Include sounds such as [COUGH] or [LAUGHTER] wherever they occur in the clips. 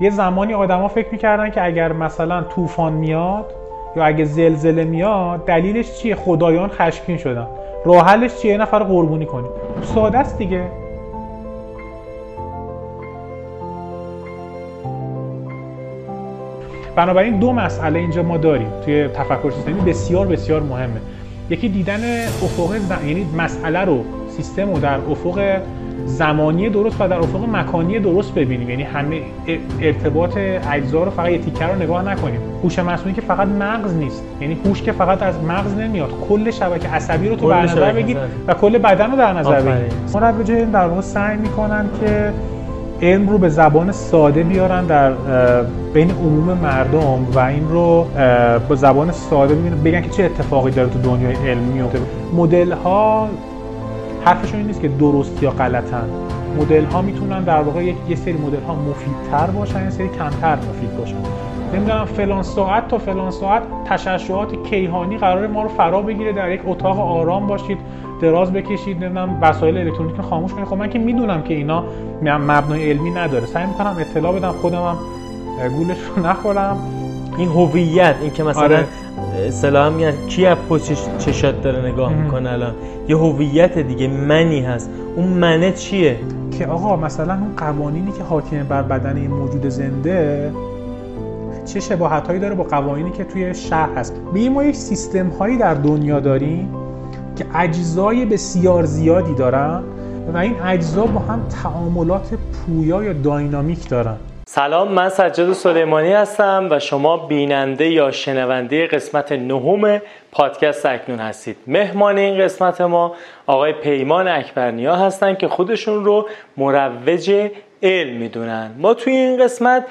یه زمانی آدما فکر می‌کردن که اگر مثلا طوفان میاد یا اگه زلزله میاد دلیلش چیه؟ خدایان خشمگین شدن. راه حلش چیه؟ یه نفر قربونی کنیم. ساده است دیگه. بنابراین دو مسئله اینجا ما داریم توی تفکر سیستمی بسیار بسیار مهمه. یکی دیدن افق ز... یعنی مسئله رو سیستم رو در افق زمانی درست و در افق مکانی درست ببینیم. یعنی همه ارتباط اجزا رو فقط یه تیکه رو نگاه نکنیم. هوش مصنوعی که فقط مغز نیست. یعنی هوش که فقط از مغز نمیاد. کل شبکه عصبی رو تو در نظر بگیر و کل بدن رو در نظر بگیر. مربی در واقع سعی می‌کنن که علم رو به زبان ساده بیارن در بین عموم مردم و این رو با زبان ساده بگن که چه اتفاقی داره تو دنیای علم میفته مدل ها حرفشون این نیست که درست یا غلطن. مدل ها می‌تونن در واقع یه سری مدل ها مفیدتر باشن یه سری کمتر مفید باشن. نمی‌دونم فلان ساعت تا فلان ساعت تشعشعات کیهانی قرار ما رو فرا بگیره در یک اتاق آرام باشید دراز بکشید نمی‌دونم وسایل الکترونیک خاموش کنید. خب من که می‌دونم که اینا مبنای علمی نداره. سعی می‌کنم اطلاع بدم خودم هم گولش رو نخورم. این هویت این که مثلا آره. اصطلاحا میگن کی از چشات داره نگاه می‌کنه الان؟ یه هویت دیگه منی هست. اون منه چیه؟ که آقا مثلا اون قوانینی که حاکم بر بدن این موجود زنده چه شباهت هایی داره با قوانینی که توی شهر هست. بگیم ما یک سیستم هایی در دنیا داریم که اجزای بسیار زیادی دارن و این اجزا با هم تعاملات پویا یا داینامیک دارن. سلام من سجاد سلیمانی هستم و شما بیننده یا شنونده قسمت نهم پادکست اکنون هستید. مهمان این قسمت ما آقای پیمان اکبرنیا هستند که خودشون رو مروج علم می‌دونن. ما توی این قسمت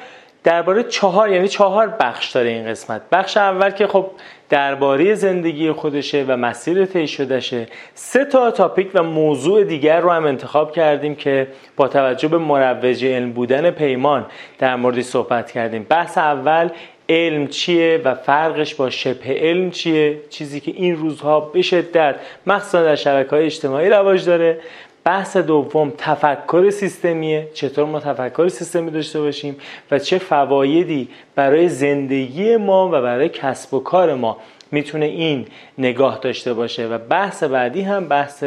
درباره چهار یعنی چهار بخش داره این قسمت. بخش اول که خب درباره زندگی خودشه و مسیر طی شدهشه. سه تا تاپیک و موضوع دیگر رو هم انتخاب کردیم که با توجه به مروج علم بودن پیمان در موردی صحبت کردیم. بحث اول علم چیه و فرقش با شبه علم چیه؟ چیزی که این روزها به شدت مخصوصا در شبکه های اجتماعی رواج داره. بحث دوم تفکر سیستمیه. چطور ما تفکر سیستمی داشته باشیم و چه فوایدی برای زندگی ما و برای کسب و کار ما می‌تونه این نگاه داشته باشه. و بحث بعدی هم بحث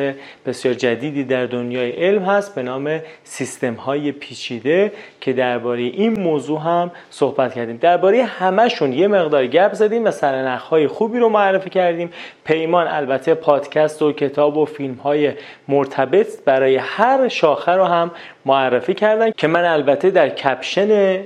بسیار جدیدی در دنیای علم هست به نام سیستم های پیچیده که درباره این موضوع هم صحبت کردیم. درباره همشون یه مقدار گپ زدیم و سرنخ های خوبی رو معرفی کردیم. پیمان البته پادکست و کتاب و فیلم های مرتبط برای هر شاخه رو هم معرفی کردن که من البته در کپشن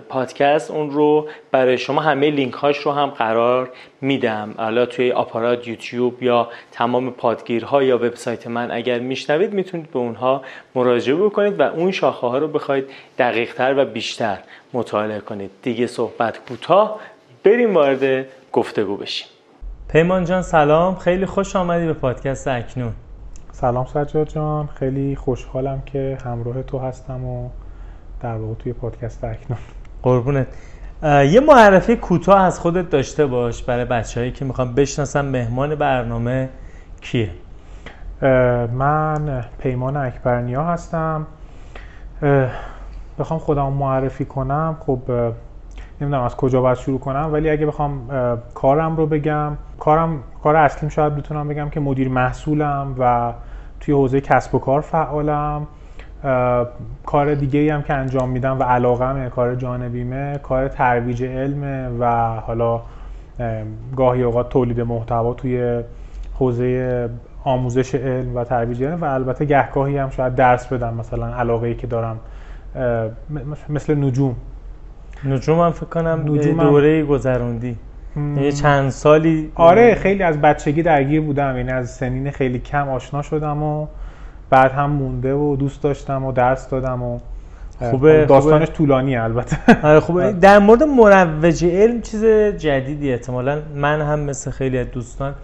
پادکست اون رو برای شما همه لینک هاش رو هم قرار میدم. حالا توی آپارات یوتیوب یا تمام پادگیرها یا وبسایت من اگر میشنوید می‌تونید به اونها مراجعه بکنید و اون شاخه ها رو بخواید دقیق تر و بیشتر مطالعه کنید. دیگه صحبت کوتاه بریم وارد گفتگو بشیم. پیمان جان سلام. خیلی خوش آمدی به پادکست اکنون. سلام سجاد جان. خیلی خوشحالم که همراه تو هستم و در واقع توی پادکست اکنون. قربونت. یه معرفی کوتاه از خودت داشته باش برای بچههایی که می‌خوام بشناسم مهمان برنامه کیه؟ من پیمان اکبرنیا هستم. بخوام خودم معرفی کنم. خب نمی‌دونم از کجا باید شروع کنم ولی اگه بخوام کارم رو بگم کارم کار اصلیم شاید بتونم بگم که مدیر محصولم و توی حوزه کسب و کار فعالم. کار دیگه هم که انجام میدم و علاقمه کار جانبیمه کار ترویج علمه و حالا گاهی اوقات تولید محتوا توی حوزه آموزش علم و ترویج علم و البته گهگاهی هم شاید درس بدم مثلا علاقه ای که دارم مثل نجوم. نجوم هم فکر کنم دوره گذروندی. یه چند سالی آره خیلی از بچگی درگیر بودم یعنی از سنین خیلی کم آشنا شدم و بعد هم مونده و دوست داشتم و درس دادم و خوبه داستانش خوبه. طولانی البته. [LAUGHS] آره خوبه. در مورد مروج علم چیز جدیدی احتمالا من هم مثل خیلی از دوستان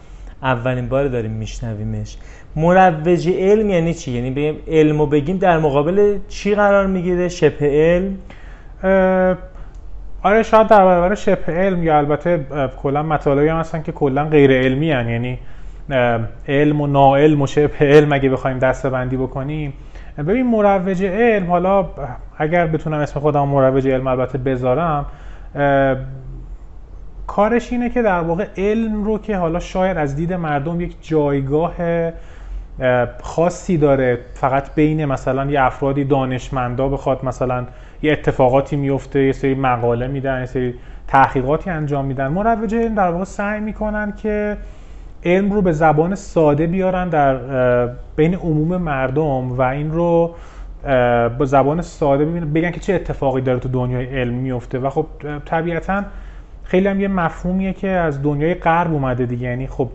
اولین بار داریم میشنویمش. مروج علم یعنی چی؟ یعنی بگیم علمو بگیم در مقابل چی قرار می‌گیره؟ شبه علم؟ آره شاید در برابر شبه علم یا البته کلا مطالبی هم هستن که کلا غیر علمی هن. یعنی علم و ناعلم و شبه علم اگه بخوایم دسته بندی بکنیم. ببین مروج علم حالا اگر بتونم اسم خودم مروج علم البته بذارم کارش اینه که در واقع علم رو که حالا شاید از دید مردم یک جایگاه خاصی داره فقط بین مثلا یه افرادی دانشمندا بخواد مثلا یه اتفاقاتی میفته یه سری مقاله میدن یه سری تحقیقاتی انجام میدن. مروج علم در واقع سعی می‌کنن که علم رو به زبان ساده بیارن در بین عموم مردم و این رو با زبان ساده بگن که چه اتفاقی داره تو دنیای علم میفته. و خب طبیعتا خیلی هم یه مفهومیه که از دنیای غرب اومده دیگه. یعنی خب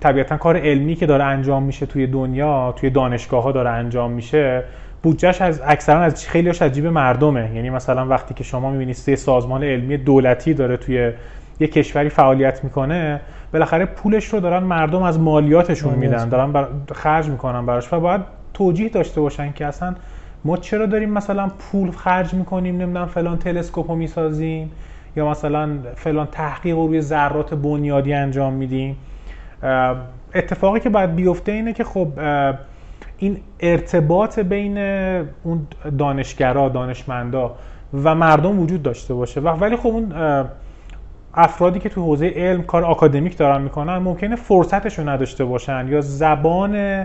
طبیعتا کار علمی که داره انجام میشه توی دنیا توی دانشگاه ها داره انجام میشه بودجهش از اکثرا از خیلی از جیب مردمه. یعنی مثلا وقتی که شما می‌بینید سه سازمان علمی دولتی داره توی یه کشوری فعالیت می‌کنه بالاخره پولش رو دارن مردم از مالیاتشون میدن دارن بر... خرج می‌کنن براش و باید توجیه داشته باشن که اصلا ما چرا داریم مثلا پول خرج می‌کنیم نمی‌دونم فلان تلسکوپو می‌سازیم یا مثلا فلان تحقیق رو روی ذرات بنیادی انجام میدیم. اتفاقی که باید بیفته اینه که خب این ارتباط بین اون دانشگرا دانشمندا و مردم وجود داشته باشه. و ولی خب اون افرادی که تو حوزه علم کار آکادمیک دارن می‌کنن ممکنه فرصتش نداشته باشن یا زبان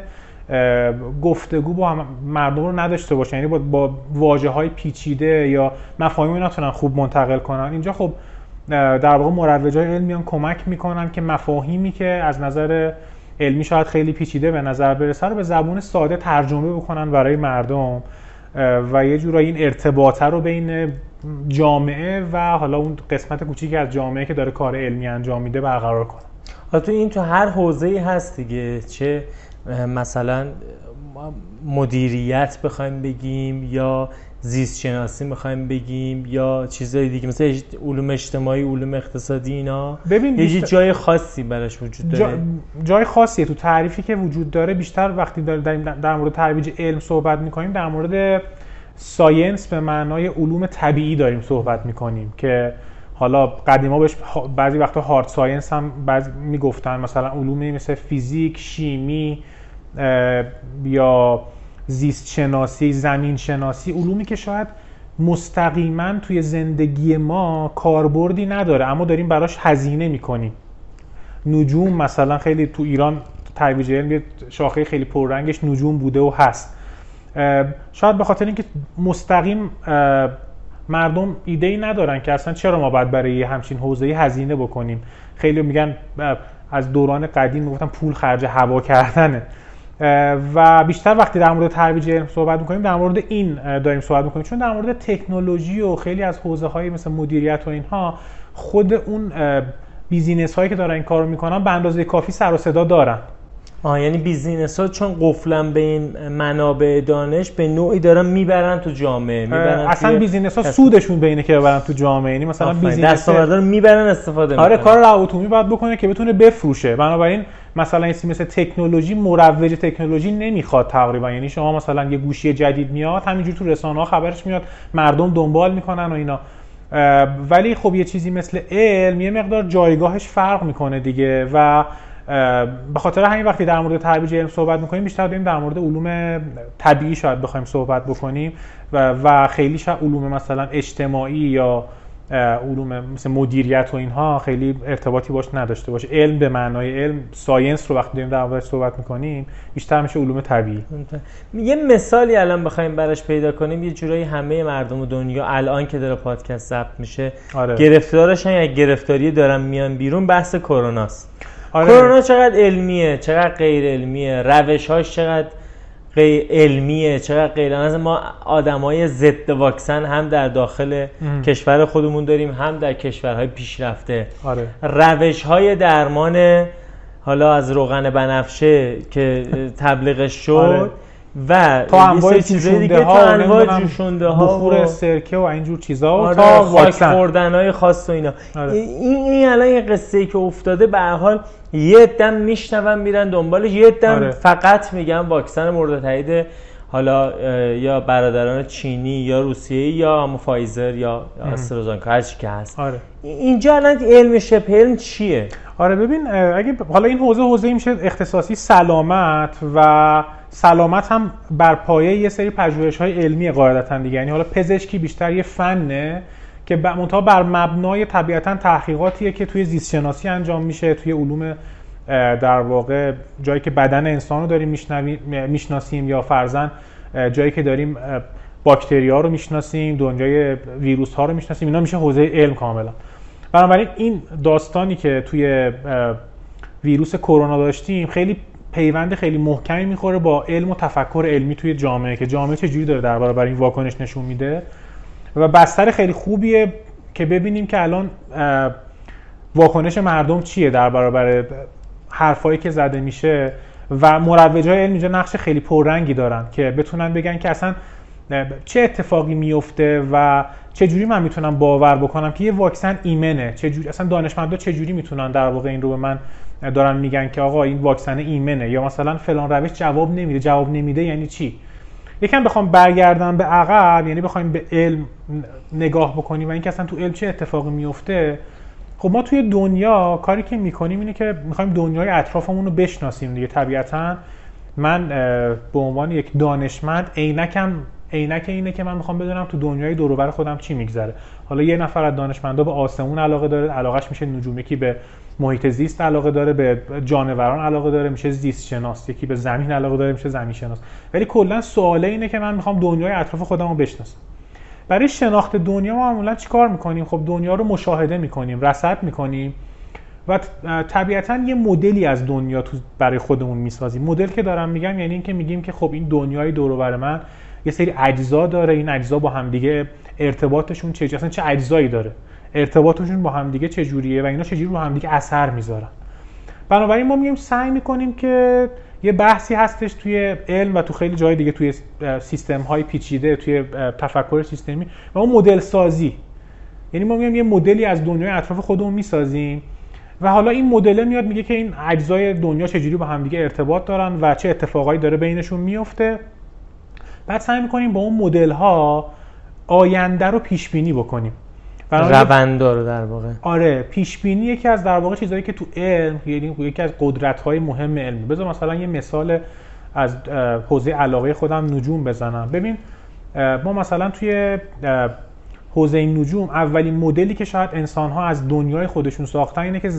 گفتگو با مردم رو نداشته باشن. یعنی با, با واجه های پیچیده یا مفاهیمی نتونن خوب منتقل کنن. اینجا خب در واقع مروج های علم میان کمک می‌کنن که مفاهیمی که از نظر علمی شاید خیلی پیچیده به نظر برسه رو به زبون ساده ترجمه بکنن برای مردم. و یه جورایی این ارتباطه رو بین جامعه و حالا اون قسمت کوچیکی از جامعه که داره کار علمی انجام میده برقرار کنن حالا تو این تو هر حوزه‌ای هست دیگه. چه مثلا مدیریت بخوایم بگیم یا زیست شناسی می‌خوایم بگیم یا چیزای دیگه مثل علوم اجتماعی علوم اقتصادی اینا. ببین یه جای خاصی براش وجود داره. جای خاصیه. تو تعریفی که وجود داره بیشتر وقتی داریم در مورد ترویج علم صحبت می‌کنیم در مورد science به معنای علوم طبیعی داریم صحبت می‌کنیم که حالا قدیما بهش بعضی وقتا hard science هم بعضی می‌گفتن. مثلا علومی مثل فیزیک شیمی یا زیست شناسی زمین شناسی علومی که شاید مستقیما توی زندگی ما کاربردی نداره اما داریم براش هزینه می‌کنیم. نجوم مثلا خیلی تو ایران ترویج علم شاخه خیلی پررنگش نجوم بوده و هست. شاید به خاطر اینکه مستقیم مردم ایده ای ندارن که اصلا چرا ما باید برای همچین حوزه هزینه بکنیم. خیلی میگن از دوران قدیم می‌گفتن پول خرج هوا کردنه. و بیشتر وقتی در مورد ترویج علم صحبت می‌کنیم در مورد این داریم صحبت می‌کنیم. چون در مورد تکنولوژی و خیلی از حوزه های مثل مدیریت و اینها خود اون business هایی که دارن این کارو می‌کنن به اندازه کافی سر و صدا دارن. آه یعنی business ها چون قفلن به این منابع دانش به نوعی دارن می‌برن تو جامعه می‌برن اصلا business ها سودشون به اینه که ببرن تو جامعه. یعنی مثلا business رو می‌برن استفاده آره کار روابط عمومی باید بکنه که بتونه بفروشه. بنابراین مثلا این مثل تکنولوژی مروج تکنولوژی نمی‌خواد تقریبا. یعنی شما مثلا یه گوشی جدید میاد همینجور تو رسانه ها خبرش میاد مردم دنبال می‌کنن و اینا. ولی خب یه چیزی مثل علم یه مقدار جایگاهش فرق می‌کنه دیگه و به خاطر همین وقتی در مورد ترویج علم صحبت می‌کنیم بیشتر داریم در مورد علوم طبیعی شاید بخوایم صحبت بکنیم و, و خیلی شاید علوم مثلا اجتماعی یا علوم مثل مدیریت و اینها خیلی ارتباطی باش نداشته باشه علم به معنای علم science رو وقتی داریم در موردش صحبت می‌کنیم بیشتر میشه علوم طبیعی یه مثالی الان بخوایم براش پیدا کنیم یه جورایی همه مردم دنیا الان که داره پادکست ضبط میشه آره. گرفتارشن یا گرفتاری دارن میان بیرون بحث کروناست آره. کرونا چقدر علمیه چقدر غیر علمیه روشهاش چقدر علمیه چقدر غیر از ما آدمای ضد واکسن هم در داخل کشور خودمون داریم هم در کشورهای پیشرفته آره. روش های درمان حالا از روغن بنفشه که تبلیغش شد آره. و تا انواع جوشونده ها تا انواع جوشونده ها بخور سرکه و اینجور چیزا آره تا واکسن خوردن های خاص و اینا آره. این این الان یه قصه ای که افتاده به حال یه دم میشنون میرن دنبالش یه دم آره. فقط میگن واکسن مورد تایید حالا یا برادران چینی یا روسیه یا هم فایزر یا استرازانکا هر چی که هست آره. اینجا الان علم شبه علم چیه آره ببین اگه حالا این حوزه حوزه میشه اختصاصی سلامت و سلامت هم بر پایه یه سری پژوهش های علمی قاعدتا دیگه. یعنی حالا پزشکی بیشتر یه فنه که منتها بر مبنای طبیعتا تحقیقاتیه که توی زیست شناسی انجام میشه توی علوم در واقع جایی که بدن انسان رو داریم می‌شناسیم یا فرزن جایی که داریم باکتری ها رو می‌شناسیم دنیای ویروس ها رو می‌شناسیم اینا میشه حوزه علم کاملا. بنابراین این داستانی که توی ویروس کرونا داشتیم خیلی پیوند خیلی محکمی می‌خوره با علم و تفکر علمی توی جامعه که جامعه چجوری داره در برابر این واکنش نشون میده. و بستر خیلی خوبیه که ببینیم که الان واکنش مردم چیه در برابر حرفایی که زده میشه. و مروج های علم اینجا نقش خیلی پررنگی دارن که بتونن بگن که اصلا چه اتفاقی میفته و چه جوری من می‌تونم باور بکنم که یه واکسن ایمنه؟ چه جوری اصلا دانشمندا چه جوری می‌تونن در واقع این رو به من دارن میگن که آقا این واکسن ایمنه یا مثلا فلان روش جواب نمیده. جواب نمیده یعنی چی؟ یکم بخوام برگردم به عقب یعنی بخوایم به علم نگاه بکنیم و اینکه اصلا تو علم چه اتفاقی میفته. خب ما توی دنیا کاری که می‌کنیم اینه که می‌خوایم دنیای اطرافمون رو بشناسیم دیگه. طبیعتا من به عنوان یک دانشمند عینکم عینک اینه که من می‌خوام بدونم تو دنیای دور خودم چی میگذره. حالا یه نفر از دانشمندا به آسمون علاقه داره علاقش میشه نجوم یکی به محیط زیست علاقه داره به جانوران علاقه داره میشه زیست شناس یکی به زمین علاقه داره میشه زمین شناس. ولی کلا سواله اینه که من می‌خوام دنیای اطراف خودم رو بشناسم. برای شناخت دنیا ما معمولا چیکار می‌کنیم؟ خب دنیا رو مشاهده می‌کنیم رصد می‌کنیم و طبیعتا یه مدلی از دنیا تو برای خودمون می‌سازیم. مدل که دارم میگم یعنی اینکه میگیم که خب این دنیای دور من یه سری اجزا داره این اجزا با همدیگه ارتباطشون چه اصلا چه اجزایی داره؟ ارتباطشون با همدیگه چه جوریه و اینا چجوری رو همدیگه اثر می‌ذارن؟ بنابراین ما میگیم سعی می‌کنیم که یه بحثی هستش توی علم و تو خیلی جای دیگه توی سیستم های پیچیده توی تفکر سیستمی و اون مدل سازی یعنی ما میگیم یه مدلی از دنیای اطراف خودمون می‌سازیم و حالا این مدل میاد میگه که این اجزای دنیا چجوری با همدیگه ارتباط دارن و چه اتفاقایی داره بینشون میفته بعد سعی می‌کنیم با اون مدل ها آینده رو پیش بینی بکنیم روند رو در واقع. آره پیش بینی یکی از در واقع چیزایی که تو علم یعنی یکی از قدرت های مهم علمی بذار مثلا یه مثال از حوزه علاقه خودم نجوم بزنم. ببین ما مثلا توی حوزه نجوم اولین مدلی که شاید انسان ها از دنیای خودشون ساختن اینه که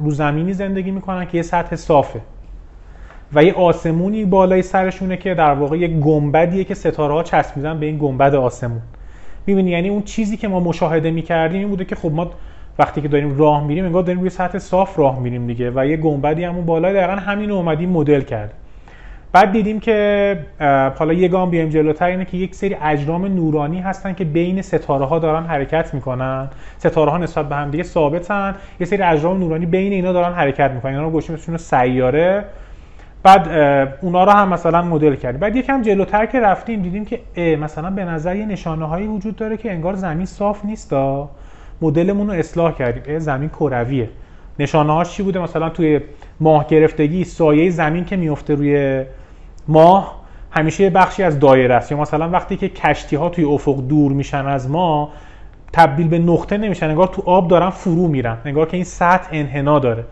رو زمینی زندگی می‌کنن که یه سطح صافه. و یه آسمونی بالای سرشونه که در واقع یه گنبدیه که ستاره ها چسبیدن به این گنبد آسمون. می‌بینی؟ یعنی اون چیزی که ما مشاهده می‌کردیم این بوده که خب ما وقتی که داریم راه میریم انگار داریم روی سطح صاف راه میریم دیگه و یه گنبدی همون بالای دقیقا همین اومدیم مدل کرد. بعد دیدیم که حالا یه گام بیایم جلوتر اینه که یک سری اجرام نورانی هستن که بین ستاره ها دارن حرکت می‌کنن. ستاره ها نسبت به هم دیگه ثابتن. یه سری اجرام نورانی بین اینا دارن حرکت می‌کنن. اینا رو گوشیم سیاره بعد اونا رو هم مثلا مدل کردیم. بعد یکم جلوتر که رفتیم دیدیم که مثلا به نظر یه نشانه هایی وجود داره که انگار زمین صاف نیست مدلمون رو اصلاح کردیم. زمین کرویه. نشانه هاش چی بوده؟ مثلا توی ماه گرفتگی سایه زمین که میفته روی ماه همیشه یه بخشی از دایره است. یا مثلا وقتی که کشتی ها توی افق دور میشن از ما تبدیل به نقطه نمیشن انگار تو آب دارن فرو میرن. انگار که این سطح انحنا داره.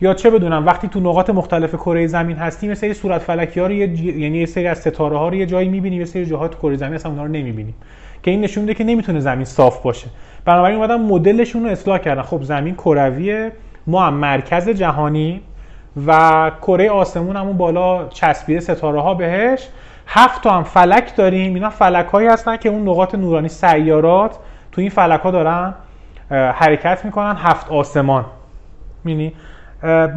یا چه بدونم وقتی تو نقاط مختلف کره زمین هستیم یه سری صورت فلکی ها رو یعنی یه سری از ستاره ها رو یه جایی می‌بینیم یه سری جاها تو کره زمین اصلا اونها رو نمی‌بینیم. که این نشون میده که نمی‌تونه زمین صاف باشه. بنابراین اومدن مدلشون رو اصلاح کردن. خب زمین کرویه ما هم مرکز جهانی و کره آسمون همون بالا چسبیده ستاره ها بهش. هفت تا هم فلک داریم. اینا فلک هایی هستن که اون نقاط نورانی سیارات تو این فلک ها دارن حرکت می‌کنن. هفت آسمان. مینی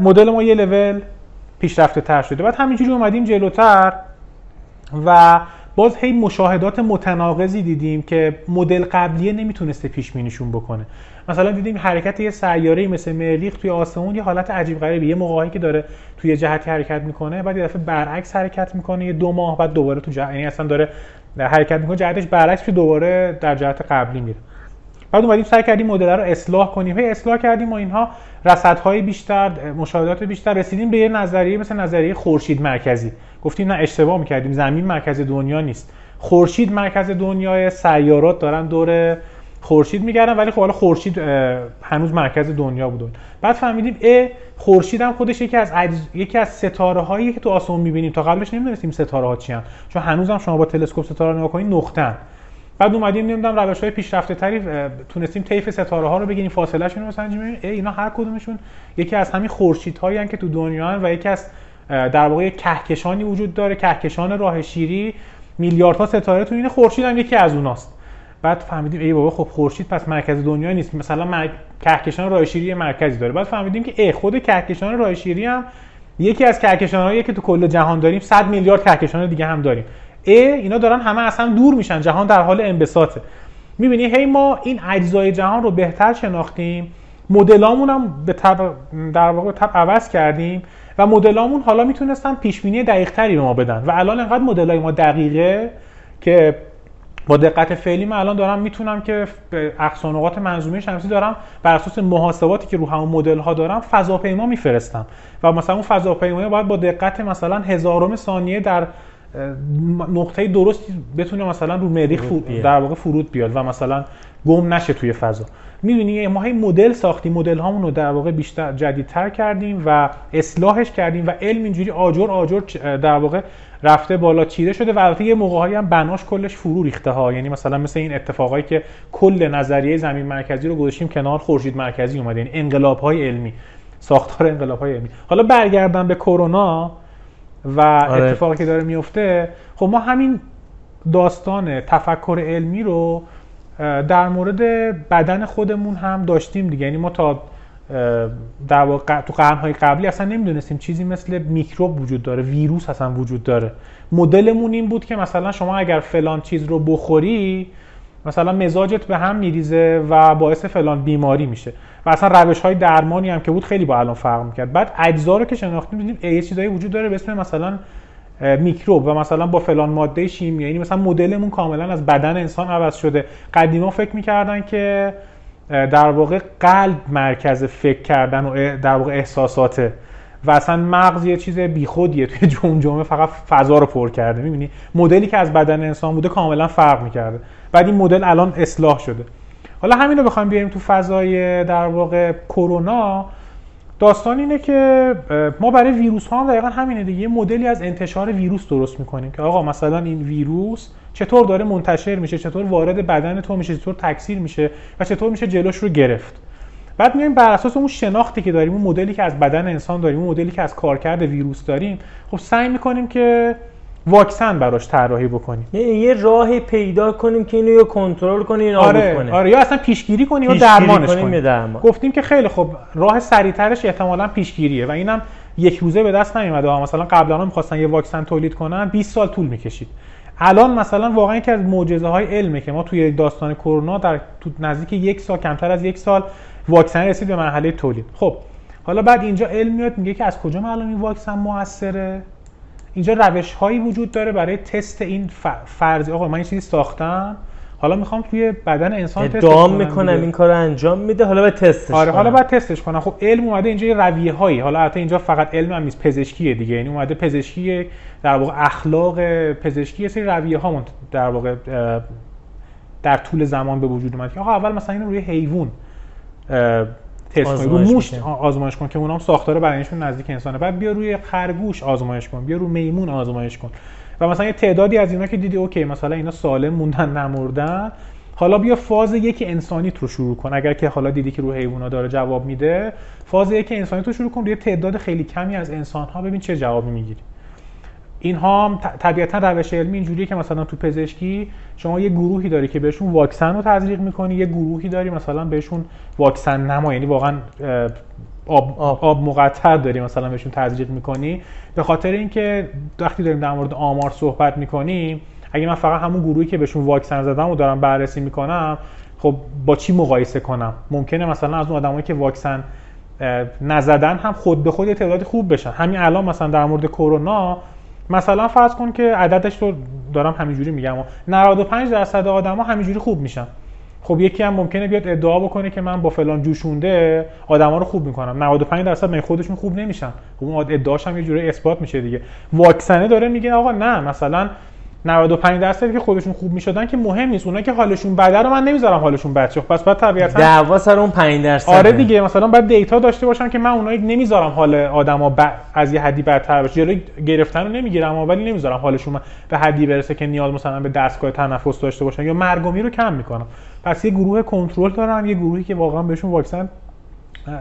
مدل ما یه لول پیشرفته تر شده. بعد همینجوری اومدیم جلوتر و باز هی مشاهدات متناقضی دیدیم که مدل قبلیه نمی‌تونسته پیش بینیشون بکنه. مثلا دیدیم حرکت یه سیاره مثل مریخ توی آسمون یه حالت عجیب غریبی. یه موقعی که داره توی جهتی حرکت می‌کنه بعد یه دفعه برعکس حرکت می‌کنه یه دو ماه بعد دوباره تو جهت یعنی اصلا داره حرکت می‌کنه جهتش برعکس که دوباره در جهت قبلی میره. بعد اومدیم سعی کردیم مدل رو اصلاح کنیم. هی اصلاح کردیم و اینها رصدهای بیشتر مشاهدات بیشتر رسیدیم به یه نظریه مثل نظریه خورشید مرکزی. گفتیم نه اشتباه می‌کردیم. زمین مرکز دنیا نیست. خورشید مرکز دنیای سیارات دارن دور خورشید میگردن ولی خب حالا خورشید هنوز مرکز دنیا بود. بعد فهمیدیم ا خورشید هم خودش یکی از عجز... یکی از ستاره هایی که تو آسمون می‌بینیم. تا قبلش نمی‌دونستیم ستاره ها چی چون هنوز هم شما با تلسکوپ ستاره نگاه کنید نقطه بعد اومدیم نمی‌دونم روش های پیشرفته تری تونستیم طیف ستاره ها رو بگیریم فاصله شون رو بسنجیم ای اینا هر کدومشون یکی از همین خورشید هایی که تو دنیا و یکی از در واقع کهکشانی وجود داره. کهکشان راه شیری میلیاردها ستاره تو این خورشید هم یکی از اوناست. بعد فهمیدیم ای بابا خب خورشید پس مرکز دنیا نیست. مثلا مر... کهکشان راه شیری مرکزی داره. بعد فهمیدیم که ای خود کهکشان راه شیری هم یکی از کهکشانهایی که تو کل جهان داریم. 100 میلیارد کهکشان دیگه هم داریم. ای اینا دارن همه از هم دور میشن جهان در حال انبساطه. می‌بینی هی ما این اجزای جهان رو بهتر شناختیم مدلامون هم به طب در واقع تب عوض کردیم و مدلامون حالا می‌تونستن پیش بینی دقیق تری به ما بدن. و الان انقدر مدلای ما دقیقه که با دقت فعلی من الان دارم می‌تونم که اقصا نقاط منظومه شمسی دارم بر اساس محاسباتی که رو همون مدل ها دارم فضاپیما میفرستم. و مثلا اون فضاپیما باید با دقت مثلا هزارم ثانیه در نقطه درستی بتونه مثلا رو مریخ در واقع فرود بیاد و مثلا گم نشه توی فضا. می‌دونی ما هی مدل ساختیم مدل هامون رو در واقع بیشتر جدیدتر کردیم و اصلاحش کردیم و علم اینجوری آجر آجر در واقع رفته بالا چیده شده و البته یه موقعهایی هم بناش کلش فرو ریخته ها. یعنی مثلا مثل این اتفاقایی که کل نظریه زمین مرکزی رو گذاشتیم کنار خورشید مرکزی اومده. یعنی انقلاب های علمی ساختار انقلاب های علمی. حالا برگردم به کرونا و آره. اتفاقی که داره میفته خب ما همین داستان تفکر علمی رو در مورد بدن خودمون هم داشتیم دیگه یعنی ما تا در واقع تو قرنهای قبلی اصلا نمی‌دونستیم چیزی مثل میکروب وجود داره ویروس اصلا وجود داره مدلمون این بود که مثلا شما اگر فلان چیز رو بخوری مثلا مزاجت به هم میریزه و باعث فلان بیماری میشه. و اصلا روش های درمانی هم که بود خیلی با الان فرق می‌کرد. بعد اجزا رو که شناختیم دیدیم یه چیزایی وجود داره به اسم مثلا میکروب و مثلا با فلان ماده شیمیایی یعنی مثلا مدلمون کاملا از بدن انسان عوض شده. قدیما فکر می‌کردن که در واقع قلب مرکز فکر کردن و در واقع احساساته و اصلا مغز یه چیز بیخودیه. توی جمجمه فقط فضا رو پر کرده. می‌بینی؟ مدلی که از بدن انسان بوده کاملا فرق می‌کرده. بعد این مدل الان اصلاح شده. حالا همین رو بخوایم بیاریم تو فضای در واقع کرونا. داستان اینه که ما برای ویروس ها هم دقیقا همینه دیگه. یه مدلی از انتشار ویروس درست می‌کنیم که آقا مثلا این ویروس چطور داره منتشر میشه؟ چطور وارد بدن تو میشه؟ چطور تکثیر میشه؟ و چطور میشه جلوش رو گرفت؟ بعد میایم بر اساس اون شناختی که داریم اون مدلی که از بدن انسان داریم اون مدلی که از کارکرد ویروس داریم خب سعی می‌کنیم که واکسن براش طراحی بکنیم. یه راهی پیدا کنیم که اینو کنترل کنیم یا آره کنه. آره یا اصلا پیشگیری کنیم یا درمانش کنیم, درمان. گفتیم که خیلی خب راه سریعترش احتمالاً پیشگیریه و اینم یک روزه به دست نمیومده مثلا قبلا می‌خواستن یه واکسن تولید کنن 20 سال طول می‌کشید. الان مثلا واقعا یکی از معجزه های علمه که ما توی داستان کرونا در تو نزدیک یک سال کمتر از یک سال واکسن رسید به مرحله تولید. خب حالا بعد اینجا علم میاد میگه که از کجا معلوم این واکسن موثره؟ اینجا روش هایی وجود داره برای تست این فرض. آقا من این چیزی ساختم حالا می‌خوام توی بدن انسان تست کنم می‌کنم این کار انجام میده حالا باید تستش آره حالا باید تستش کنم. خب علم اومده اینجا یه رویه هایی حالا البته اینجا فقط علم هم نیست پزشکیه دیگه. یعنی اومده پزشکی در واقع اخلاق پزشکی سری رویه ها در واقع در طول زمان به وجود اومد که آقا اول مثلا اینو روی حیوان تست رو موش آزمایش کن که اونام ساختار بدنشون نزدیک انسانه. بعد بیا روی خرگوش آزمایش کن. بیا روی میمون آزمایش کن. و مثلا یه تعدادی از اینا که دیدی اوکی مثلا اینا سالم موندن نمردن. حالا بیا فاز یک انسانی رو شروع کن. اگر که حالا دیدی که روی حیونا داره جواب میده فاز یک انسانی رو شروع کن. روی تعداد خیلی کمی از انسان ها ببین چه جوابی می‌گیری. اینها هم طبیعتا روش علمی اینجوریه که مثلا تو پزشکی شما یه گروهی داری که بهشون واکسن رو تزریق می‌کنی یه گروهی داری مثلا بهشون واکسن نما یعنی واقعا آب, آب. مقطر داری مثلا بهشون تزریق می‌کنی. به خاطر اینکه وقتی داریم در مورد آمار صحبت می‌کنیم اگه من فقط همون گروهی که بهشون واکسن زدم و دارم بررسی می‌کنم خب با چی مقایسه کنم؟ ممکنه مثلا از اون آدمایی که واکسن نزدن هم خود به خود یه تعدادی خوب بشن. همین الان مثلا در مورد کرونا مثلا فرض کن که عددش رو دارم همینجوری میگم 95 درصد آدما همینجوری خوب میشن. خب یکی هم ممکنه بیاد ادعا بکنه که من با فلان جوشونده آدما رو خوب می‌کنم. 95 درصد من خودشون خوب نمیشن؟ خب اون ادعاش هم یه جوری اثبات میشه دیگه. واکسنه داره میگه آقا نه مثلا 95 درصدی که خودشون خوب می‌شدن که مهم نیست. اونا که حالشون بده رو من نمی‌ذارم حالشون بد شه. پس بعد طبیعتا دعوا سر اون 5 درصد. آره دیگه مثلا بعد دیتا داشته باشم که من اونایی نمی‌ذارم حال آدما ب... از یه حدی بدتر بشه. جلوی گرفتن رو نمی‌گیرم ولی نمی‌ذارم حالشون به حدی برسه که نیاز مثلا به دستگاه تنفس داشته باشن یا مرگومی رو کم می‌کنم. پس یه گروه کنترل دارم یه گروهی که واقعا بهشون واکسن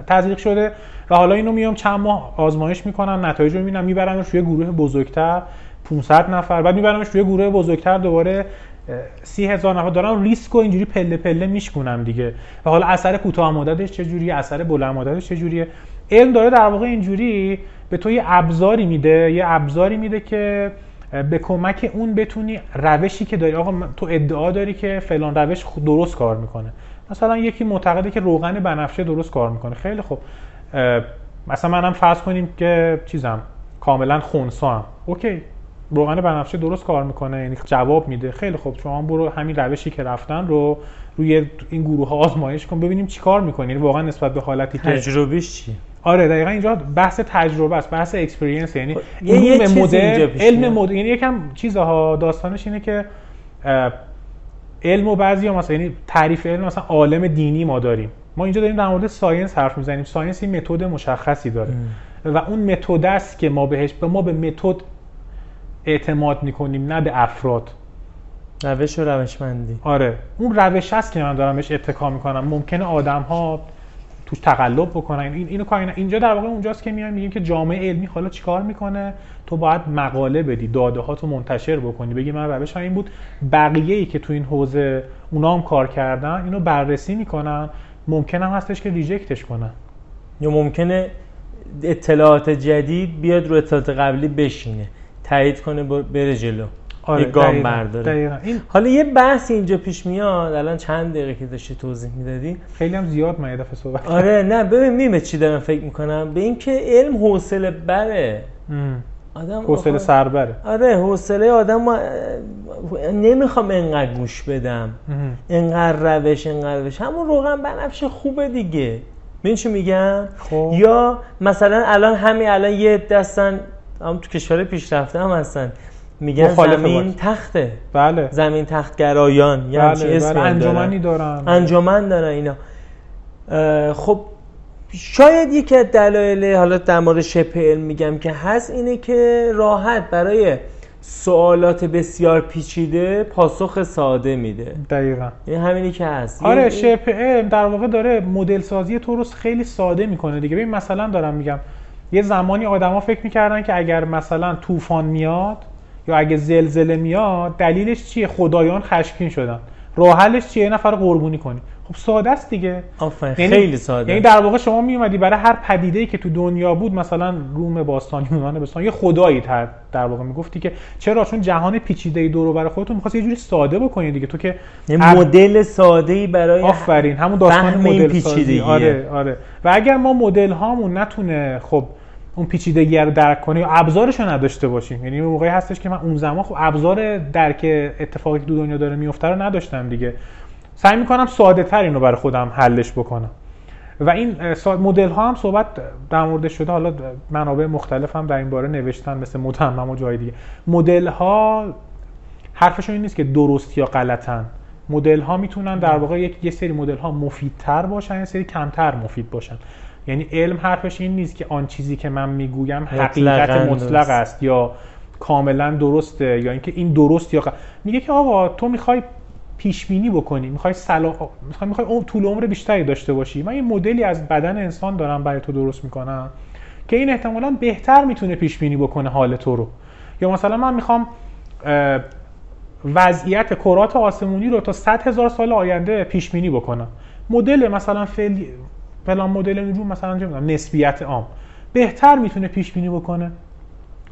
تزریق شده. و حالا اینو میام چند ماه آزمایش می‌کنم نتایج رو می‌بینم میبرمش روی گروه بزرگتر. 500 نفر. بعد میبرمش روی گروه بزرگتر دوباره سی هزار نفر. دارم ریسک و اینجوری پله پله میشکنم دیگه. و حالا اثر کوتاه مدتش چجوریه؟ اثر بلند مدتش چجوریه؟ علم داره در واقع اینجوری به تو یه ابزاری میده یه ابزاری میده که به کمک اون بتونی روشی که داری. آقا تو ادعا داری که فلان روش درست کار می‌کنه. مثلا یکی معتقده که روغن بنفشه درست کار می‌کنه. خیلی خوب. مثلا منم فرض کنیم که چیزم کاملا خونسا هم اوکی. روغن بنفشه درست کار می‌کنه یعنی جواب میده. خیلی خوب شما برو همین روشی که رفتن رو روی این گروه ها آزمایش کن ببینیم چیکار می‌کنی. یعنی واقعا نسبت به حالتی که تجربیش چی؟ آره دقیقا اینجا بحث تجربه است بحث experience یعنی علم مدل علم مدل یعنی یکم چیزها داستانش اینه که علم و بعضی ها مثلا یعنی تعریف علم مثلا عالم دینی ما داریم. ما اینجا داریم در مورد science حرف می‌زنیم. science این متد مشخصی داره. ام. و اون متد است که ما بهش به ما به متد اعتماد می‌کنیم نه به افراد. روش و روشمندی. آره. اون روش هست که من دارم بهش اتکا می‌کنم. ممکنه آدم ها توش تقلب بکنن. این اینو کاری اینجا در واقع اونجاست که میایم میگیم که جامعه علمی حالا چیکار می‌کنه؟ تو باید مقاله بدی داده ها تو منتشر بکنی. بگی من روش این بود. بقیه ای که تو این حوزه اونا هم کار کردن اینو بررسی می‌کنن. ممکن هم هستش که ریجکتش کنن. یا ممکنه اطلاعات جدید بیاد رو اطلاعات قبلی بشینه. تایید کنه بره جلو. آره یه گام برداره. این... حالا یه بحث اینجا پیش میاد الان چند دقیقه که داشتی توضیح می‌دادی؟ خیلی هم زیاد من یه دفعه صحبت آره نه ببین میمه چی دارم فکر می‌کنم. به اینکه علم حوصله بره. آدم حوصله سربره آره حوصله آدم ما... نمی‌خوام انقدر گوش بدم. انقدر روش انقدر روش. همون روغن بنفش خوبه دیگه. ببین چی میگم؟ خوب. یا مثلا الان همین الان یه دستن هم تو کشور پیشرفته هم هستن. میگن زمین باید. تخته. بله. زمین تختگرایان یعنی بله. اسمی بله. انجمنی دارن. انجمن دارن اینا. خب شاید یکی از دلایل حالا در مورد شبه علم میگم که هست اینه که راحت برای سوالات بسیار پیچیده پاسخ ساده میده. دقیقا. این همینی که هست. آره شبه علم در واقع داره مدل سازی تو رو خیلی ساده می‌کنه دیگه. ببین مثلا دارم میگم یه زمانی آدما فکر می‌کردن که اگر مثلا طوفان میاد یا اگه زلزله میاد دلیلش چیه؟ خدایان خشمگین شدن. راه حلش چیه؟ یه نفر قربونی کنی. خب ساده است دیگه. آفرین یعنی خیلی ساده. یعنی در واقع شما میومدی برای هر پدیده ای که تو دنیا بود مثلا روم باستان یونان باستان یه خدایی تر در واقع می‌گفتی که چرا؟ چون جهان پیچیده ای دور برای خودتون می‌خواستی یه جوری ساده بکنی دیگه. تو که یه مدل ساده ای برای آفرین همون داستان مدل سازی آره آره. و اگر ما مدل هامون نتونه خب اون پیچیدگی رو درک کنی و ابزارش رو نداشته باشیم یعنی موقعی هستش که من اون زمان خب ابزار درک اتفاقی دو دنیا داره میفته رو نداشتم دیگه. سعی می‌کنم ساده تر اینو برای خودم حلش بکنم. و این مدل ها هم صحبت در مورد شده حالا منابع مختلف هم در این باره نوشتن مثل متمم و جای دیگه. مدل ها حرفشون این نیست که درست یا غلطن. مدل ها می‌تونن در واقع یک سری مدل ها مفیدتر باشن یه سری کمتر مفید باشن. یعنی علم حرفش این نیست که آن چیزی که من می‌گویم حقیقت مطلق است یا کاملا درسته یا اینکه این درست یا میگه که آقا تو می‌خوای پیش بینی بکنی می‌خوای صلاح می‌خوای می‌خوای طول عمر بیشتری داشته باشی. من یه مدلی از بدن انسان دارم برای تو درست می‌کنم که این احتمالا بهتر می‌تونه پیش بینی بکنه حال تو رو. یا مثلا من می‌خوام وضعیت کرات آسمونی رو تا 100 هزار سال آینده پیش بینی بکنم. مدل مثلا فعلی فلان مدل نجوم مثلا چه نسبیت عام. بهتر می‌تونه پیش بینی بکنه.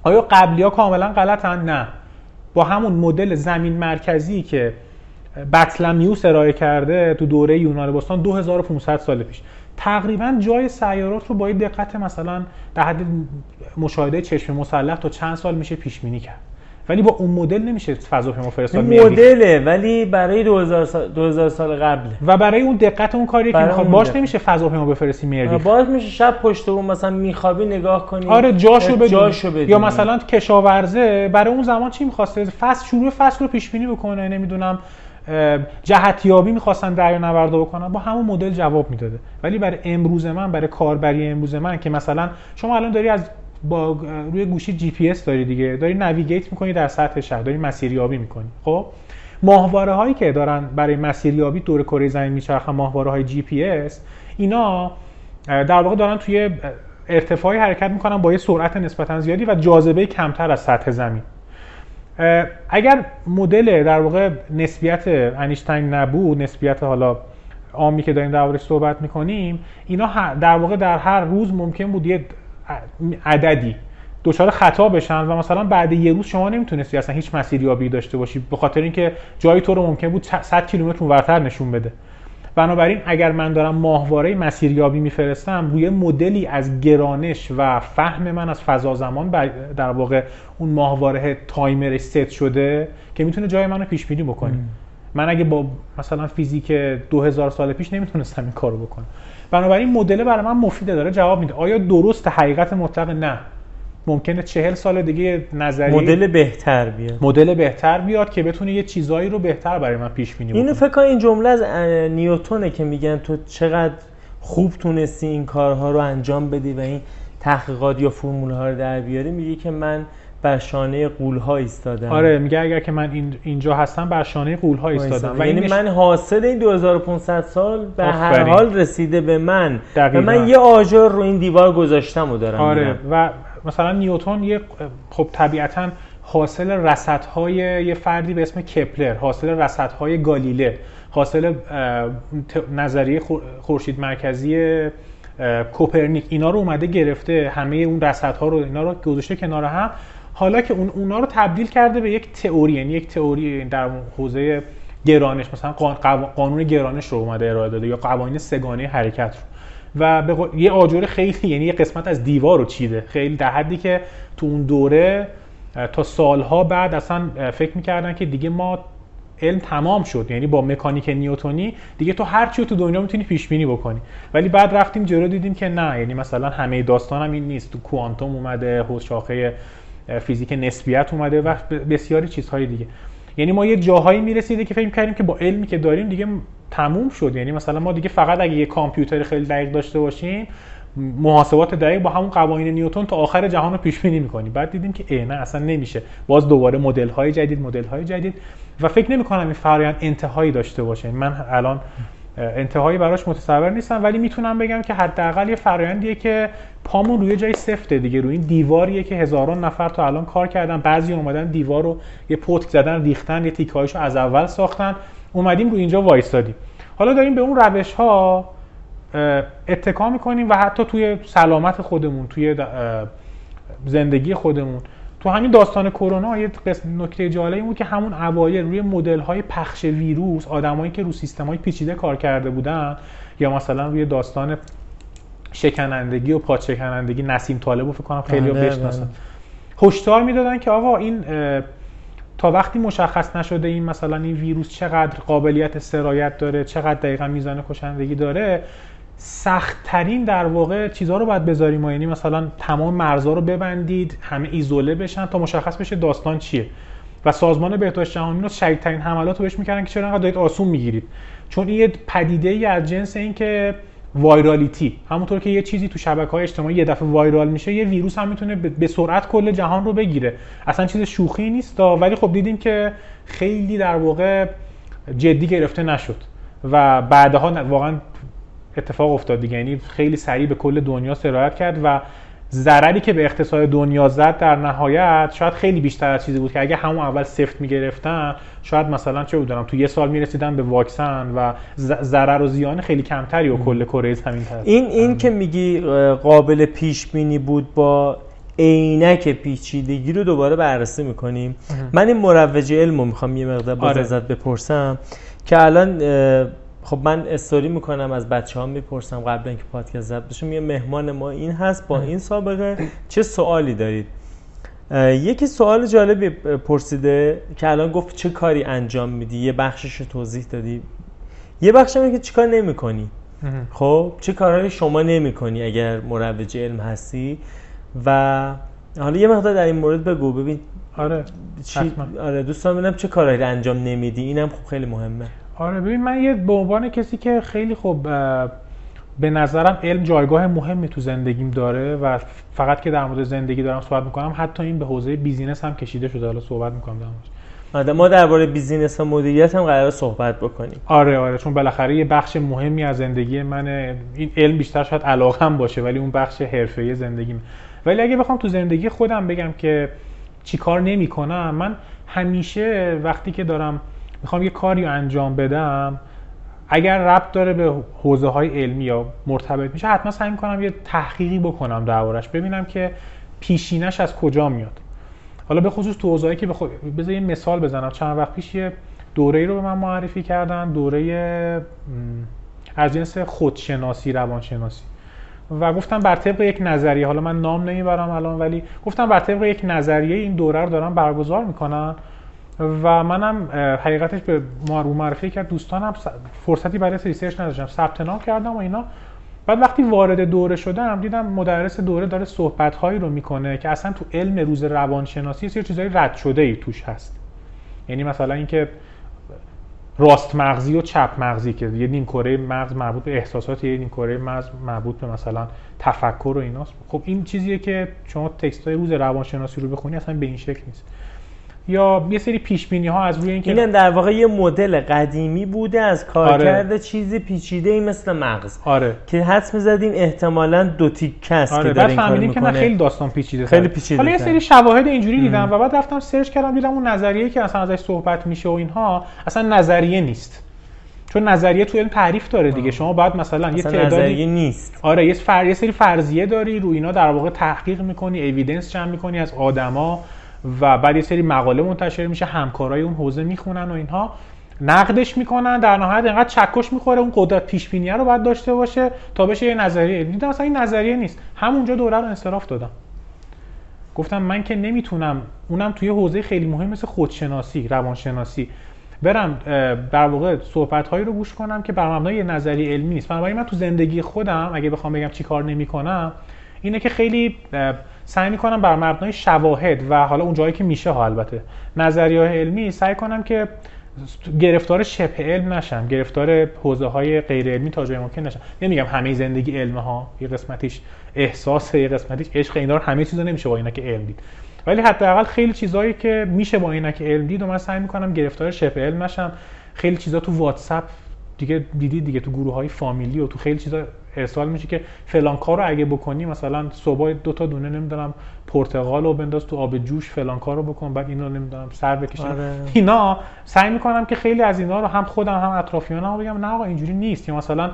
آیا قبلی ها کاملا غلطن؟ نه. با همون مدل زمین مرکزی که بطلمیوس ارائه کرده تو دوره یونان باستان 2500 سال پیش. تقریبا جای سیارات رو با دقت مثلا در حد مشاهده چشم مسلح تا چند سال میشه پیش بینی کرد. ولی با اون مدل نمیشه فضاپیما فرستاد مدله ولی برای 2000 سال, 2000 سال قبل. و برای اون دقت اون کاریه که می‌خواد. باش دقت. نمیشه فضاپیما بفرستی مریخ باز میشه شب پشت اون مثلا میخوابی نگاه کنی. آره جاشو بدونی. جاشو بدونی. یا مثلا کشاورزه برای اون زمان چی می‌خواسته؟ فصل شروع فصل رو پیش بینی بکنه نمی‌دونم جهتیابی می‌خواستن دریا نوردا بکنن. با همون مدل جواب می‌داده. ولی برای امروز من برای کاربری امروز من که مثلا شما الان داری از با روی گوشی جی پی اس داری دیگه. داری navigate می‌کنی در سطح شهر. داری مسیریابی می‌کنی. خب؟ ماهواره هایی که دارن برای مسیریابی دور کره زمین میچرخن ماهواره های جی پی اس اینا در واقع دارن توی ارتفاعی حرکت می‌کنن با یه سرعت نسبتا زیادی و جاذبه کمتر از سطح زمین. اگر مدل در واقع نسبیت انیشتین نبود نسبیت حالا عامی که داریم دربارش صحبت می‌کنیم اینا در واقع در هر روز ممکن بود یه عددی. دچار خطا بشن و مثلا بعد یه روز شما نمی‌تونستی اصلا هیچ مسیریابی داشته باشی به خاطر اینکه جایی تو رو ممکن بود 100 کیلومتر اونورتر نشون بده. بنابراین اگر من دارم ماهواره مسیریابی میفرستم روی مدلی از گرانش و فهم من از فضا زمان در واقع اون ماهواره تایمرش ست شده که می‌تونه جای منو پیش بینی بکنه من اگه با مثلا فیزیک 2000 سال پیش نمی‌تونستم این کارو بکنم. بنابراین مدل برای من مفیده داره جواب میده. آیا درست؟ حقیقت مطلق نه. ممکنه چهل سال دیگه نظریه مدل بهتر بیاد. مدل بهتر بیاد که بتونه یه چیزایی رو بهتر برای من پیش بینی اینو فکر این جمله از نیوتونه که میگن تو چقدر خوب تونستی این کارها رو انجام بدی و این تحقیقات یا فرمول ها رو در بیاری. میگه که من بر شانه قول ها ایستادم آره میگه اگر که من این اینجا هستم بر شانه قول ها ایستادم و یعنی نش- من حاصل این 2500 سال به هر. حال رسیده به من و دقیقاً. من یه آجر رو این دیوار گذاشتم و دارم آره میرم. و مثلا نیوتن یه خب طبیعتا حاصل رصدهای یه فردی به اسم کپلر حاصل رصدهای گالیله حاصل نظریه خور- خورشید مرکزی کوپرنیک اینا رو اومده گرفته همه اون رصدها رو اینا رو گذاشته کنار هم حالا که اون اونا رو تبدیل کرده به یک تئوری یعنی یک تئوری در حوزه گرانش مثلا قانون گرانش رو اومده ارائه داده یا قوانین سگانه حرکت رو. و به قول- یه آجر خیلی یعنی یه قسمت از دیوار رو چیده. خیلی در حدی که تو اون دوره تا سالها بعد اصلا فکر می‌کردن که دیگه ما علم تمام شد. یعنی با مکانیک نیوتونی دیگه تو هر چی تو دنیا می‌تونی پیش بینی بکنی. ولی بعد رفتیم جلو دیدیم که نه. یعنی مثلا همه داستان هم این نیست. تو کوانتوم اومده شاخه فیزیک نسبیت اومده و بسیاری چیزهای دیگه. یعنی ما یه جاهایی می‌رسیده که فکر کردیم که با علمی که داریم دیگه تموم شد. یعنی مثلا ما دیگه فقط اگه یه کامپیوتر خیلی دقیق داشته باشیم محاسبات دقیق با همون قوانین نیوتن تا آخر جهان رو پیش بینی می‌کنیم. بعد دیدیم که ای اصلا نمیشه. باز دوباره مدل های جدید مدل های جدید. و فکر نمی کنم این فرآیند انتهایی داشته باشه. من الان انتهایی براش متصور نیستم ولی می‌تونم بگم که حداقل یه فرآیندیه که پامون روی جای سفته دیگه. روی این دیواریه که هزاران نفر تا الان کار کردن. بعضی اومدن دیوار رو یه پتک زدن ریختن یه تیکه رو از اول ساختن. اومدیم رو اینجا وایستادیم حالا داریم به اون روش ها اتکا می‌کنیم و حتی توی سلامت خودمون توی زندگی خودمون. تو همین داستان کرونا یه قسم نکته جالبی بود که همون اوایل روی مدل های پخش ویروس آدمایی که رو سیستم های پیچیده کار کرده بودن یا مثلا روی داستان شکنندگی و پاد شکنندگی نسیم طالب رو فکر کنم خیلی بله، بشناسن بله. هشدار می‌دادن که آقا این تا وقتی مشخص نشده این مثلا این ویروس چقدر قابلیت سرایت داره چقدر دقیقا میزان کشندگی داره سخت ترین در واقع چیزها رو باید بذاریم و یعنی مثلا تمام مرزها رو ببندید همه ایزوله بشن تا مشخص بشه داستان چیه. و سازمان بهداشت جهانی رو شدیدترین حملات رو بهش می‌کردن که چرا انقدر دارید آسون می‌گیرید. چون این یه پدیده ای از جنس این که وایرالیتی. همونطور که یه چیزی تو شبکه های اجتماعی یه دفعه وایرال میشه یه ویروس هم می‌تونه به سرعت کل جهان رو بگیره. اصلا چیز شوخی نیست ولی خب دیدیم که خیلی در واقع جدی گرفته نشد. و بعدها واقعا اتفاق افتاد دیگه. یعنی خیلی سریع به کل دنیا سرایت کرد و ضرری که به اقتصاد دنیا زد در نهایت شاید خیلی بیشتر از چیزی بود که اگه همون اول سفت می‌گرفتن شاید مثلا چه بدونم تو یه سال می‌رسیدن به واکسن و ضرر و زیان خیلی کمتری و کل کره زمین این این که میگی قابل پیش بینی بود با عینک پیچیدگی رو دوباره بررسی می‌کنیم. من این مروج علم رو می‌خوام یه مقدار باز آره. ازت بپرسم که الان خب من استوری می‌کنم از بچه ها می‌پرسم قبل اینکه پادکست ضبط بشه. میگه مهمان ما این هست با این سابقه. چه سوالی دارید؟ یکی سوال جالبی پرسیده که الان گفت چه کاری انجام میدی؟ یه بخشش رو توضیح دادی. یه بخش که چیکار نمی‌کنی. خب چه کارهایی شما نمی‌کنی اگر مروج علم هستی؟ و حالا یه مقدار در این مورد بگو. ببین آره چی؟ آره دوستان ببینم چه کارهایی انجام نمیدی. اینم خب خیلی مهمه. آره ببین من یه به عنوان کسی که خیلی خب به نظرم علم جایگاه مهمی تو زندگیم داره و فقط که در مورد زندگی دارم صحبت می‌کنم حتی این به حوزه business هم کشیده شده. حالا صحبت می‌کنم آره ما درباره business و مدیریت هم قرار صحبت بکنیم. آره آره چون بالاخره یه بخش مهمی از زندگی من این علم بیشتر شاید علاقم باشه ولی اون بخش حرفه‌ای زندگیم. ولی اگه بخوام تو زندگی خودم بگم که چیکار نمی‌کنم من همیشه وقتی که دارم می‌خوام یه کاری انجام بدم اگر ربط داره به حوزه های علمی یا مرتبط میشه حتما سعی می‌کنم یه تحقیقی بکنم دربارش ببینم که پیشینش از کجا میاد. حالا به خصوص تو حوزه‌ای که بخو... بذار یه مثال بزنم. چند وقت پیش یه دوره رو به من معرفی کردن دوره از جنس خودشناسی روانشناسی. و گفتم بر طبق یک نظریه حالا من نام نمی‌برم الان ولی گفتم بر طبق یک نظریه این دوره رو دارم برگزار می‌کنن. و منم حقیقتش به معرفی کرد. دوستانم فرصتی برای ریسرچ نداشتم. ثبت نام کردم و اینا. بعد وقتی وارد دوره شدم دیدم مدرس دوره داره صحبت هایی رو می‌کنه که اصلا تو علم روز روانشناسی یه چیزای رد شده ای توش هست. یعنی مثلا اینکه راست مغزی و چپ مغزی که یه نیم کره مغز مربوط به احساسات یه نیم کره مغز مربوط به مثلا تفکر و ایناست. خب این چیزیه که شما تکست های روز روانشناسی رو بخونی اصلا به این شکل نیست. یا یه سری پیش بینی ها از روی اینکه این در واقع یه مدل قدیمی بوده از کارکرد آره. چیزی پیچیده ای مثل مغز. آره. که حدس می‌زدیم احتمالاً دو تیکه است آره. که داره این کارو که خیلی داستان پیچیده خیلی پیچیده حالا یه سری شواهد اینجوری دیدم و بعد رفتم سرچ کردم دیدم اون نظریه که اصلا ازش صحبت میشه و اینها اصلا نظریه نیست. چون نظریه تو علم تعریف داره دیگه. شما باید مثلا یه تعدادی نظریه نیست. آره یه, فر... یه سری فرضیه داری رو اینا در واقع تحقیق می‌کنی اوییدنس جمع می‌کنی از آدما. و بعد یه سری مقاله منتشر میشه همکارای اون حوزه می‌خونن و اینها. نقدش می‌کنن در نهایت اینقدر چکش می‌خوره اون قدرت پیش رو باید داشته باشه تا بشه یه نظریه. علمی مثلا این نظریه نیست. همونجا دوره رو انصراف دادم. گفتم من که نمی‌تونم اونم توی حوزه خیلی مهم مثل خودشناسی روانشناسی برم در واقع صحبت هایی رو گوش کنم که بر مبنای نظری علمی نیست. بنابراین من تو زندگی خودم اگه بخوام بگم چی کار نمی‌کنم اینه که خیلی سعی می‌کنم بر مبنای شواهد و حالا اون جایی که میشه ها البته نظریه علمی سعی کنم که گرفتار شبه علم نشم گرفتار حوزه های غیر علمی تا جای ممکن نشم. نمیگم همه زندگی علم ها یه قسمتیش احساس یه قسمتیش عشق اینا رو همه چیزا نمیشه با اینا که علم دید. ولی حداقل خیلی چیزایی که میشه با اینا که علم دید و من سعی می‌کنم گرفتار شبه علم نشم. خیلی چیزا تو واتساپ دیگه دیدی دیگه تو گروه های فامیلی و تو خیلی چیزا ارسال میشه که فلان کار رو اگه بکنی مثلا صبح دو تا دونه نمی‌دونم پرتقال رو بنداز تو آب جوش فلان کار رو بکن بعد اینو نمی‌دونم سر بکشم آره. اینا سعی می‌کنم که خیلی از اینا رو هم خودم هم اطرافیانم بگم نه آقا اینجوری نیست. یا مثلا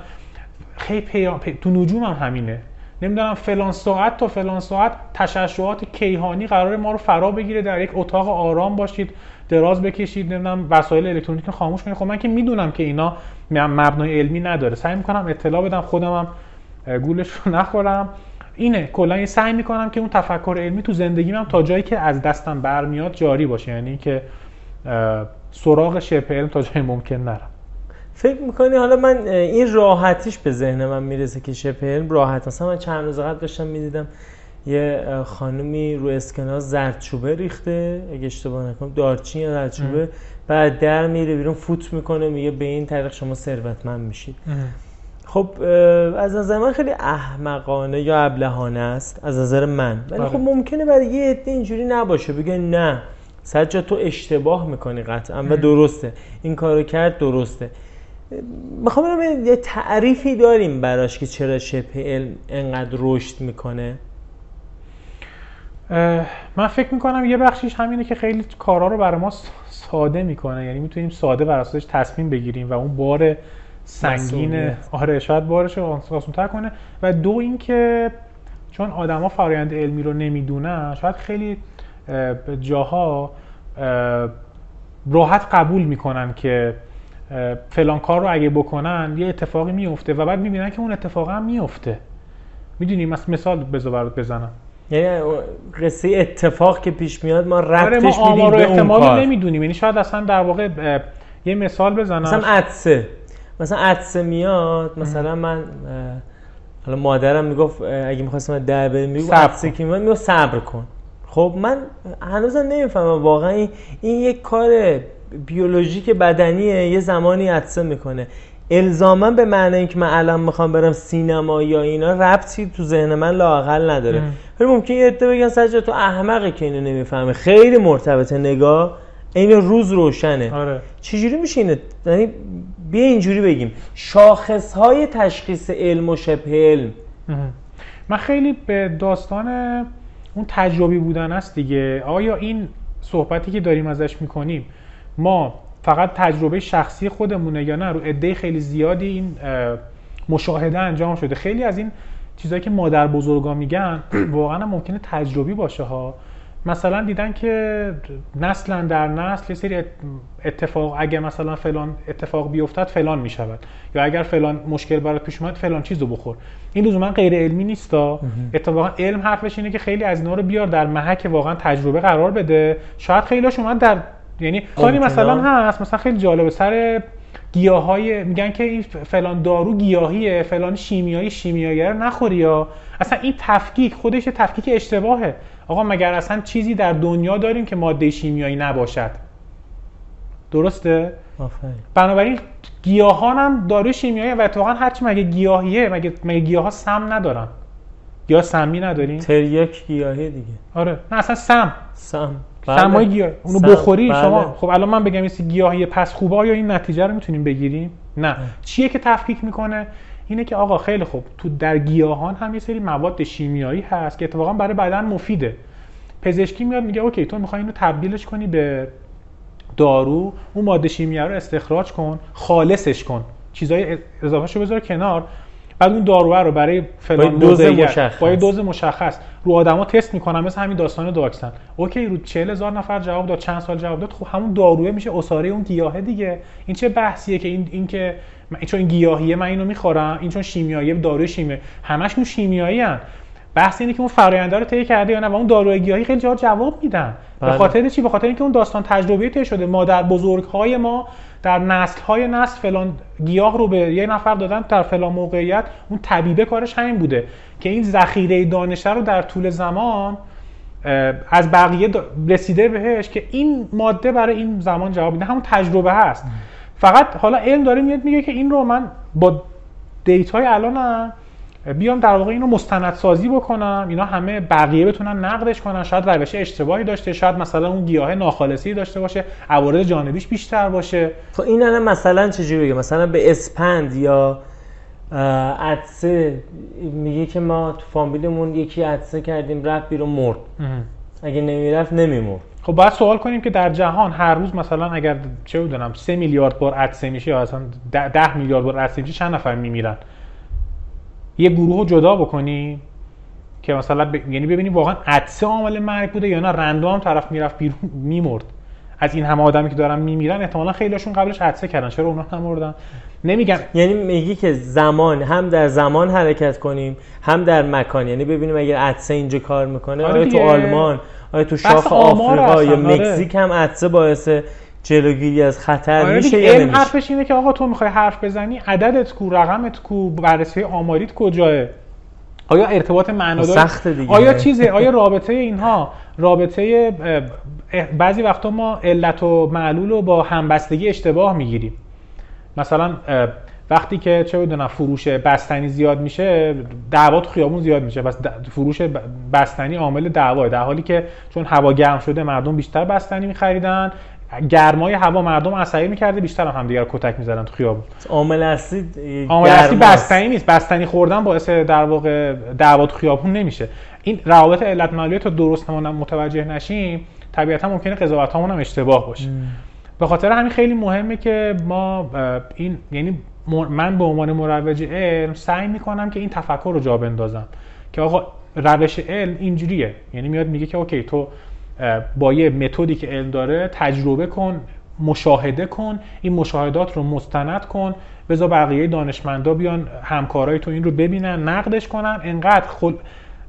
خیلی پیام تو نجوم هم همینه. نمی‌دونم فلان ساعت تا فلان ساعت تشعشعات کیهانی قرار ما رو فرا بگیره در یک اتاق آرام باشید. دراز بکشید نمی‌دونم وسایل الکترونیک خاموش کنید. خب من که می‌دونم که اینا مبنای علمی نداره. سعی می‌کنم اطلاع بدم خودم هم گولش رو نخورم. اینه کلا سعی می‌کنم که اون تفکر علمی تو زندگیم تا جایی که از دستم برمیاد جاری باشه. یعنی که سراغ شبه علم تا جایی ممکن نرم. فکر می‌کنی حالا من این راحتیش به ذهن من می‌رسه که علم راحت. مثلا من چند روز قبل داشتم می‌دیدم یه خانومی رو اسکناس زردچوبه ریخته. اگه اشتباه نکنم دارچین یا زردچوبه. بعد در میره بیرون فوت می‌کنه میگه به این طریق شما ثروتمند میشید. خب از نظر من خیلی احمقانه یا ابلهانه است از نظر من. ولی خب آره. ممکنه برای یه عده اینجوری نباشه. بگه نه. سجا تو اشتباه می‌کنی قطعا و درسته. این کارو کرد درسته. می‌خوام یه تعریفی داریم براش که چرا شبه علم انقدر رشد می‌کنه. من فکر می‌کنم یه بخشیش همینه که خیلی کارا رو برای ما ساده می‌کنه. یعنی می‌تونیم ساده بر اساسش تصمیم بگیریم و اون بار سنگین آره شاید بارش رو آسان‌تر کنه. و دو اینکه چون آدما فرایند علمی رو نمی‌دونن شاید خیلی جاها راحت قبول می‌کنن که فلان کار رو اگه بکنن یه اتفاقی میفته و بعد می‌بینن که اون اتفاق هم میفته می‌دونی؟ مثال بذار برات بزنم. یعنی قصه اتفاق که پیش میاد ما آره ربطش ما آمار و به اون کار. نمی‌دونیم. یعنی شاید اصلا در واقع اه، یه مثال بزنم. مثلا عدسه مثلا عدسه میاد مثلا من حالا مادرم می‌گفت اگه می‌خواستم در بریم می‌گفت صبر عدسه کن. که میاد می‌گفت صبر کن. خب من هنوزم نمی‌فهمم واقعا این, این یک کار بیولوژیک بدنیه یه زمانی عدسه می‌کنه. الزاما به معنی اینکه من الان می‌خوام برم سینما یا اینا ربطی تو ذهن من لااقل نداره. ولی ممکن یه عده بگن سجاد تو احمقی که اینو نمی‌فهمه. خیلی مرتبطه نگاه این روز روشنه. آره. چجوری میشه اینه یعنی بیا اینجوری بگیم. شاخص های تشخیص علم و شبه علم. من خیلی به داستان اون تجربی بودن است دیگه. آیا این صحبتی که داریم ازش می‌کنیم ما فقط تجربه شخصی خودمونه یا نه؟ رو عده خیلی زیادی این اه، مشاهده انجام شده. خیلی از این چیزهایی که مادر بزرگا میگن [CLEARS THROAT] واقعا ممکنه تجربی باشه ها. مثلا دیدن که نسلا در نسل یه سری اتفاق اگه مثلا فلان اتفاق بیفتد فلان می‌شود. یا اگر فلان مشکل برات پیش اومد فلان چیزو بخور. این لزوما غیر علمی نیستا اتفاقا علم حرفش اینه که خیلی از اینا رو بیار در محک واقعا تجربه قرار بده. شاید خیلیش اومد در یعنی ممکنه. مثلا هست مثلا خیلی جالبه. سر گیاهای میگن که این فلان دارو گیاهیه فلان شیمیایی شیمیایی رو نخوری یا؟ اصلا این تفکیک خودش تفکیک اشتباهه. آقا مگر اصلا چیزی در دنیا داریم که ماده شیمیایی نباشد؟ درسته؟ آفرین. بنابراین گیاهان هم داروی شیمیایی و اتفاقا هرچی مگه گیاهیه مگه مگه گیاه ها سم ندارن؟ گیاه سمی نداریم؟ تریاک گیاهی دیگه. آره. نه اصلا سم. سم. سمای گیاه. اونو سم. بخوری بله. شما. خب الان من بگم این گیاهی پس خوبه آیا این نتیجه رو می‌تونیم بگیریم؟ نه. چیه که تفکیک می‌کنه؟ اینه که آقا خیلی خوب. تو در گیاهان هم یه سری مواد شیمیایی هست که اتفاقا برای بدن مفیده. پزشکی میاد میگه okay تو می‌خوای اینو تبدیلش کنی به دارو اون ماده شیمیایی رو استخراج کن خالصش کن. چیزای اضافهشو بذار کنار. بعد اون داروه رو برای فلان دوز مشخص. با دوز مشخص. رو آدما تست می‌کنن مثل همین داستان واکسن okay رو 40 هزار نفر جواب داد چند سال جواب داد خب همون داروه میشه عصاره اون گیاهه دیگه. این چه بحثیه که این این که من- چون این گیاهیه من اینو می‌خورم این چون شیمیایی داروی شیمیایی. همش اون شیمیایی ان. بحث اینه که اون فراینده رو طی کرده یا نه و اون داروی گیاهی خیلی جا جواب میدن. به بله. خاطر چی؟ به خاطر اینکه اون داستان تجربه طی شده. مادر بزرگهای ما در نسل های نسل فلان گیاه رو به یه نفر دادن در فلان موقعیت اون طبیبه کارش همین بوده که این ذخیره دانشه رو در طول زمان از بقیه رسیده بهش که این ماده برای این زمان جواب میده. همون تجربه هست. فقط حالا علم داره میاد میگه که این رو من با data ی الانم بیام در واقع اینو مستندسازی بکنم اینا همه بقیه بتونن نقدش کنن. شاید روش اشتباهی داشته شاید مثلا اون گیاه ناخالصی داشته باشه عوارض جانبیش بیشتر باشه. خب این الان مثلا چجوری بگم؟ مثلا به اسپند یا عطسه میگه که ما تو فامیلمون یکی عطسه کردیم رفت بیرون مرد. اگه نمی‌رفت نمیمرد. خب باید سوال کنیم که در جهان هر روز مثلا اگر چه بدونم 3 میلیارد بار عدسه میشه یا اصلا 10 میلیارد بار عدسه میشه چند نفر میمیرن؟ یه گروه رو جدا بکنیم که مثلا ب... یعنی ببینیم واقعا عدسه عامل مرگ بوده یا نه رندوم طرف می‌رفت بیرون میمرد. از این همه آدمی که دارن میمیرن احتمالا خیلیشون قبلش عدسه کردن. چرا اونا نمردن؟ نمیگم. یعنی میگی که زمان هم در زمان حرکت کنیم هم در مکان. یعنی ببینیم اگر عدسه اینجا کار می‌کنه آره آیا تو. آلمان آیا تو شاخ آفریقا یا آره. مکزیک هم عدسه باعث جلوگیری از خطر آره میشه یا نمیشه؟ حرفش اینه که آقا تو می‌خوای حرف بزنی عددت کو رقمت کو بررسی آماریت کجاه؟ آیا ارتباط معنادار؟ سخته دیگه. آیا چیزه؟ آیا رابطه اینها؟ رابطه بعضی وقتا ما علت و معلول رو با همبستگی اشتباه می‌گیریم. مثلا وقتی که چه بدونم فروش بستنی زیاد میشه دعوا تو خیابون زیاد میشه. بس فروش بستنی عامل دعواه. در حالی که چون هوا گرم شده مردم بیشتر بستنی میخریدن. گرمای هوا مردم عصبی می‌کرده بیشتر هم همدیگه رو کتک می‌زدن تو خیابون. عامل اصلی عامل اصلی. بستنی نیست. بستنی خوردن باعث در واقع دعوا تو خیابون نمیشه. این روابط علت معلولی تا درست متوجه نشیم طبیعتا ممکنه قضاوت هم اشتباه باشه. به خاطر همین خیلی مهمه که ما این یعنی من به عنوان مروج علم سعی می‌کنم که این تفکر رو جا بندازم. که آقا روش علم اینجوریه. یعنی میاد میگه که اوکی تو با یه متدی که علم داره تجربه کن مشاهده کن این مشاهدات رو مستند کن بذار بقیه دانشمندا بیان همکارای تو این رو ببینن نقدش کنن. انقدر خل...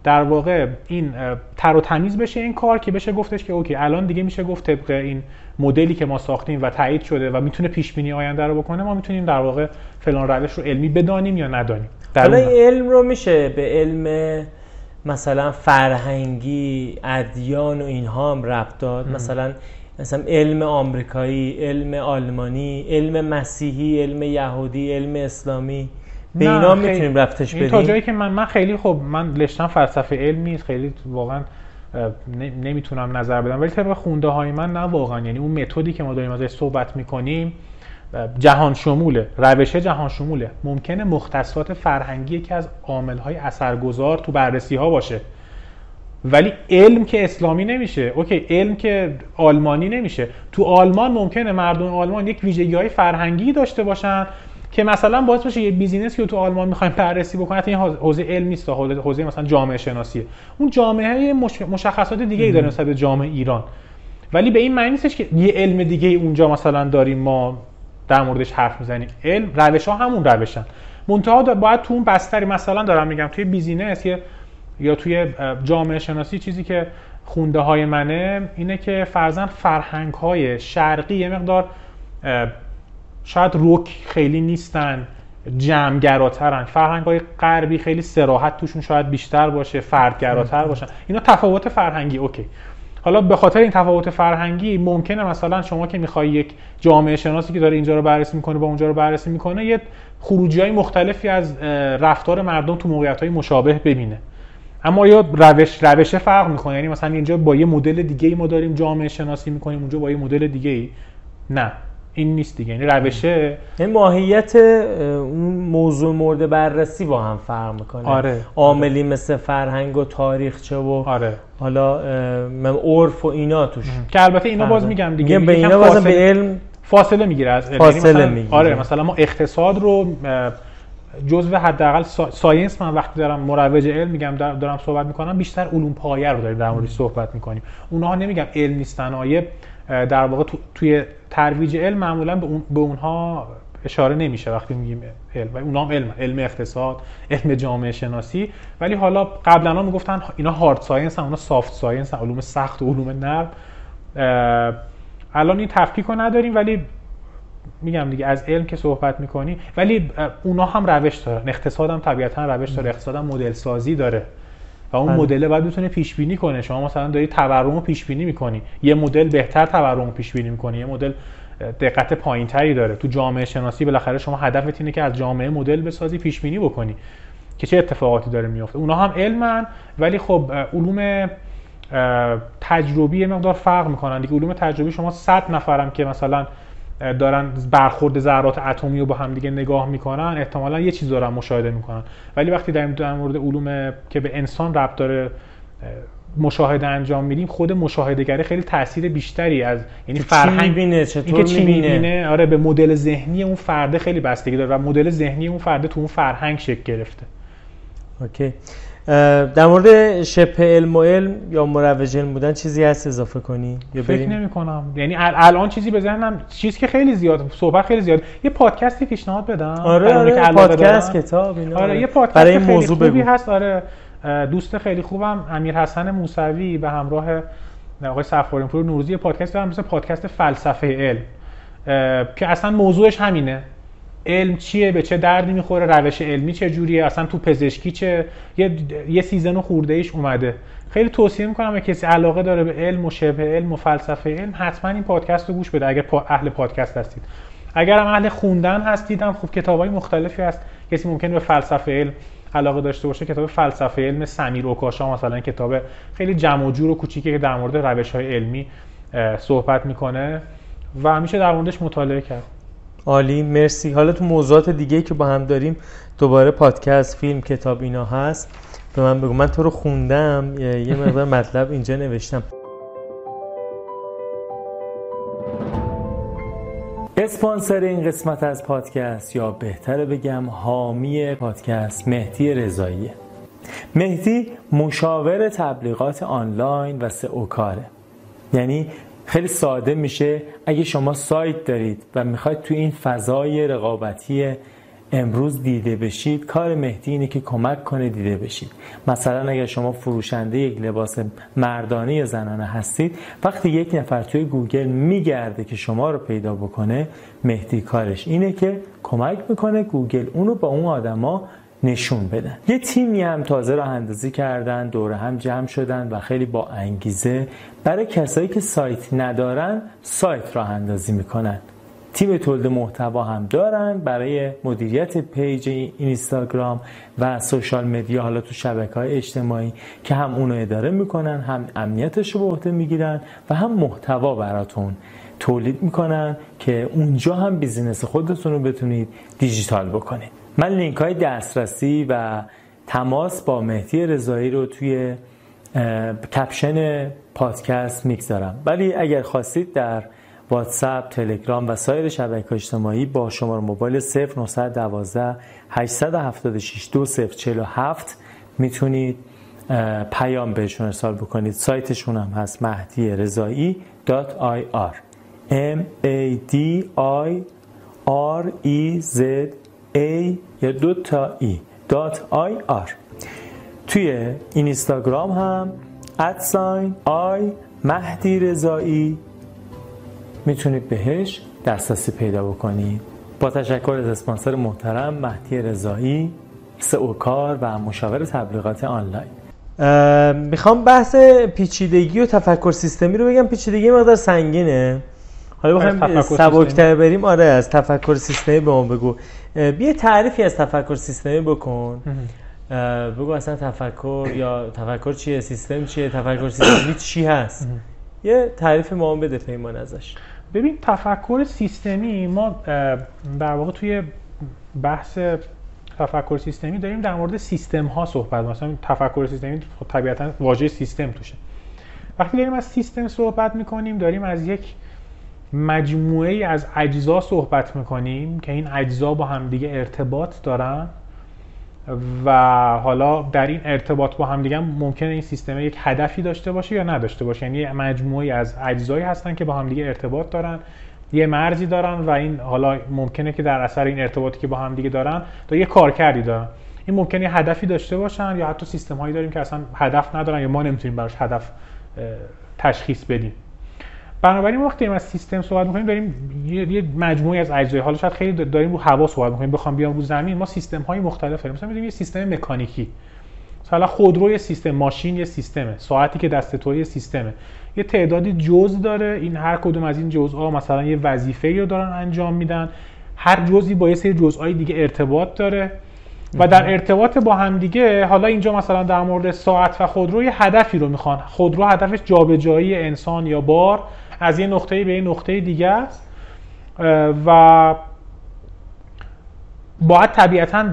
در واقع این تر و تمیز بشه این کار که بشه گفتش که اوکی الان دیگه میشه گفت طبق این مدلی که ما ساختیم و تایید شده و می‌تونه پیش بینی آینده رو بکنه ما می‌تونیم در واقع فلان روش رو علمی بدانیم یا ندانیم. حالا این علم رو میشه به علم مثلا فرهنگی ادیان و اینها هم ربط داد. مثلا مثلا علم آمریکایی علم آلمانی علم مسیحی علم یهودی علم اسلامی. به اینا می‌تونیم رفتش بدیم تا جایی که من من خیلی خب من لشتم فلسفه علمی خیلی واقعا نمی‌تونم نظر بدم. ولی طبق خونده های من نه واقعا. یعنی اون متدی که ما داریم ازش صحبت می‌کنیم جهان شموله روش جهان شموله ممکنه مختصات فرهنگی که از عامل های اثرگذار تو بررسی ها باشه. ولی علم که اسلامی نمیشه. OK علم که آلمانی نمیشه. تو آلمان ممکنه مردم آلمان یک ویژگی های فرهنگی داشته باشن که مثلا باعث بشه یه business که تو آلمان می‌خوایم بررسی بکنه این حوزه علم نیست حوزه مثلا جامعه شناسیه اون جامعه مشخصات دیگه ای داره نسبت به جامعه ایران. ولی به این معنی نیستش که یه علم دیگه اونجا مثلا داریم ما در موردش حرف می‌زنیم علم روش ها همون روشن منتها باید تو اون بستری مثلا دارم میگم توی business یا توی جامعه شناسی چیزی که خونده های منه اینه که فرضا فرهنگ های شرقی یه مقدار شاید رک خیلی نیستن جمعگراترن. فرهنگ های غربی خیلی صراحت توشون شاید بیشتر باشه فردگراتر باشن. اینا تفاوت فرهنگی OK. حالا به خاطر این تفاوت فرهنگی ممکنه مثلا شما که می‌خوای یک جامعه شناسی که داره اینجا رو بررسی می‌کنه با اونجا رو بررسی می‌کنه یه خروجی های مختلفی از رفتار مردم تو موقعیت های مشابه ببینه. اما یا روش روشه فرق می‌کنه. یعنی مثلا اینجا با یه مدل دیگه ای ما داریم جامعه شناسی می‌کنیم اونجا با یه مدل دیگه ای نه. این نیست دیگه. یعنی روشه این ماهیت اون موضوع مورد بررسی با هم فرق می‌کنه. آره. عاملی آره. مثل فرهنگ و تاریخچه و آره. حالا عرف و اینا توش. که البته اینا باز میگم دیگه. به اینا باز به علم فاصله می‌گیره از علم. یعنی فاصله می‌گیره. آره مثلا ما اقتصاد رو جزء حداقل science من وقتی دارم مروج علم میگم دارم صحبت می‌کنم بیشتر علوم پایه رو داریم در موردش صحبت می‌کنیم. اونها نمیگم علم نیستن آیه در واقع توی ترویج علم معمولا به, اون، به اونها اشاره نمیشه وقتی میگیم علم. و اونها هم علم علم اقتصاد علم جامعه شناسی. ولی حالا قبلا ها می‌گفتن اینا hard science هم اونا soft science هم علوم سخت و علوم نرم. الان این تفکیک رو نداریم ولی میگم دیگه از علم که صحبت می‌کنی. ولی اونا هم روش دارن. اقتصاد هم طبیعتا روش داره اقتصاد هم مدل سازی داره. و اون بله. مدل باید بتونه پیش بینی کنه شما مثلا داری تورم رو پیش بینی می‌کنی. یه مدل بهتر تورم رو پیش بینی می‌کنی. یه مدل دقت پایینتری داره. تو جامعه شناسی بالاخره شما هدفت اینه که از جامعه مدل بسازی پیش بینی بکنی. که چه اتفاقاتی داره میفته اونا هم علمن ولی خب علوم تجربی مقدار فرق می‌کنن. دیگه علوم تجربی شما 100 نفرم که مثلا دارن برخورد ذرات اتمی رو با هم دیگه نگاه می‌کنن احتمالا یه چیز دارن مشاهده می‌کنن. ولی وقتی در, در مورد علوم که به انسان ربط داره مشاهده انجام میدیم خود مشاهدهگری خیلی تاثیر بیشتری از یعنی فرهنگ می‌بینه؟ چطور چی می‌بینه؟ آره به مدل ذهنی اون فرده خیلی بستگی داره و مدل ذهنی اون فرده تو اون فرهنگ شکل گرفته. اوکی. در مورد شبه علم و علم یا مروج علم بودن چیزی هست اضافه کنی؟ یا فکر نمی کنم یعنی الان چیزی به ذهنم چیزی که خیلی زیاد صحبت خیلی زیاد. یه پادکستی پیشنهاد بدم. آره, آره که پادکست کتاب اینا آره یه پادکست برای خیلی موضوع خوبی هست. آره دوست خیلی خوبم امیر حسن موسوی به همراه آقای سفارین پور نوروزی پادکست دارم مثل پادکست فلسفه علم. که اصلا موضوعش همینه. علم چیه؟ به چه دردی می‌خوره؟ روش علمی چه جوریه اصلا تو پزشکی چه؟ یه, یه سیزن خورده ایش اومده. خیلی توصیه می‌کنم اگه کسی علاقه داره به علم و شبه علم و فلسفه علم حتما این پادکست رو گوش بده اگر اهل پادکست هستید. اگر هم اهل خوندن هستید هم خوب کتابای مختلفی هست. کسی ممکن به فلسفه علم علاقه داشته باشه. کتاب فلسفه علم سمیر اوکاشا مثلا کتاب خیلی جمع و جور و کوچیکی که در مورد روش های علمی صحبت می‌کنه و همیشه در موردش مطالعه کرد. عالی. مرسی. حالا تو موضوعات دیگه که با هم داریم دوباره پادکست فیلم کتاب اینا هست. به من بگو. من تو رو خوندم. یه مقدار مطلب اینجا نوشتم. اسپانسر این قسمت از پادکست یا بهتره بگم حامی پادکست مهدی رضاییه. مهدی مشاور تبلیغات آنلاین و سئو کاره یعنی خیلی ساده میشه. اگه شما سایت دارید و می‌خواید تو این فضای رقابتی امروز دیده بشید کار مهدی اینه که کمک کنه دیده بشید. مثلا اگر شما فروشنده یک لباس مردانه یا زنانه هستید وقتی یک نفر توی گوگل میگرده که شما رو پیدا بکنه مهدی کارش اینه که کمک می‌کنه گوگل اونو با اون آدما نشون بدن. یه تیمی هم تازه راه اندازی کردن دور هم جمع شدن و خیلی با انگیزه برای کسایی که سایت ندارن سایت راه اندازی می‌کنن. تیم تولید محتوا هم دارن برای مدیریت page اینستاگرام و social media حالا تو شبکه های اجتماعی که هم اونو اداره می‌کنن هم امنیتش رو به عهده می‌گیرن و هم محتوا براتون تولید می‌کنن که اونجا هم business خودتون رو بتونید دیجیتال بکنید. من لینک های دسترسی و تماس با مهدی رضایی رو توی کپشن پادکست می‌گذارم. ولی اگر خواستید در واتساپ، تلگرام و سایر شبکه اجتماعی با شماره موبایل 0912 876 2047 می‌تونید پیام بهشون ارسال بکنید. سایتشون هم هست مهدی رضایی .ir m a d i r e z a یا دو تا ای .ir توی اینستاگرام هم ادساین آی مهدی رضایی می‌تونید بهش دسترسی پیدا بکنید. با تشکر از اسپانسر محترم مهدی رضایی سئوکار و مشاور تبلیغات آنلاین. می‌خوام بحث پیچیدگی و تفکر سیستمی رو بگم. پیچیدگی مقدار سنگینه. حالا بخوایم سبکتر بریم. آره از تفکر سیستمی به ما بگو. بیا تعریفی از تفکر سیستمی بکن. بگو اصلا تفکر یا تفکر چیه سیستم چیه تفکر سیستمی چی هست؟ یه تعریف ما بده پیمان ازش. ببین تفکر سیستمی ما در واقع توی بحث تفکر سیستمی داریم در مورد سیستم ها صحبت مثلا تفکر سیستمی خب طبیعتا واژه سیستم توشه. وقتی داریم از سیستم صحبت می‌کنیم داریم از یک مجموعه از اجزا صحبت می‌کنیم که این اجزا با همدیگه ارتباط دارن و حالا در این ارتباط با هم دیگه ممکنه این سیستم یک هدفی داشته باشه یا نداشته باشه. یعنی مجموعی از اجزایی هستن که با هم دیگه ارتباط دارن یه مرزی دارن و این حالا ممکنه که در اثر این ارتباطی که با هم دیگه دارن تا یه کارکردی دارن. این ممکنه یه هدفی داشته باشن یا حتی سیستم هایی داریم که اصلا هدف ندارن یا ما نمی‌تونیم براش هدف تشخیص بدیم. بنابراین وقتی از سیستم صحبت می‌کنیم داریم یه مجموعی از اجزای حالا شاید خیلی داریم رو هوا صحبت می‌کنیم بخوام بیام رو زمین ما سیستم های مختلف داریم مثلا یه سیستم مکانیکی. مثلا خودرو یه سیستم ماشین یه سیستمه ساعتی که دست تو یه سیستمه. یه تعدادی جزء داره این هر کدوم از این جزء مثلا یه وظیفه رو دارن انجام میدن. هر جزئی با یه سری جزءهای دیگه ارتباط داره. و در ارتباط با هم دیگه حالا اینجا مثلا در مورد ساعت و خودرو یه هدفی رو می‌خوان. خودرو هدفش جابجایی انسان یا بار. از یه نقطه به یه نقطه دیگه است. و باید طبیعتا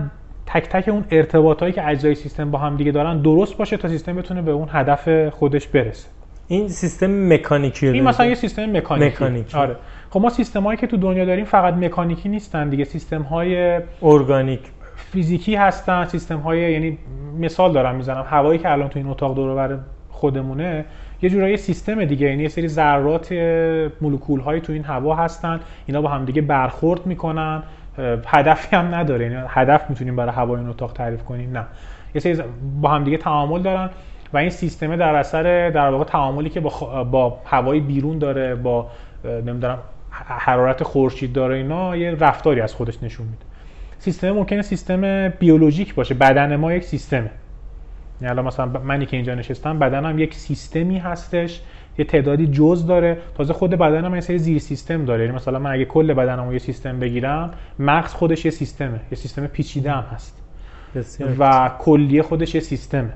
تک تک اون ارتباطایی که اجزای سیستم با هم دیگه دارن درست باشه تا سیستم بتونه به اون هدف خودش برسه. این سیستم مکانیکی این مثلا یه سیستم مکانیکی, مکانیکی. آره. خب ما سیستم هایی که تو دنیا داریم فقط مکانیکی نیستن دیگه. سیستم های ارگانیک. فیزیکی هستن سیستم های یعنی مثال دارم می‌زنم. هوایی که الان تو این اتاق دور خودمونه یه جورایی سیستم دیگه یعنی یه سری ذرات مولکول های تو این هوا هستن اینا با هم دیگه برخورد می‌کنن. هدفی هم نداره یعنی هدف می‌تونیم برای هوای این اتاق تعریف کنیم نه. یه سری با هم دیگه تعامل دارن و این سیستم در اثر در واقع تعاملی که با, با هوای بیرون داره با نمی‌دونم حرارت خورشید داره اینا یه رفتاری از خودش نشون میده. سیستم ممکنه سیستم بیولوژیک باشه بدن ما یک سیستمه. یعنی الان مثلا منی که اینجا نشستم بدنم یک سیستمی هستش یه تعدادی جز داره. تازه خود بدنم یه سری زیر سیستم داره. یعنی مثلا من اگه کل بدنم رو یه سیستم بگیرم مغز خودش یه سیستمه یه سیستم پیچیده هم هست و کلیه خودش یه سیستمه.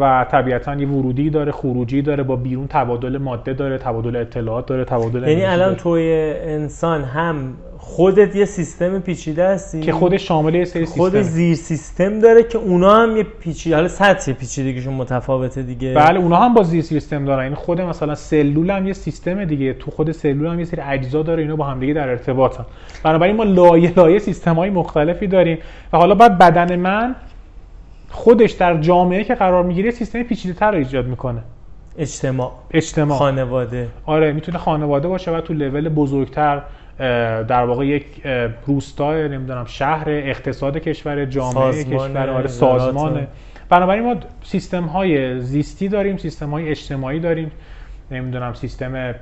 و طبیعتا یه ورودی داره خروجی داره با بیرون تبادل ماده داره تبادل اطلاعات داره تبادل یعنی الان توی انسان هم خودت یه سیستم پیچیده هستی؟ که خودش شامل یه سری سیستم خود زیر سیستم داره که اونا هم یه پیچیده حالا سطح پیچیدگیشون متفاوته دیگه. بله اونا هم با زیر سیستم دارن. این یعنی خود مثلا سلول هم یه سیستم دیگه. تو خود سلول هم یه سری اجزا داره اینا با هم دیگه در ارتباطن. بنابراین ما لایه لایه سیستم های مختلفی داریم. و حالا بعد بدن من خودش در جامعه که قرار می‌گیره سیستم پیچیده تر رو ایجاد می‌کنه. اجتماع. اجتماع. خانواده. آره می‌تونه خانواده باشه و تو لول بزرگتر در واقع یک روستا نمی‌دونم شهر اقتصاد کشور جامعه کشور آره سازمان. بنابراین ما سیستم های زیستی داریم سیستم های اجتماعی داریم. نمی‌دونم سیستم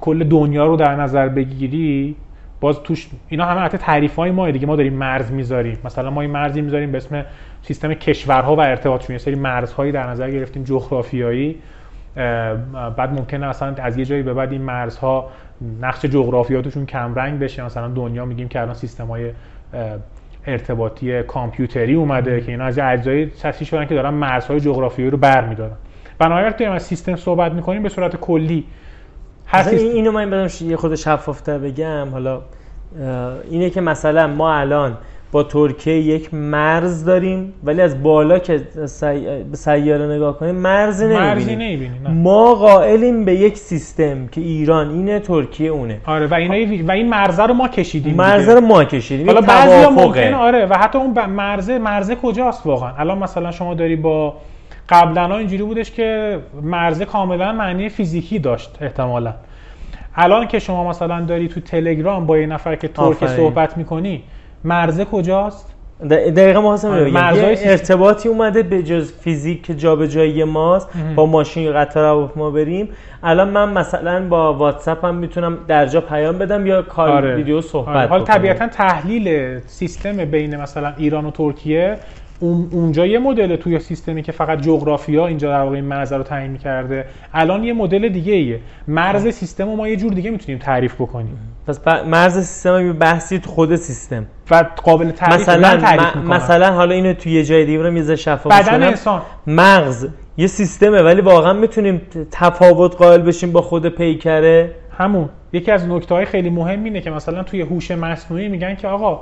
کل دنیا رو در نظر بگیری باز توش اینا همه حتی تعریف های ما دیگه. ما داریم مرز می‌ذاریم. مثلا ما این مرزی می‌ذاریم به اسم سیستم کشورها و ارتباطشون یه سری مرزهایی در نظر گرفتیم جغرافیایی. بعد ممکنه اصلا از یه جایی به بعد این مرزها نقش جغرافیاتشون کم رنگ بشه. مثلا دنیا میگیم که الان سیستم های ارتباطی کامپیوتری اومده که اینا از اجزای چسبی شدن که دارن مرزهای جغرافیایی رو برمیدارن. بنابراین وقتی از سیستم صحبت می‌کنیم به صورت کلی هر اینو من بدم یه خود شفافتر بگم. حالا اینه که مثلا ما الان با ترکیه یک مرز داریم ولی از بالا که به سیاره نگاه کنیم مرزی نمی‌بینیم. ما قائلیم به یک سیستم که ایران اینه ترکیه اونه. آره و اینا و این مرزه رو ما کشیدیم مرزه رو ما کشیدیم. حالا بعضی ممکنه آره و حتی اون مرزه مرزه کجاست واقعا؟ الان مثلا شما داری با قبلا اینجوری بودش که مرزه کاملا معنی فیزیکی داشت احتمالا. الان که شما مثلا داری تو تلگرام با یه نفر که ترکی صحبت می‌کنی مرزه کجاست؟ دقیقا ما آره، ارتباطی اومده به جز فیزیک که جابجایی ماست با ماشین قطار ما بریم. الان من مثلا با واتساپ هم می‌تونم در جا پیام بدم یا کار آره. ویدیو صحبت آره. حالا طبیعتا تحلیل سیستم بین مثلا ایران و ترکیه اونجا یه مدل توی سیستمی که فقط جغرافیا اینجا در واقع این مرز رو تعیین کرده الان یه مدل دیگه ایه. مرز سیستم رو ما یه جور دیگه می‌تونیم تعریف بکنیم. پس مرز سیستم بحثی خود سیستم. و قابل تعریف مثلا تعریف مثلا حالا اینو توی یه جای دیگه رو میز شفاف بدن انسان. مغز یه سیستمه ولی واقعا می‌تونیم تفاوت قائل بشیم با خود پیکره. همون. یکی از نکته های خیلی مهم اینه که مثلا توی هوش مصنوعی میگن که آقا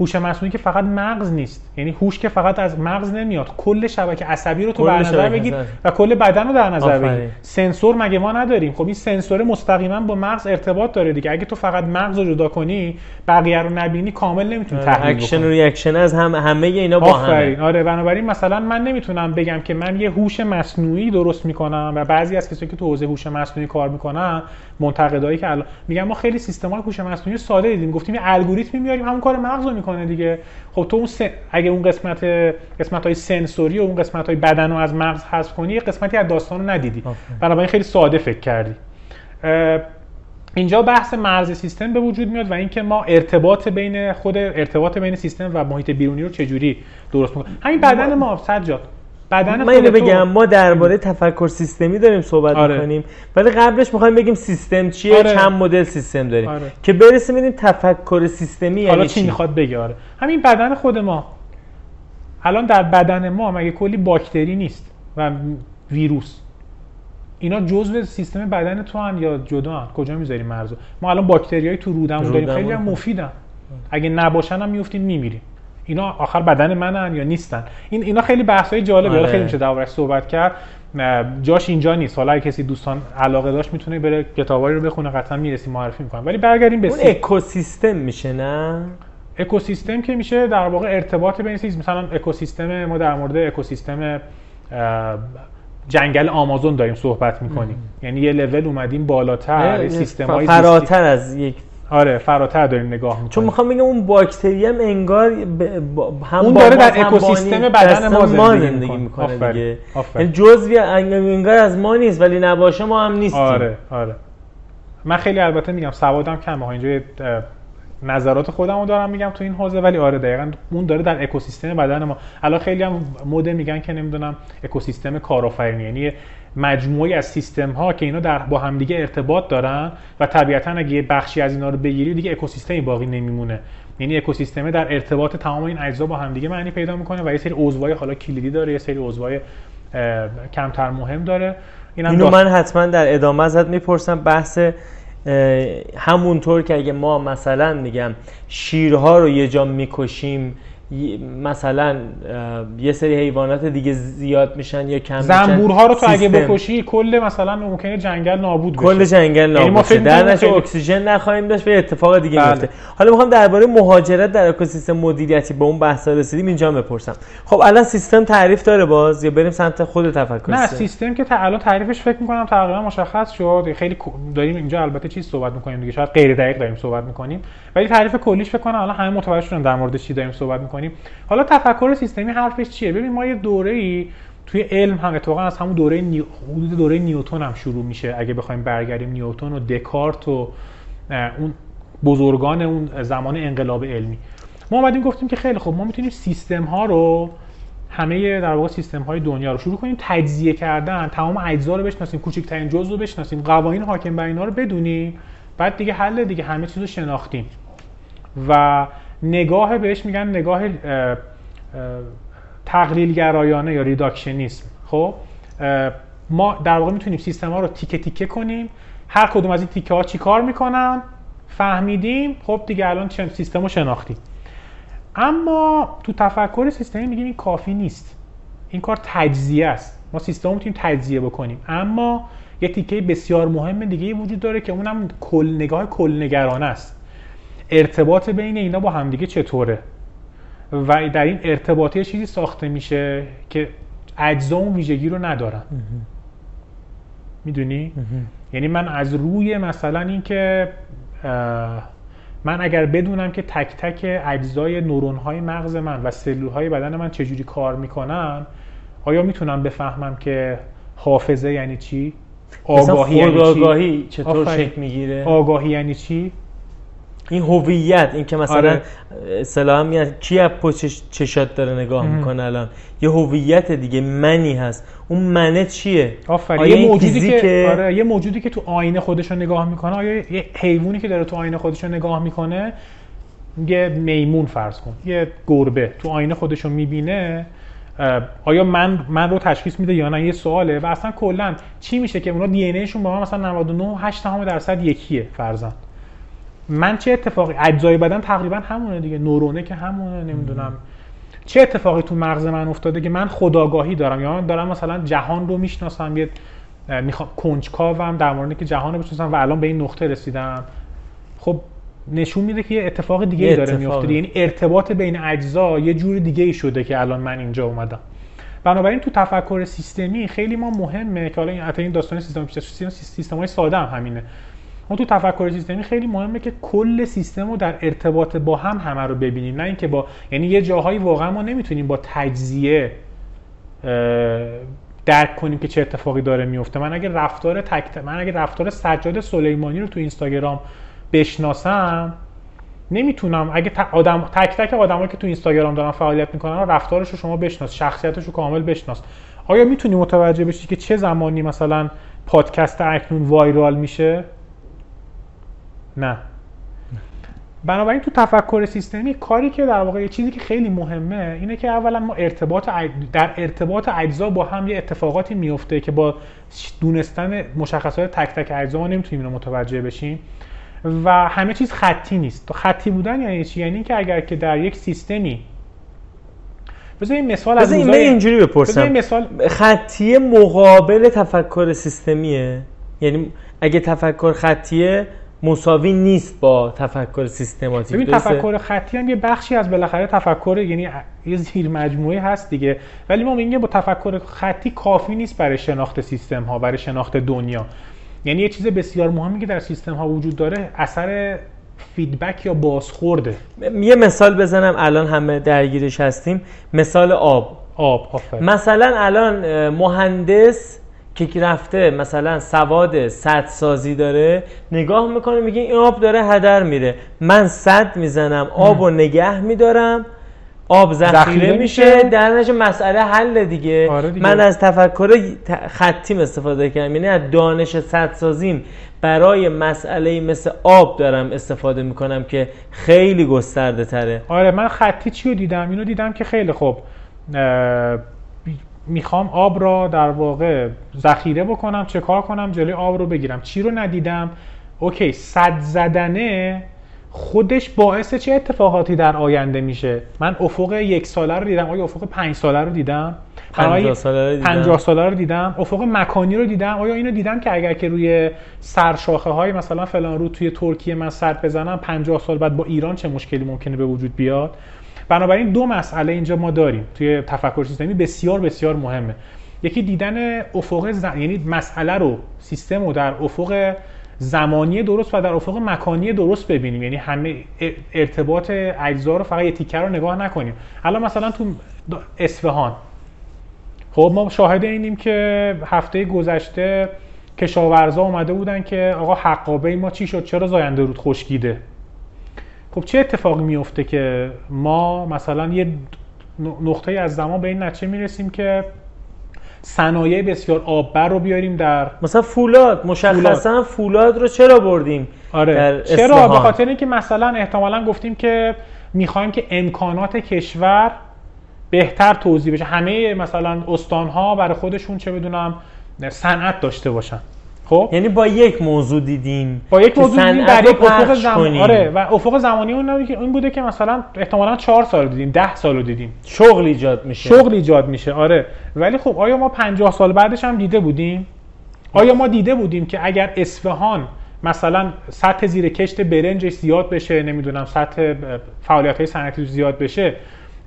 هوش مصنوعی که فقط مغز نیست. یعنی هوش که فقط از مغز نمیاد. کل شبکه عصبی رو تو در نظر بگیر و کل بدن رو در نظر بگیر. سنسور مگه ما نداریم؟ خب این سنسور مستقیما با مغز ارتباط داره دیگه. اگه تو فقط مغز رو جدا کنی بقیه رو نبینی کامل نمی‌تونی آره، تحلیل اکشن و reaction از هم همه اینا با هم آره بنابراین مثلا من نمی‌تونم بگم که من یه هوش مصنوعی درست می‌کنم و بعضی از کسایی که تو حوزه هوش مصنوعی کار می‌کنن منتقدایی که الان میگن ما خیلی سیستم‌های هوش مصنوعی ساده دیدیم. گفتیم یه الگوریتمی میاریم همون کار مغز رو می‌کنه دیگه. خب تو اون سن... اگه اون قسمت قسمت های sensory و اون قسمت های بدن رو از مغز حذف کنی یه قسمتی از داستان رو ندیدی. بنابراین خیلی ساده فکر کردی. اینجا بحث مرز سیستم به وجود میاد و اینکه ما ارتباط بین خود ارتباط بین سیستم و محیط بیرونی رو چجوری درست می‌کنیم. همین بدن ما سجاد. بدن من اینو بگم ما درباره تفکر سیستمی داریم صحبت آره. می‌کنیم ولی قبلش می‌خوایم بگیم سیستم چیه آره. چند مدل سیستم داریم. آره. که برسیم ببینیم تفکر سیستمی یعنی حالا چی می‌خواد بگه؟ آره. همین بدن خود ما. الان در بدن ما مگه کلی باکتری نیست و ویروس؟ اینا جزء سیستم بدن تو هم یا جدا هم کجا می‌ذاریم مرزو؟ ما الان باکتریای تو رودمون داریم. خیلی هم مفیدن. اگه نباشن هم میفتیم میمیریم. اینا آخر بدن منن یا نیستن. این اینا خیلی بحثای جالبه. آره. خیلی میشه دربارش صحبت کرد. جاش اینجا نیست. حالا کسی دوستان علاقه داشت می‌تونه بره کتابایی رو بخونه. قطعا می‌رسی معرفی می‌کنم. ولی برگردیم به اون اکوسیستم میشه نه؟ اکوسیستم که میشه در واقع ارتباط بین چیز مثلا اکوسیستم ما در مورد اکوسیستم جنگل آمازون داریم صحبت می‌کنیم. یعنی یه لول اومدیم بالاتر. سیستم های فراتر از یک آره فراتر داریم نگاه می‌کنیم. چون می‌خوام بگم اون باکتری هم انگار هم اون داره در اکوسیستم بدن ما زندگی, زندگی می‌کنه دیگه. یعنی جزوی انگار از ما نیست ولی نباشه ما هم نیستیم. آره آره. من خیلی البته میگم سوادم کمه ها. اینجا نظرات خودم رو دارم میگم تو این حوزه ولی آره دقیقا اون داره در اکوسیستم بدن ما. الان خیلی هم مده میگن که نمی‌دونم اکوسیستم کارآفرینی. یعنی مجموعی از سیستم ها که اینا در با همدیگه ارتباط دارن و طبیعتا اگه بخشی از اینا رو بگیری دیگه اکوسیستمی باقی نمیمونه. یعنی اکوسیستم در ارتباط تمام این اجزا با همدیگه معنی پیدا می‌کنه و یه سری عضوای حالا کلیدی داره یه سری عضوای کمتر مهم داره. اینو من حتما در ادامه ازت می‌پرسم. بحث همونطور که اگه ما مثلا میگم شیرها رو یه جا می‌کشیم مثلا یه سری حیوانات دیگه زیاد میشن یا کم زنبورها رو تو اگه بکشی کل مثلا ممکنه جنگل نابود بشه. کل جنگل یعنی نابود بشه در نتیجه اکسیژن نخواهیم داشت و اتفاق دیگه بله. میفته حالا می‌خوام درباره مهاجرت در اکوسیستم مدیریتی به اون بحث رسیدیم اینجا بپرسم. خب الان سیستم تعریف داره باز. یا بریم سمت خود تفکر نه سیستم. که الان تعریفش فکر می‌کنم تقریبا مشخص شد. خیلی داریم اینجا البته چیز صحبت می‌کنیم دیگه. شاید غیر دقیق داریم صحبت می‌کنیم. ولی تعریف کلیش فکر کنم الان همه متوجه شدن در مورد چی داریم صحبت می‌کنیم. حالا تفکر سیستمی حرفش چیه؟ ببین ما یه دوره‌ای توی علم هم اتفاقا از همون دوره نیو... حدود دوره نیوتن هم شروع میشه. اگه بخوایم برگردیم نیوتن و دکارت و اون بزرگان اون زمان انقلاب علمی. ما اومدیم گفتیم که خیلی خوب ما می‌تونیم سیستم ها رو همه در واقع سیستم های دنیا رو شروع کنیم تجزیه کردن. تمام اجزا رو بشناسیم کوچکترین جزء رو بشناسیم قوانین حاکم بر اینا رو بدونیم. بعد دیگه حل دیگه همه چیز رو شناختیم. و نگاه بهش میگن نگاه تقلیل گرایانه یا ریداکشنیسم. خب؟ ما در واقع می‌تونیم سیستم ها رو تیکه تیکه کنیم. هر کدوم از این تیکه ها چی کار می‌کنن؟ فهمیدیم. خب دیگه الان سیستم رو شناختیم. اما تو تفکر سیستمی میگیم این کافی نیست. این کار تجزیه است. ما سیستم می‌تونیم تجزیه بکنیم. اما یه تیکه بسیار مهم دیگه وجود داره که اونم کل نگاه کل نگرانه است. ارتباط بین اینا با همدیگه چطوره؟ و در این ارتباطی چیزی ساخته میشه که اجزا اون ویژگی رو ندارن. می‌دونی؟ یعنی من از روی مثلا اینکه من اگر بدونم که تک تک اجزای نورون های مغز من و سلول های بدن من چجوری کار می‌کنن آیا می‌تونم بفهمم که حافظه یعنی چی؟ آگاهی یعنی چی؟ آگاهی چطور شکل می‌گیره؟ آگاهی یعنی چی؟ این هویت این که مثلا آره. اصطلاحا میاد کی از پشت چشات داره نگاه می‌کنه الان؟ یه هویت دیگه منی هست. اون منه چیه؟ آفرین. یه موجودی که آره یه موجودی که تو آینه خودش رو نگاه می‌کنه آیا یه حیوانی که داره تو آینه خودش رو نگاه می‌کنه؟ یه میمون فرض کن. یه گربه تو آینه خودش رو می‌بینه. آیا من من رو تشخیص میده یا نه؟ یه سواله. و اصلا کلا چی میشه که اونا دی ایشون با من مثلا 99 8 درصد یکیه فرضاً. من چه اتفاقی اجزای بدن تقریبا همونه دیگه. نورونه که همونه نمی‌دونم. چه اتفاقی تو مغز من افتاده که من خداگاهی دارم. یا من دارم مثلا جهان رو می‌شناسم یه می‌خوام کنجکاوم در مورد که جهان رو بشناسم و الان به این نقطه رسیدم. خب نشون میده که یه اتفاق دیگه ای داره میفته یعنی ارتباط بین اجزا یه جور دیگه ای شده که الان من اینجا اومدم. بنابراین تو تفکر سیستمی خیلی ما مهمه که حالا این داستان سیستم سیستم های ساده هم همینه. ما تو تفکر سیستمی خیلی مهمه که کل سیستم رو در ارتباط با هم همه رو ببینیم. نه اینکه با یعنی یه جاهایی واقعا ما نمی‌تونیم با تجزیه درک کنیم که چه اتفاقی داره میفته. من اگه رفتار تک من اگه رفتار سجاد سلیمانی رو تو اینستاگرام بشناسم نمی‌تونم. اگه آدم تک تک آدمایی که تو اینستاگرام دارن فعالیت می‌کنن رفتارش رو شما بشناس شخصیتش رو کامل بشناس. آیا می‌تونی متوجه بشی که چه زمانی مثلا پادکست اکنون وایرال میشه؟ نه. بنابراین تو تفکر سیستمی کاری که در واقع چیزی که خیلی مهمه اینه که اولا ما ارتباط در ارتباط اجزا با هم یه اتفاقاتی میفته که با دونستن مشخصات تک تک اجزا ما نمی‌تونیم اینو متوجه بشیم. و همه چیز خطی نیست. خطی بودن یعنی چی؟ یعنی که اگر که در یک سیستمی بذاریم مثال از اینجوری بپرسم. مثال خطی مقابل تفکر سیستمیه؟ یعنی اگه تفکر خطیه مساوی نیست با تفکر سیستماتیک. ببین تفکر خطی هم یه بخشی از بالاخره تفکر یعنی یه زیر مجموعه هست دیگه. ولی ما میگیم با تفکر خطی کافی نیست برای شناخت سیستم ها برای شناخت دنیا. یعنی یه چیز بسیار مهمی که در سیستم ها وجود داره اثر فیدبک یا بازخورده. یه مثال بزنم. الان همه درگیرش هستیم. مثال آب. آب آفر. مثلا الان مهندس که رفته مثلا سواد صد سازی داره نگاه می‌کنه میگه این آب داره هدر میره. من صد می‌زنم آب و نگه میدارم. آب ذخیره میشه. در نتیجه مسئله حل دیگه. آره دیگه. من از تفکر خطیم استفاده کردم. یعنی از دانش صد سازیم برای مسئله مثل آب دارم استفاده می‌کنم که خیلی گسترده تره. آره من خطی چی رو دیدم؟ اینو دیدم که خیلی خوب می‌خوام آب را در واقع ذخیره بکنم چه کار کنم؟ جلوی آب رو بگیرم. چی رو ندیدم؟ اوکی صد زدنه خودش باعث چه اتفاقاتی در آینده میشه؟ من افق یک ساله رو دیدم. آیا افق پنج ساله رو دیدم؟ 50 ساله رو دیدم. 50 ساله رو دیدم. افق مکانی رو دیدم. آیا اینو دیدم که اگر که روی سرشاخه های مثلا فلان رو توی ترکیه من سر بزنم 50 سال بعد با ایران چه مشکلی ممکنه به وجود بیاد؟ بنابراین دو مسئله اینجا ما داریم توی تفکر سیستمی بسیار بسیار مهمه. یکی دیدن افق ز... یعنی مسئله رو سیستم رو در افق زمانی درست و در افق مکانی درست ببینیم. یعنی همه ارتباط اجزا رو فقط یه تیکه رو نگاه نکنیم. الان مثلا تو اصفهان. خب ما شاهد اینیم که هفته گذشته کشاورزا اومده بودن که آقا حقابه ما چی شد؟ چرا زاینده رود خشکیده؟ خب چه اتفاقی میفته که ما مثلا یه نقطه از زمان به این نتیجه می‌رسیم که صنایع بسیار آببر رو بیاریم در مثلا فولاد مشخصا فولاد, فولاد رو چرا بردیم؟ آره. چرا؟ به خاطر اینکه مثلا احتمالا گفتیم که می‌خوایم که امکانات کشور بهتر توضیح بشه. همه مثلا استانها برای خودشون چه بدونم صنعت داشته باشن. خب؟ یعنی با یک موضوع دیدیم با یک موضوع دیدیم در یک افق زمان آره و افق زمانی اون این بوده که مثلا احتمالا چهار سال دیدیم ده سال رو دیدیم. شغل ایجاد میشه. شغل ایجاد میشه آره. ولی خب آیا ما 50 سال بعدش هم دیده بودیم؟ آیا ما دیده بودیم که اگر اصفهان مثلا سطح زیر کشت برنجش زیاد بشه نمی‌دونم سطح فعالیت های صنعتی زیاد بشه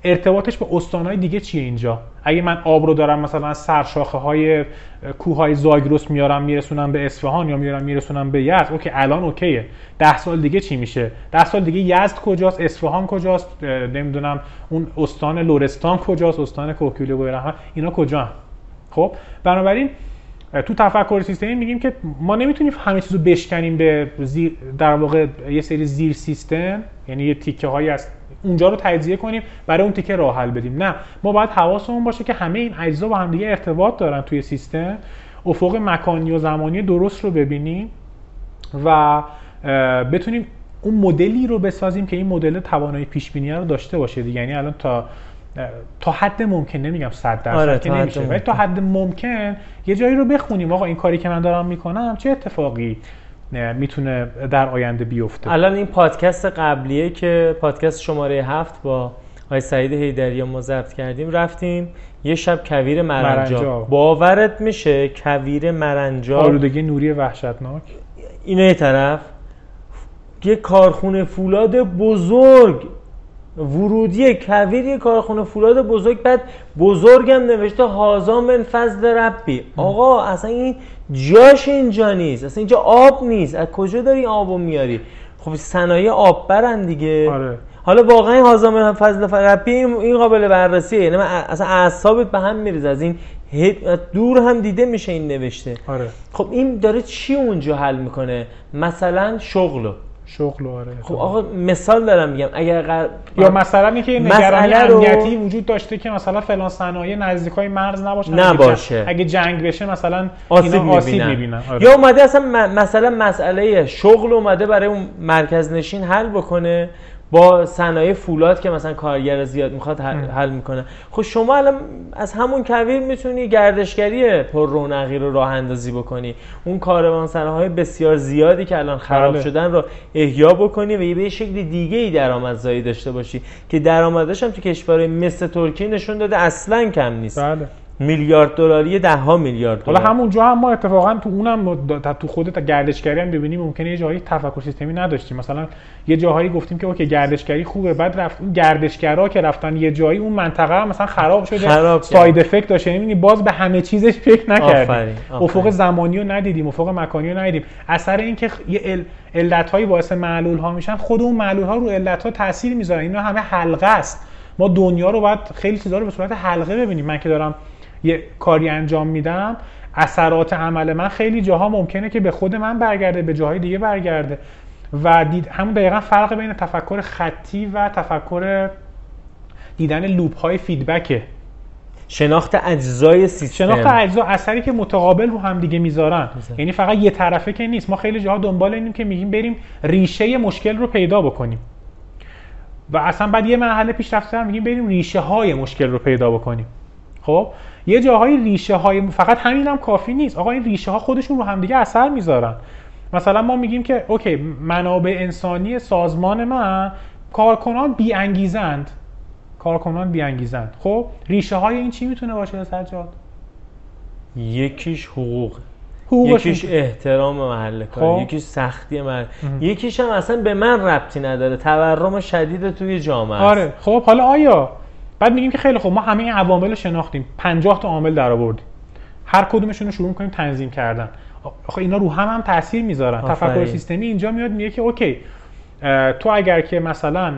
ارتباطش به استانهای دیگه چیه اینجا؟ اگه من آب رو دارم مثلا سرشاخه های کوه زاگرس میارم میرسونم به اصفهان یا میارم میرسونم به یزد اوکی الان اوکیه. ده سال دیگه چی میشه؟ ده سال دیگه یزد کجاست؟ اصفهان کجاست؟ نمی‌دونم. اون استان لورستان کجاست؟ استان کوکیلو و اینا کجا هم؟ خب بنابراین تو تفکر سیستمی میگیم که ما نمی‌تونیم همه چیزو بشکنیم به زیر در واقع یه سری زیر سیستم یعنی یه تیکه هایی از اونجا رو تجزیه کنیم برای اون تیکه راه حل بدیم. نه ما باید حواسمون باشه که همه این اجزا با هم دیگه ارتباط دارن توی سیستم. افق مکانی و زمانی درست رو ببینیم و بتونیم اون مدلی رو بسازیم که این مدل توانایی پیش بینی رو داشته باشه دیگه. یعنی الان تا تا حد ممکن نمیگم 100 درصد آره، که نمیشه ولی تا حد ممکن یه جایی رو بخونیم. آقا این کاری که من دارم می‌کنم چه اتفاقی؟ می‌تونه در آینده بیفته. الان این پادکست قبلیه که پادکست شماره هفت با آقای سعید هیدری ما ضبط کردیم رفتیم یه شب کویر مرنجا, باورت میشه کویر مرنجا؟ آلودگی نوری وحشتناک؟ اینه یه طرف. یه کارخونه فولاد بزرگ. ورودی کویر یه کارخونه فولاد بزرگ. بعد بزرگم نوشته هازا من فضل ربی. آقا اصلا این جاش اینجا نیست. اصلا اینجا آب نیست. از کجا داری آبو میاری؟ خب صنایع آب برن دیگه. آره. حالا واقعا هازا من فضل ربی این قابل بررسیه. یعنی اصلا اعصابت به هم میریزه. از این دور هم دیده میشه این نوشته. آره. خب این داره چی اونجا حل می‌کنه؟ مثلا شغلو. شغل آره. خب آقا مثال دارم میگم اگر قر... یا مثلا اینکه نگرانی امنیتی وجود داشته که مثلا فلان صنایع نزدیکای مرز نباشه نباشه. اگه جنگ بشه مثلا آسیب می‌بینن. آره. یا اومده اصلا مثلا مسئله شغل اومده برای اون مرکز نشین حل بکنه. با صنایع فولاد که مثلا کارگر زیاد می‌خواد حل می‌کنه خب شما الان از همون کویر می‌تونی گردشگری پر رونقی رو راه اندازی بکنی اون کاروانسراهای بسیار زیادی که الان خراب بله. شدن رو احیا بکنی و به شکل دیگه ای درآمدزایی داشته باشی که درآمدش هم تو کشورهای مثل ترکیه نشون داده اصلا کم نیست بله. میلیارد دلاری ده ها میلیارد دلار. حالا همونجا هم ما اتفاقا تو اونم تو خودت گردشگری هم ببینیم ممکنه یه جایی تفکر سیستمی نداشتیم. مثلا یه جاهایی گفتیم که OK گردشگری خوبه بعد رفت اون گردشگرا که رفتن یه جایی اون منطقه مثلا خراب شده خراب side effect داشته یعنی باز به همه چیزش فکر نکردیم. افق زمانی رو ندیدیم افق مکانی رو ندیدیم. اثر این که یه علت هایی باعث معلول ها میشن خود اون معلول ها رو علت ها تاثیر می‌ذارن. اینا همه حلقه است. ما دنیا رو باید خیلی چیزا رو به صورت حلقه ببینیم. من که دارم یه کاری انجام میدم اثرات عمل من خیلی جاها ممکنه که به خود من برگرده به جاهای دیگه برگرده. و دید همون دقیقا فرق بین تفکر خطی و تفکر دیدن لوپ های فیدبکه شناخت اجزای سیستم. شناخت اجزا اثری که متقابل رو هم دیگه می‌ذارن. یعنی فقط یه طرفه که نیست. ما خیلی جاها دنبال اینیم که میگیم بریم ریشه مشکل رو پیدا بکنیم. و اصلا بعد یه مرحله پیش رفته میگیم بریم ریشه های مشکل رو پیدا بکنیم. خب؟ یه جاهای ریشه های فقط همین هم کافی نیست. آقا این ریشه ها خودشون رو همدیگه اثر می‌ذارن. مثلا ما میگیم که اوکی منابع انسانی سازمان من کارکنان بی انگیزند کارکنان بی انگیزند خب ریشه های این چی می‌تونه باشه سجاد؟ یکیش حقوق. یکیش احترام محل کار. خب. یکیش سختی محل یکیش هم اصلا به من ربطی نداره. تورم شدید توی جامعه آره. خب حالا آیا بعد میگیم که خیلی خب ما همه این عوامل رو شناختیم. 50 تا عامل در آوردیم. هر کدومشون رو شروع کنیم تنظیم کردن. آخه اینا رو هم هم تاثیر می‌ذارن. تفکر سیستمی اینجا میاد میگه که اوکی تو اگر که مثلا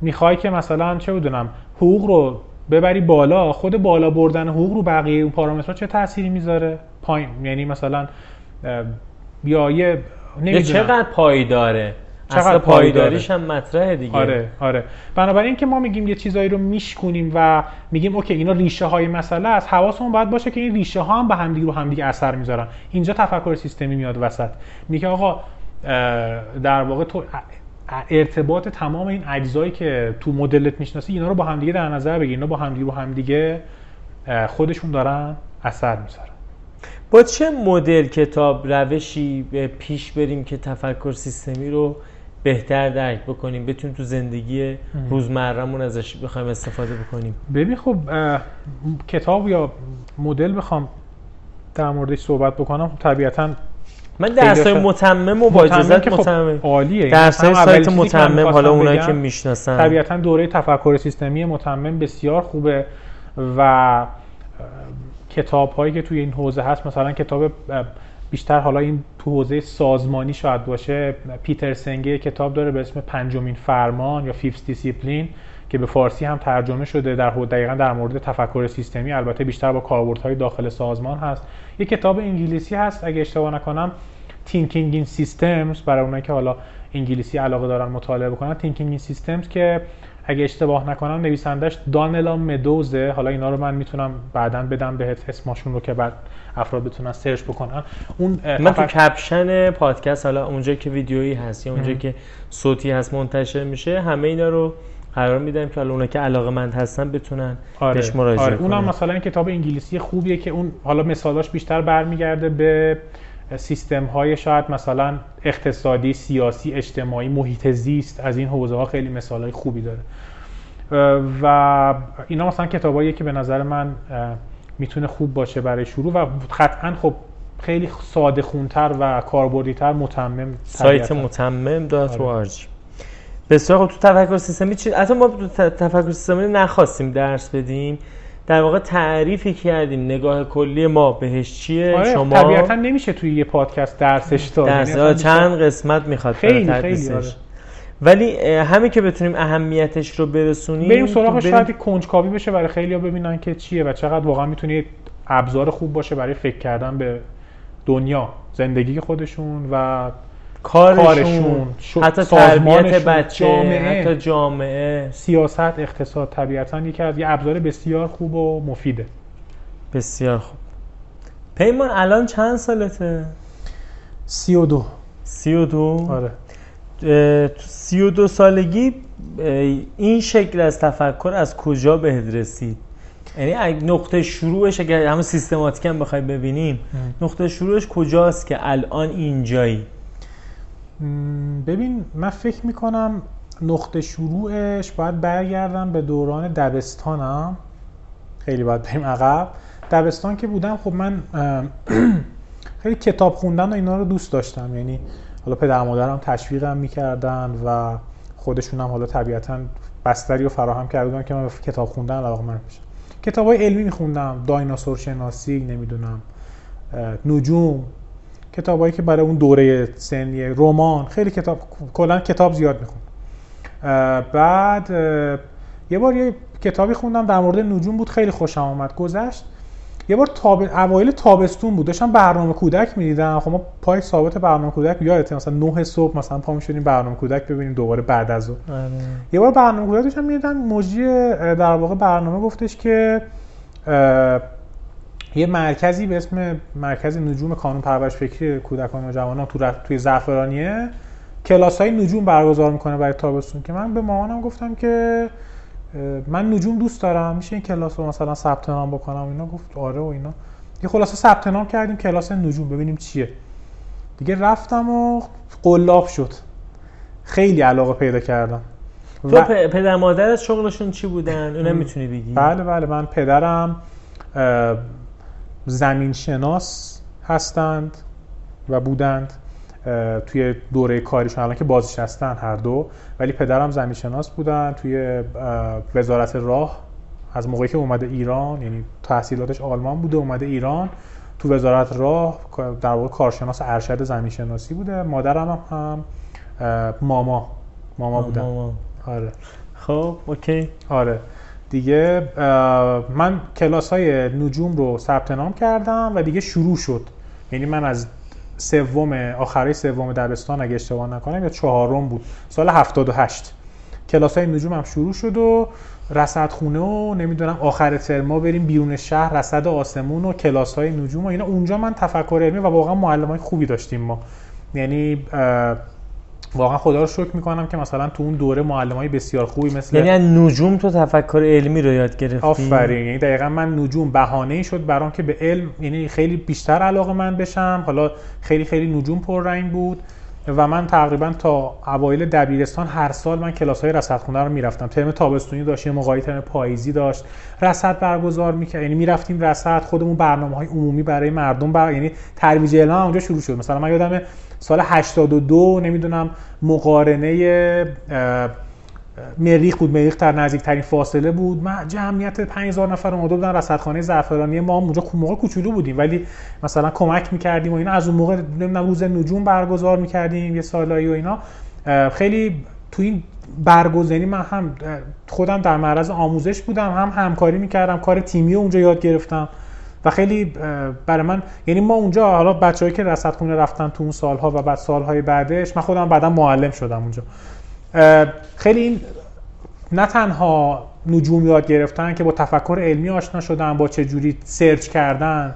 می‌خوای که مثلا چه بدونم حقوق رو ببری بالا خود بالا بردن حقوق رو بقیه اون پارامترها چه تأثیری می‌ذاره؟ پایین. یعنی مثلا بیا یه نمی‌دونم. چقدر پایداره چقدر پایداریش هم مطرحه دیگه. آره آره. بنابراین که ما میگیم یه چیزایی رو میشکونیم و میگیم اوکی اینا ریشه های مسئله است. حواسمون باید باشه که این ریشه ها هم به همدیگه رو همدیگه اثر می‌ذارن. اینجا تفکر سیستمی میاد وسط. میگه آقا در واقع تو ارتباط تمام این اجزایی که تو مدلت می‌شناسی اینا رو با همدیگه در نظر بگیر. اینا با همدیگه رو همدیگه خودشون دارن اثر می‌ذارن. با چه مدل کتاب روشی پیش بریم که تفکر سیستمی رو بهتر درک بکنیم بتونیم تو زندگی روزمرهمون ازش بخوایم استفاده بکنیم. ببین خب کتاب یا مدل بخوام در موردش صحبت بکنم طبیعتا من درسای متمم و با اجازت خب متمم. عالیه. درسای سایت متمم حالا اونایی که می‌شناسن. طبیعتا دوره تفکر سیستمی متمم بسیار خوبه و کتاب هایی که توی این حوزه هست مثلا کتاب بیشتر حالا این تو حوزه سازمانی شاید باشه پیتر سنگه کتاب داره به اسم پنجمین فرمان یا Fifth Discipline که به فارسی هم ترجمه شده در دقیقا در مورد تفکر سیستمی البته بیشتر با کاربردهای داخل سازمان هست. یه کتاب انگلیسی هست اگه اشتباه نکنم Thinking in Systems برای اونایی که حالا انگلیسی علاقه دارن مطالعه بکنن. Thinking in Systems که اگه اشتباه نکنم نویسندش دانلا مدوزه. حالا اینا رو من می‌تونم بعدا بدم بهت اسمشون رو که بعد افراد بتونن سرچ بکنن. اون من تو کپشن پادکست حالا اونجا که ویدیویی هست یا اونجا که صوتی هست منتشر میشه همه اینا رو قرار میدم که حالا اونا که علاقه مند هستن بتونن آره، بهش مراجعه آره. اونم مثلا کتاب انگلیسی خوبیه که اون حالا مثالاش بیشتر برمیگرده به سیستم های شاید مثلا اقتصادی سیاسی اجتماعی محیط زیست از این حوزه ها خیلی مثال های خوبی داره. و اینا مثلا کتابایی که به نظر من می‌تونه خوب باشه برای شروع و قطعا خب خیلی ساده خونتر و کاربردیتر متمم سایت متمم دات آره. بسیار خب تو تفکر سیستمی چی؟ حتی ما تو تفکر سیستمی نخواستیم درس بدیم. در واقع تعریفی کردیم. نگاه کلی ما بهش چیه؟ آره شما؟ طبیعتا نمیشه توی یه پادکست درسش داد. درس. یعنی چند قسمت می‌خواد خیلی خیلی آره. ولی همین که بتونیم اهمیتش رو برسونیم بریم سراغ شاید کنجکاوی بشه برای خیلی ها ببینن که چیه و چقدر واقعا می‌تونه ابزار خوب باشه برای فکر کردن به دنیا زندگی خودشون و کارشون, حتی تربیت بچه جامعه، حتی جامعه. سیاست اقتصاد طبیعتا یکی از یه ابزار بسیار خوب و مفیده. بسیار خوب. پیمان الان چند سالته؟ سی و دو. سی و دو؟ آره. سی و دو سالگی این شکل از تفکر از کجا بهت رسید؟ یعنی نقطه شروعش اگر همه سیستماتیک هم بخوای ببینیم نقطه شروعش کجاست که الان اینجایی؟ ببین من فکر می‌کنم نقطه شروعش باید برگردم به دوران دبستانم. خیلی باید بریم عقب. دبستان که بودم خب من [CLEARS THROAT] خیلی کتاب خوندن و اینا رو دوست داشتم. یعنی حالا پدر مادرم تشویقم می‌کردن و خودشون هم حالا طبیعتا بستری رو فراهم کرده که من کتاب خوندن علاقه من بشم کتاب های علمی میخوندم. دایناسور شناسی نمی‌دونم نجوم. کتابایی که برای اون دوره سنی رمان خیلی کتاب کلا کتاب زیاد میخون بعد یه بار یه کتابی خوندم در مورد نجوم بود خیلی خوشم آمد گذشت. یه بار تاب... اوایل تابستون بود داشتم برنامه کودک می‌دیدم. خب ما پای ثابت برنامه کودک یادته مثلا 9 صبح مثلا پا می‌شدیم برنامه کودک ببینیم دوباره بعد از اون آره. یه بار برنامه کودک داشتم می‌دیدم موجی در واقع برنامه گفتش که یه مرکزی به اسم مرکز نجوم کانون پرورش فکری کودکان و جوانان تو توی زعفرانیه کلاس های نجوم برگزار می‌کنه برای تابستون که من به مامانم گفتم که من نجوم دوست دارم میشه این کلاس رو مثلا ثبت نام بکنم؟ اینا گفت آره و اینا. یه خلاصه ثبت نام کردیم کلاس نجوم ببینیم چیه. دیگه رفتم و قلاب شد. خیلی علاقه پیدا کردم. تو پدر مادرت شغلشون چی بودن؟ اونم می‌تونی بگی؟ بله بله من پدرم زمین شناس هستند و بودند توی دوره کاریشون. الان که بازنشستن هر دو ولی پدرم زمین شناس بودن توی وزارت راه. از موقعی که اومده ایران یعنی تحصیلاتش آلمان بوده اومده ایران. تو وزارت راه در واقع کارشناس ارشد زمین شناسی بوده. مادرم هم, ماما. ماما بودن. ماما. آره. خب اوکی. آره. دیگه من کلاس های نجوم رو ثبت نام کردم و دیگه شروع شد. یعنی من از سوم آخرای سوم دبستان اگه اشتباه نکنم یا چهارم بود. سال 78 کلاس های نجوم هم شروع شد و رصد خونه و نمی‌دونم آخر ترما بریم بیرون شهر رصد آسمون و کلاس های نجوم و اینا. اونجا من تفکر علمی و واقعا معلم های خوبی داشتیم ما. یعنی واقعا خدا رو شکر می‌کنم که مثلا تو اون دوره معلم های بسیار خوبی مثل یعنی نجوم تو تفکر علمی رو یاد گرفتی؟ آفرین. یعنی دقیقا من نجوم بهانه ای شد برام که به علم یعنی خیلی بیشتر علاقه من بشم. حالا خیلی خیلی نجوم پررنگ بود. و من تقریبا تا اوایل دبیرستان هر سال من کلاس های رصدخونه رو می‌رفتم. ترم تابستونی داشت یه موقعی ترم پاییزی داشت. رصد برگزار می‌کرد. یعنی می‌رفتیم رصد خودمون برنامه های عمومی برای مردم بر... یعنی ترویج علم اونجا شروع شد. مثلا من یادم سال 82 نمی‌دونم مقارنه مریخ بود مریخ در نزدیکترین فاصله بود. من جمعیت 5000 نفر اومده بودن رصدخانه زعفرانی ما اونجا موقع کوچولو بودیم. ولی مثلا کمک می‌کردیم و اینا. از اون موقع نمی‌دونم روز نجوم برگزار می‌کردیم یه سالایی و اینا. خیلی تو این برگزاری من هم خودم در معرض آموزش بودم هم همکاری می‌کردم کار تیمی اونجا یاد گرفتم. و خیلی برای من یعنی ما اونجا حالا بچه‌ای که رصدخونه رفتن تو اون سالها و بعد سالهای بعدش من خودم بعدا معلم شدم اونجا. خیلی این نه تنها نجوم یاد گرفتن که با تفکر علمی آشنا شدن با چه جوری سرچ کردن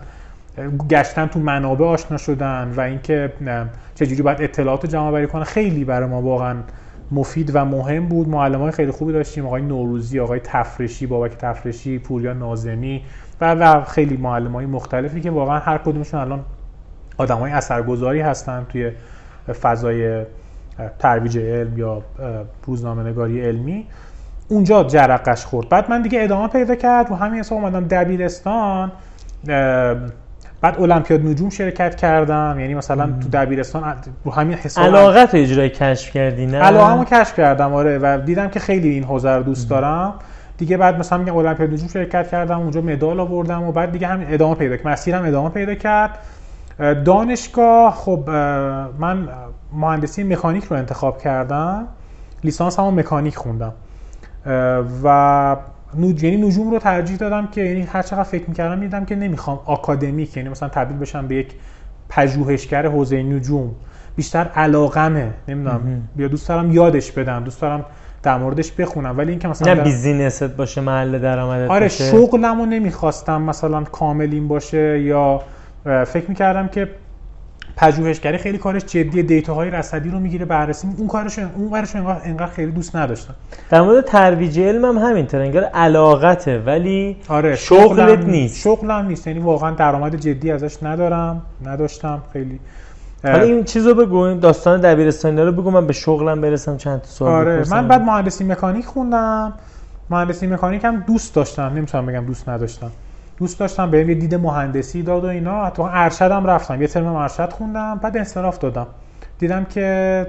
گشتن تو منابع آشنا شدن و اینکه چه جوری باید اطلاعات جمع آوری کنن خیلی برای ما واقعا مفید و مهم بود. معلم های خیلی خوبی داشتیم آقای نوروزی آقای تفرشی بابک تفرشی پوریا نازمی و, و خیلی معلم های مختلفی که واقعا هر کدومشون الان آدم های اثرگذاری هستن توی فضای ترویج علم یا روزنامه نگاری علمی. اونجا جرقش خورد. بعد من دیگه ادامه پیدا کرد و همین حساب اومدم دبیرستان. بعد المپیاد نجوم شرکت کردم. یعنی مثلا تو دبیرستان رو همین حساب علاقت اجرای کشف کردی نه؟ علاقه‌مو کشف کردم آره. و دیدم که خیلی این حوزه رو دوست دارم. دیگه بعد مثلا میگم المپیاد نجوم شرکت کردم اونجا مدال آوردم و بعد دیگه همین ادامه پیدا کرد. مسیرم ادامه پیدا کرد. دانشگاه خب من مهندسی مکانیک رو انتخاب کردم لیسانس هم مکانیک خوندم. و یعنی نجوم رو ترجیح دادم که یعنی هر چقدر فکر می‌کردم میدم که نمی‌خوام آکادمیک یعنی مثلا تبدیل بشم به یک پژوهشگر حوزه نجوم. بیشتر علاقمه نمی‌دونم بیا دوست دارم یادش بدم دوست دارم در موردش بخونم. ولی اینکه مثلا نه بیزینست باشه محل درآمدت آره شغلمو نمی‌خواستم مثلا کامل این باشه یا فکر می‌کردم که پژوهشگری خیلی کارش جدی دیتاهای رصدی رو می‌گیره بررسی اون کارش اون کارش انقدر, انقدر خیلی دوست نداشتم. در مورد ترویج علم هم همینطور انگار علاقته ولی آره شغلت نیست. شغلم نیست. یعنی واقعا درآمد جدی ازش ندارم نداشتم خیلی حالا این چیزو بگو داستان دبیرستانی رو بگو من به شغلم برسم چند تا سوال آره من بعد مهندسی مکانیک خوندم. مهندسی مکانیک هم دوست داشتم نمی‌تونم بگم دوست نداشتم. دوست داشتم بهم یه دید مهندسی داد و اینا. حتی ارشدم رفتم. یه ترم ارشد خوندم. بعد انصراف دادم. دیدم که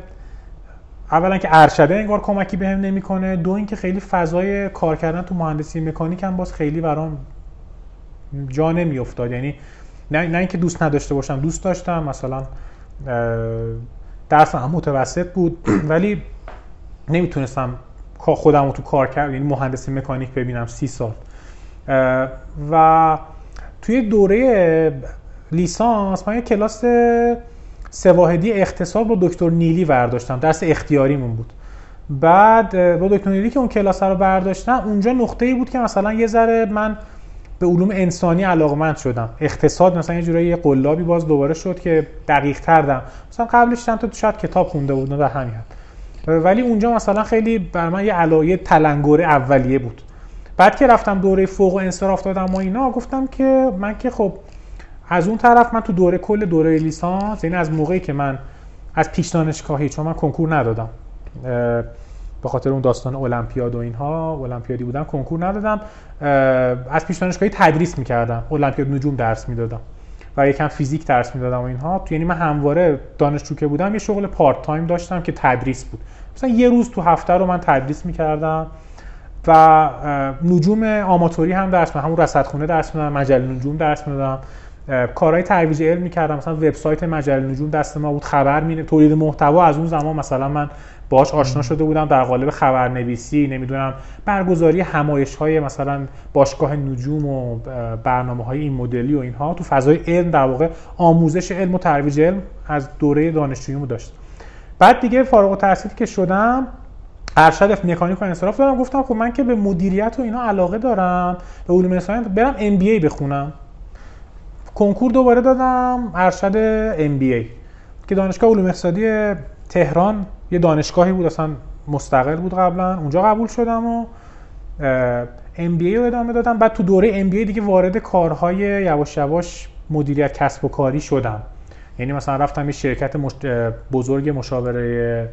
اولا که ارشده انگار کمکی بهم نمی‌کنه. دو اینکه خیلی فضای کار کردن تو مهندسی مکانیک هم باز خیلی برام جا نمیافتاد. یعنی نه نه اینکه دوست نداشته باشم دوست داشتم. مثلا درس هم متوسط بود. [CLEARS THROAT] ولی نمی‌تونستم خودم رو تو کار کرد یعنی مهندسی مکانیک ببینم سی سال. و توی دوره لیسانس من یه کلاس سواهدی اقتصاد با دکتر نیلی برداشتم. درس اختیاریمون بود. بعد با دکتر نیلی که اون کلاس رو برداشتم اونجا نقطه ای بود که مثلا یه ذره من به علوم انسانی علاقمند شدم. اقتصاد مثلا یه جورایی قلابی باز دوباره شد که دقیق تر مثلا قبلش چند تا شاید کتاب خونده بودم و همین. ولی اونجا مثلا خیلی بر من یه علایه تلنگر اولیه بود. بعد که رفتم دوره فوق و انصراف دادم و اینا گفتم که من که خب از اون طرف من تو دوره کل دوره لیسانس یعنی از موقعی که من از پیش دانشگاهی چون من کنکور ندادم به خاطر اون داستان المپیاد و اینها المپیادی بودم کنکور ندادم. از پیش دانشگاهی تدریس می‌کردم المپیاد نجوم درس می‌دادم. و یکم فیزیک درس می‌دادم و اینها. تو یعنی من همواره دانشجو که بودم یه شغل part time داشتم که تدریس بود. مثلا یه روز تو هفته رو من تدریس می‌کردم. و نجوم آماتوری هم درس می‌دادم همون رصدخونه درس می‌دادم مجله نجوم درس می‌دادم کارهای ترویج علم می‌کردم مثلا وبسایت مجله نجوم دست ما بود خبر می تولید محتوا. از اون زمان مثلا من باهاش آشنا شده بودم در قالب خبرنویسی نمی‌دونم برگزاری همایش های مثلا باشگاه نجوم و برنامه های این مدلی و اینها تو فضای علم در واقع آموزش علم و ترویج علم از دوره دانشجوییمو داشت بعد دیگه فارغ التحصیل که شدم ارشد مکانیک و انصراف دارم. گفتم خب من که به مدیریت و اینا علاقه دارم به علوم انسانی برم ام بی ای بخونم. کنکور دوباره دادم ارشد ام بی ای که دانشگاه علوم اقتصادی تهران یه دانشگاهی بود اصلا مستقل بود قبلا. اونجا قبول شدم و MBA رو ادامه دادم. بعد تو دوره MBA دیگه وارد کارهای یواش یواش مدیریت کسب و کاری شدم. یعنی مثلا رفتم یه شرکت بزرگ مشاوره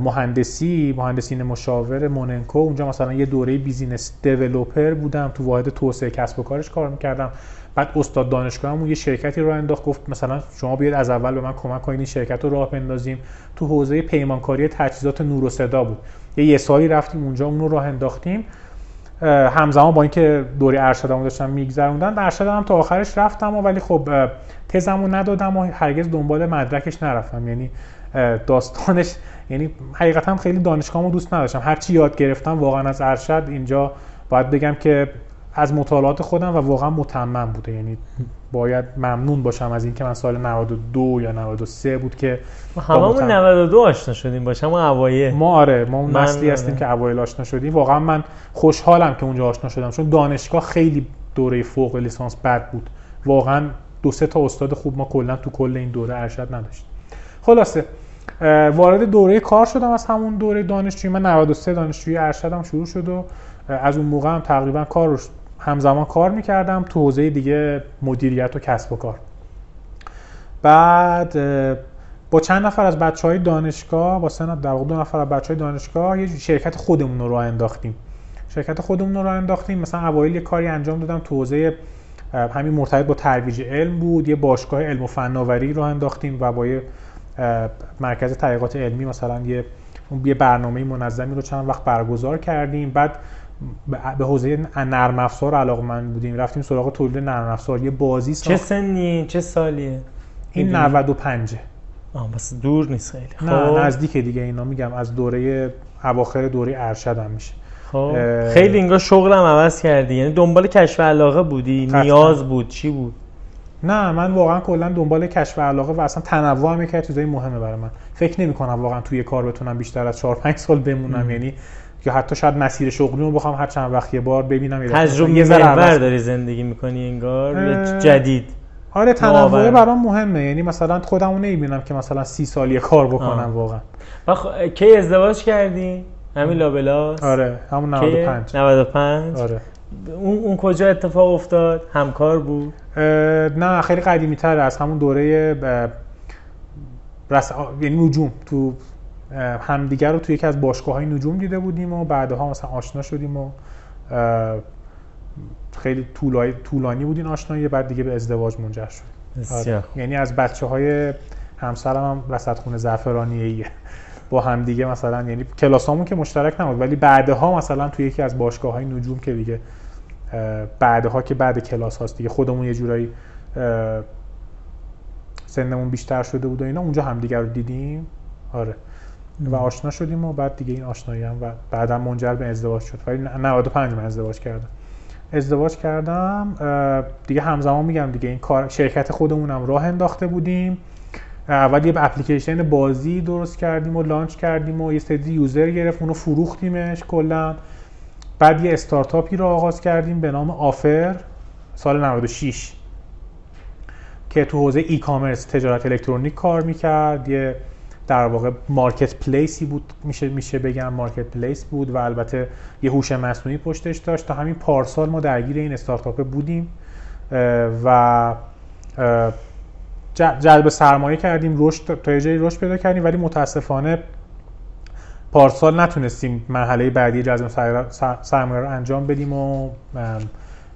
مهندسی مهندسین مشاور موننکو. اونجا مثلا یه دوره business developer بودم تو واحد توسعه کسب و کارش کار می‌کردم. بعد استاد دانشگاهمون یه شرکتی رو انداخت گفت مثلا شما بیاید از اول به من کمک کنید این شرکت رو راه بندازیم. تو حوزه پیمانکاری تجهیزات نور و صدا بود. یه یه سالی رفتیم اونجا اون رو راه انداختیم. همزمان با اینکه دوره ارشدمو داشتم میگذروندن ارشدم تا آخرش رفتم ولی خب تزمو ندادم و هرگز دنبال مدرکش نرفتم. یعنی داستانش یعنی حقیقتا خیلی دانشگاهمو دوست نداشتم. هرچی یاد گرفتم واقعا از ارشد اینجا باید بگم که از مطالعات خودم و واقعا متمم بوده. یعنی باید ممنون باشم از اینکه من سال 92 یا 93 بود که هممون 92 آشنا شدیم باشم همون اوایل. ما آره ما اون نسلی هستیم که اوایل آشنا شدیم. واقعا من خوشحالم که اونجا آشنا شدم چون دانشگاه خیلی دوره فوق لیسانس بد بود. واقعا دو سه تا استاد خوب ما کلا تو کل این دوره ارشد نداشتیم. خلاصه وارد دوره کار شدم از همون دوره دانشجویی. من 93 دانشجویی ارشدم شروع شد و از اون موقع هم تقریبا کار همزمان کار می‌کردم تو حوزه دیگه مدیریت و کسب و کار. بعد با چند نفر از بچه های دانشگاه با سه در دو نفر از بچه های دانشگاه یه شرکت خودمون رو انداختیم. شرکت خودمون رو انداختیم. مثلا اوایل یه کاری انجام دادم تو حوزه همین مرتبط با ترویج علم بود. یه باشگاه علم و فناوری رو انداختیم و با یه مرکز تحقیقات علمی مثلا یه یه برنامه منظمی رو چند وقت برگزار کردیم. بعد به حوزه نرم افزار علاقه من بودیم. رفتیم سراغ تولید نرم افزار. یه بازی ساخت. چه سنی؟ چه سالیه؟ این 95 آه بس دور نیست خیلی. نه خب. نزدیک دیگه اینا میگم. از دوره اواخر دوره ارشدم میشه. خب. خیلی انگار شغلم عوض کردی. یعنی دنبال کشف علاقه بودی؟ نیاز بود؟ چی بود؟ نه من واقعا کلا دنبال کشف علاقه و اصلا تنوع هم یکی چیزای مهمه برای من. فکر نمی کنم واقعا توی کار بتونم بیشتر از 4 5 سال بمونم یعنی یا حتی شاید مسیر شغلی رو بخوام هر چند وقت یه بار ببینم تجربه یه ذره داری زندگی می‌کنی انگار؟ جدید. آره تنوع برام مهمه یعنی مثلا خودمو نمی‌بینم که مثلا سی سالی کار بکنم آه. واقعا. خ... کی ازدواج کردی؟ همین لابلاس؟ آره همون 95 95 آره. اون, اون کجا اتفاق افتاد؟ همکار بود؟ نه خیلی قدیمی تر از همون دوره رس... یعنی نجوم. تو همدیگر رو توی یکی از باشگاه های نجوم دیده بودیم و بعدها مثلا آشنا شدیم و خیلی طولانی, طولانی بود این آشنایی بعد دیگه به ازدواج منجر شد. یعنی از بچه های همسرم هم رصدخونه زعفرانیه با همدیگه مثلا یعنی کلاسامون که مشترک نبود ولی بعدها مثلا توی یکی از باشگاه های نجوم که دیگه بعدها که بعد کلاس هاست دیگه خودمون یه جورایی سنمون بیشتر شده بود و اینا اونجا همدیگه رو دیدیم. آره. و آشنا شدیم و بعد دیگه این آشنایی هم و بعدا منجر به ازدواج شد. ولی 95 من ازدواج کردم. ازدواج کردم دیگه همزمان میگم دیگه این کار شرکت خودمونم راه انداخته بودیم. اول یه اپلیکیشن بازی درست کردیم و launch کردیم و یه سری user گرفت اونو فروختیمش کلا. بعد یه استارتاپی رو آغاز کردیم به نام آفر سال 96 که تو حوزه e-commerce تجارت الکترونیک کار می‌کرد. یه در واقع marketplace ی بود میشه میشه بگم marketplace بود و البته یه هوش مصنوعی پشتش داشت. تا همین پارسال ما درگیر این استارتاپ بودیم و جلب سرمایه کردیم. رشد تا جایی رشد پیدا کردیم ولی متاسفانه پارسال نتونستیم مرحله بعدی جذب سرمایه رو انجام بدیم و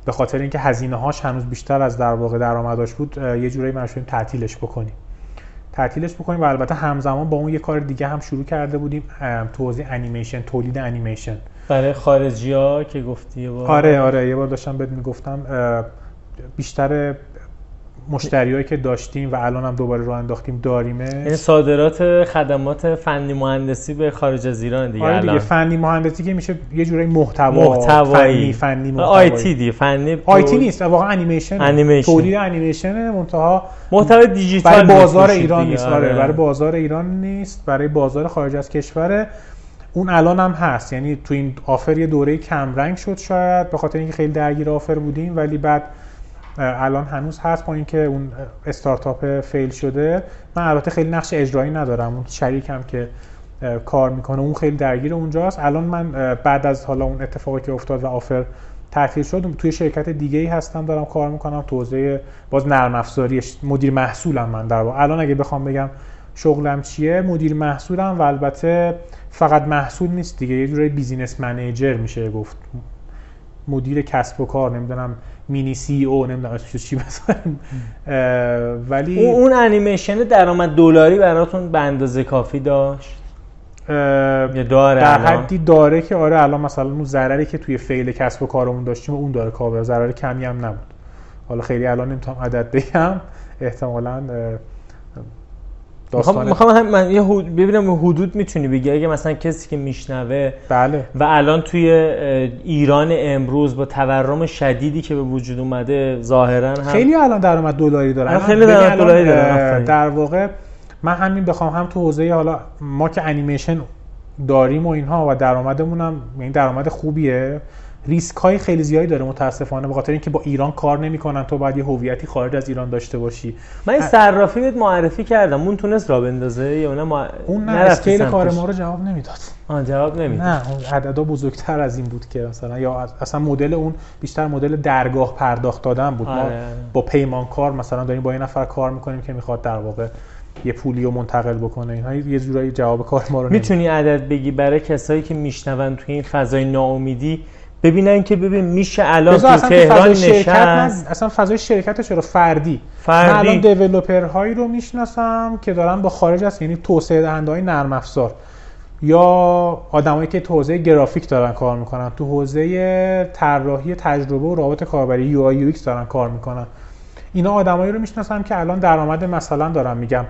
به خاطر اینکه هزینه هاش هنوز بیشتر از در واقع درآمداش بود یه جورایی مجبوریم تعطیلش بکنیم. تعطیلش بکنیم و البته همزمان با اون یه کار دیگه هم شروع کرده بودیم توزیع انیمیشن تولید انیمیشن. برای خارجی ها که گفتی آره آره یه بار داشتم بهت می‌گفتم بیشتر مشتریایی که داشتیم و الان هم دوباره راه انداختیم داریمه یعنی صادرات خدمات فنی مهندسی به خارج از ایران دیگه آره دیگه فنی مهندسی که میشه یه جورایی محتوا محتوایی. فنی فنی آی تی دی فنی آی تی نیست واقعا انیمیشن انیمیشن تولید انیمیشن منتها محتوای دیجیتال برای بازار ایران نیست آره. آره. برای بازار ایران نیست برای بازار خارج از کشور اون الان هم هست یعنی تو این آفر یه دوره کم رنگ شد شاید به خاطر اینکه خیلی درگیر آفر بودیم ولی بعد الان هنوز هست با اینکه اون استارتاپ فیل شده. من البته خیلی نقش اجرایی ندارم. اون شریکم که کار می‌کنه اون خیلی درگیر اونجاست. الان من بعد از حالا اون اتفاقی که افتاد و آفر تعطیل شد توی شرکت دیگه ای هستم دارم کار می‌کنم. تو حوزه باز نرم افزاری مدیر محصولم من در واقع. الان اگه بخوام بگم شغلم چیه مدیر محصولم و البته فقط محصول نیست دیگه. یه جورای business manager میشه گفت. مدیر کسب و کار نمی‌دونم mini CEO نمی‌دونم اسمش چی بذاریم ولی اون انیمیشن درآمد دلاری براتون به اندازه کافی داشت؟ یا داره در حدی داره که آره الان مثلا اون ضرری که توی fail کسب و کارمون داشتیم اون داره کاور ضرر کمی هم نبود. حالا خیلی الان نمی‌تونم عدد بگم. احتمالاً می‌خوام می‌خوام من یه حد... ببینم حدود می‌تونی بگی. اگه مثلا کسی که میشنوه بله. و الان توی ایران امروز با تورم شدیدی که به وجود اومده ظاهرا هم خیلی الان درآمد دلاری دارن خیلی درآمد دلاری دارن در واقع من همین بخوام هم تو حوزه حالا ما که انیمیشن داریم و اینها و درآمدمون هم یعنی درآمد خوبیه. ریسک های خیلی زیادی داره متاسفانه به خاطر اینکه با ایران کار نمی‌کنن. تو باید یه هویتی خارج از ایران داشته باشی. من این صرافی بهت معرفی کردم. اون تونست را بندازه یا نه؟ ما اون نه اسکیل کار ما رو جواب نمی‌داد. آن جواب نمی‌داد نه اون عددا بزرگتر از این بود که مثلا یا اصلا مدل اون بیشتر مدل درگاه پرداخت دادن بود. آره. ما با پیمانکار مثلا داریم با این نفر کار می‌کنیم که می‌خواد در واقع یه پولی رو منتقل بکنه. اینها یه جورایی جواب کار ما رو می‌تونی عدد بگی برای کسایی که میشنون توی این فضای ناامیدی ببینن که ببین میشه الان تو تهران نشست. اصلا فضای شرکت چرا؟ فردی. فردی. من الان دیولپر هایی رو می‌شناسم که دارن با خارج از یعنی توسعه دهنده های نرم افزار. یا آدمایی که تو حوزه گرافیک دارن کار می‌کنن. تو حوزه طراحی تجربه و رابط کاربری یو آی یو دارن کار می‌کنن. اینا آدمایی رو می‌شناسم که الان درآمد مثلا دارن میگم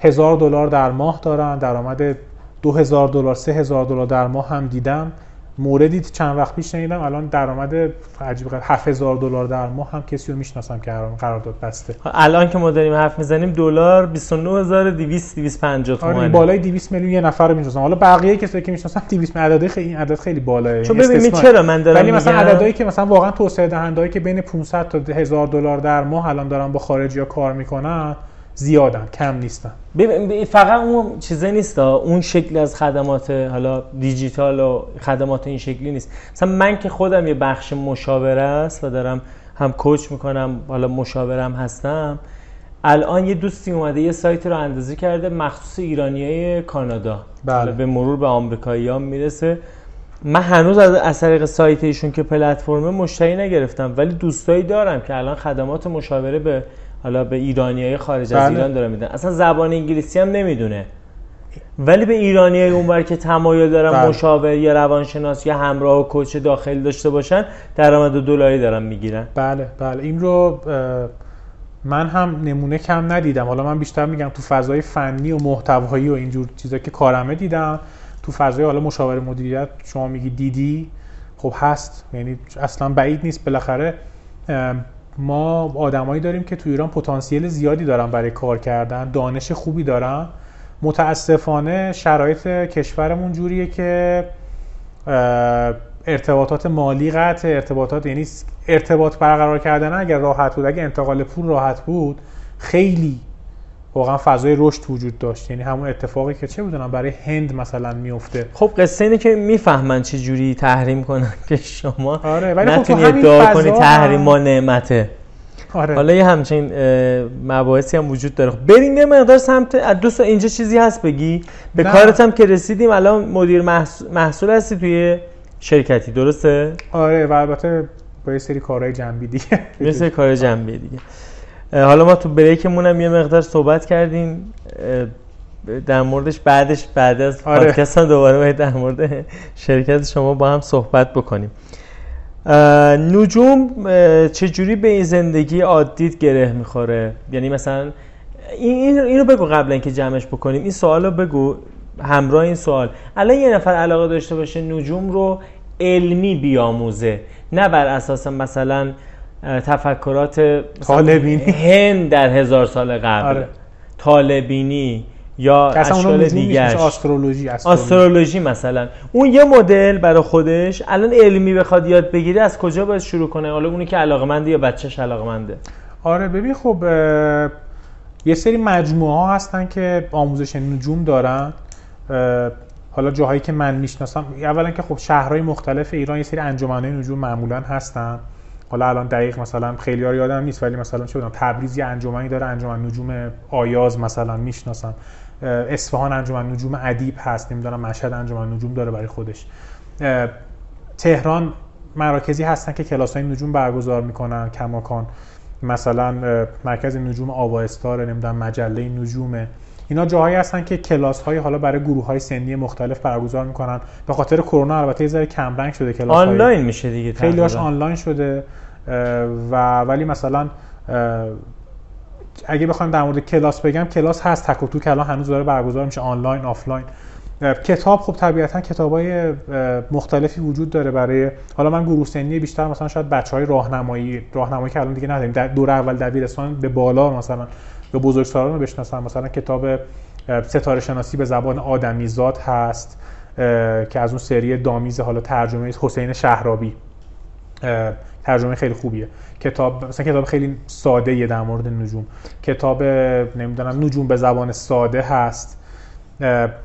هزار دلار در ماه دارن. درآمد دو هزار دلار سه هزار دلار در ماه هم دیدم. موردی چند وقت پیش شنیدم الان درآمد عجیب 7000 دلار در ماه هم کسی رو می‌شناسم که قرارداد بسته. الان که ما داریم حرف می‌زنیم دلار 29200 250 تومانه آره بالای 200 میلیون یه نفر رو می‌شناسم. حالا بقیه کسایی که می‌شناسم 200 عدد خیلی این عدد خیلی بالاه چون ببین چرا من دارم ولی مثلا عددهایی که مثلا واقعا توسعه دهندهایی که بین 500 تا 1000 دلار در ماه الان دارن با خارجی ها کار می‌کنن زیادن کم نیستن. فقط اون چیزه نیست اون شکل از خدمات حالا دیجیتال و خدمات این شکلی نیست. مثلا من که خودم یه بخش مشاوره است و دارم هم کوچ می‌کنم حالا مشاورم هستم. الان یه دوستی اومده یه سایت رو اندازی کرده مخصوص ایرانیای کانادا. بله. به مرور به آمریکایی هم می‌رسه. من هنوز از از طریق سایت ایشون که پلتفرم مشتری نگرفتم ولی دوستایی دارم که الان خدمات مشاوره به حالا به ایرانیای خارج از بله. ایران داره میدن. اصلا زبان انگلیسی هم نمی‌دونه. ولی به ایرانیای اونور که تمایل دارن بله. مشاور یا روانشناس یا همراه و کوچ داخلی داشته باشن درآمد دلاری دارن می‌گیرن. بله بله. این رو من هم نمونه کم ندیدم. حالا من بیشتر میگم تو فضای فنی و محتوایی و اینجور چیزا که کارمه دیدم. تو فضای حالا مشاور مدیریت شما میگی دیدی. خب هست. یعنی اصلا بعید نیست. بالاخره ما آدمایی داریم که تو ایران پتانسیل زیادی دارن برای کار کردن دانش خوبی دارن. متاسفانه شرایط کشورمون جوریه که ارتباطات مالی قطع ارتباطات یعنی ارتباط برقرار کردن اگر راحت بود اگر انتقال پول راحت بود خیلی واقعا فضای رشد وجود داشت. یعنی همون اتفاقی که چه بدونم برای هند مثلا میفته خب قصه اینه که می‌فهمن چه جوری تحریم کنن که شما آره ولی خب ادعا کنی تحریم ما نعمته. آره. حالا یه همچین مباحثی هم وجود داره. خب بریم یه مقدار سمت دوست اینجا چیزی هست بگی. به کارت هم که رسیدیم الان مدیر محصول هستی توی شرکتی درسته؟ آره و البته با یه سری کارهای جنبی دیگه. یه سری کارهای جنبی دیگه. حالا ما تو بریکمون هم یه مقدار صحبت کردیم در موردش بعدش بعد از آره. پادکست هم دوباره باید در مورد شرکت شما با هم صحبت بکنیم. نجوم چجوری به این زندگی عادیت گره می‌خوره؟ یعنی مثلا این اینو بگو قبل اینکه جمعش بکنیم. این سوال رو بگو همراه این سوال. الان یه نفر علاقه داشته باشه نجوم رو علمی بیاموزه نه بر اساس مثلا تفکرات طالبینی. هند در هزار سال قبل. آره. طالبینی یا اشکال دیگه استرولوژی استرولوژی مثلا. اون یه مدل برای خودش. الان علمی بخواد یاد بگیره از کجا باید شروع کنه؟ حالا اونی که علاقمنده یا بچهش علاقمنده؟ آره ببین خب یه سری مجموعه ها هستن که آموزش نجوم دارن. حالا جاهایی که من می‌شناسم اولا که خب شهرهای مختلف ایران یه سری انجمنهای نجوم معمولا هستن. حالا الان دقیق مثلا خیلی ها یادم نیست ولی مثلا چه بودم تبریز یه انجمنی داره انجمن نجوم آیاز مثلا می‌شناسم. اصفهان انجمن نجوم ادیب هست نمی‌دونم مشهد انجمن نجوم داره برای خودش. تهران مراکزی هستن که کلاس های نجوم برگزار می‌کنن کماکان. مثلا مرکز نجوم آوا استار نمی‌دونم مجله نجومه. اینا جاهایی هستن که کلاس های حالا برای گروه های سنی مختلف برگزار می‌کنن. به خاطر کرونا البته یه ذره کم رنگ شده کلاس آنلاین میشه دیگه خیلی هاش آنلاین شده. و ولی مثلا اگه بخوایم در مورد کلاس بگم کلاس هست تک و توک الان هنوز داره برگزار میشه online offline. کتاب خب طبیعتا کتاب های مختلفی وجود داره برای حالا من گروه سنی بیشتر مثلا شاید بچه های راهنمایی راهنمایی که الان دیگه نداریم در دور اول دبیرستان به بالا مثلا. به بزرگسالان رو بشناسن. مثلا کتاب ستاره شناسی به زبان آدمیزاد هست که از اون سری Dummies حالا ترجمه حسین شهرابی. ترجمه خیلی خوبیه. کتاب مثلا کتاب خیلی ساده یه در مورد نجوم. کتاب نمی‌دونم نجوم به زبان ساده هست.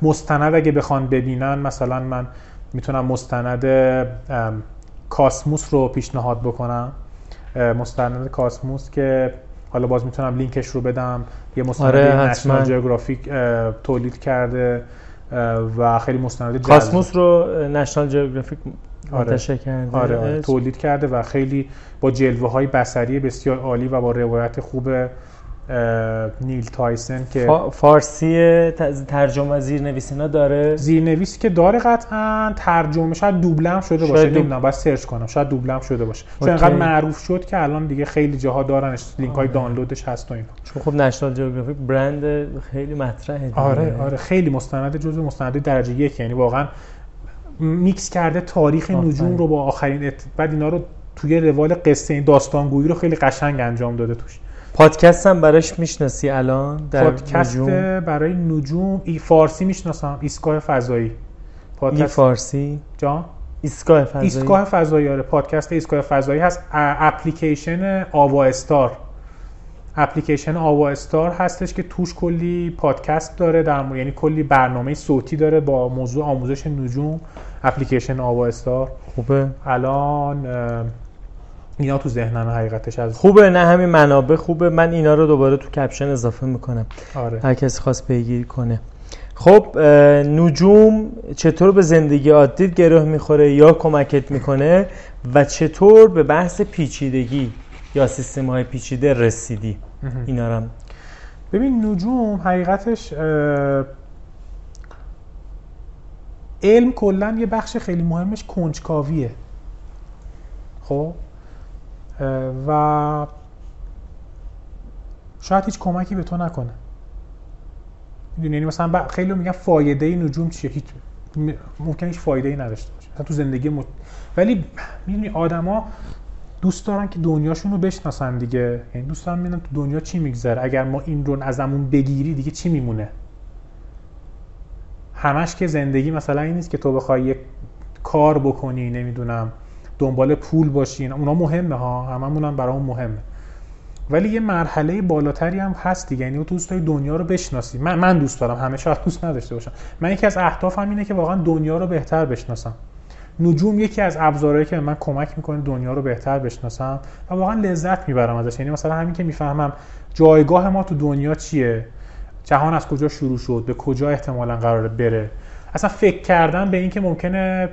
مستند اگه بخوان ببینن مثلا من می‌تونم مستند کاسموس رو پیشنهاد بکنم. مستند کاسموس که حالا باز می‌تونم لینکش رو بدم یه مستند آره نشنال جیوگرافیک تولید کرده و خیلی مستند کاسموس رو National Geographic آره. کرده آره, آره. تولید کرده و خیلی با جلوه های بصری بسیار عالی و با روایت خوب نیل تایسن که فارسی ترجمه زیرنویس داره؟ زیرنویسی که داره قطعا ترجمه شاید دوبلم شده باشه نمی‌دونم باید search کنم شاید دوبلم شده باشه. چون انقدر معروف شد که الان دیگه خیلی جاها دارنش لینک های دانلودش هست و اینا. چون خب National Geographic برند خیلی مطرحه آره آره خیلی مستند جزو مستند درجه یک یعنی واقعا میکس کرده تاریخ نجوم رو با آخرین ات... بعد اینا رو توی روال قصه این داستانگویی رو خیلی قشنگ انجام داده توش. پادکست هم براش می‌شناسی الان؟ در پادکست نجوم. برای نجوم ای فارسی می‌شناسم ایستگاه فضایی. پادکست ای فارسی؟ جا ایستگاه فضایی؟ ایستگاه فضایی آره پادکست ایستگاه فضایی هست. اپلیکیشن آوا استار. اپلیکیشن آوا استار هستش که توش کلی پادکست داره در یعنی کلی برنامه صوتی داره با موضوع آموزش نجوم اپلیکیشن آوا استار. خوبه. الان اینا تو ذهنم حقیقتش از خوبه نه همین منابع خوبه. من اینا رو دوباره تو کپشن اضافه می‌کنم. آره. هر کسی خواست پیگیری کنه. خب نجوم چطور به زندگی عادی گره می‌خوره یا کمکت می‌کنه و چطور به بحث پیچیدگی یا سیستم های پیچیده رسیدی؟ اینا رو ببین نجوم حقیقتش علم کلا یه بخش خیلی مهمش کنجکاویه. خب؟ و شاید هیچ کمکی به تو نکنه. می‌دونی؟ یعنی مثلا خیلی میگن فایده نجوم چیه؟ هیچ ممکن هیچ فایده ای نداشته باشه. مثلا تو زندگی م... ولی می‌دونی آدما دوست دارن که دنیاشون رو بشناسن دیگه. یعنی دوست دارن ببینن تو دنیا چی میگذره. اگر ما این رو ازمون بگیری دیگه چی میمونه؟ همش که زندگی مثلا این نیست که تو بخوای یک کار بکنی نمی‌دونم. دنبال پول باشین. اونا مهمه ها. هممون هم برامون مهمه. ولی یه مرحله بالاتری هم هست دیگه. یعنی دوست داری دنیا رو بشناسی. من من دوست دارم. همه شاید دوست نداشته باشم من یکی از اهدافم اینه که واقعا دنیا رو بهتر بشناسم. نجوم یکی از ابزارهایی که من کمک می‌کنه دنیا رو بهتر بشناسم و واقعا لذت می‌برم ازش. یعنی مثلا همین که می‌فهمم جایگاه ما تو دنیا چیه؟ جهان از کجا شروع شد؟ به کجا احتمالا قراره بره؟ اصلا فکر کردن به اینکه ممکنه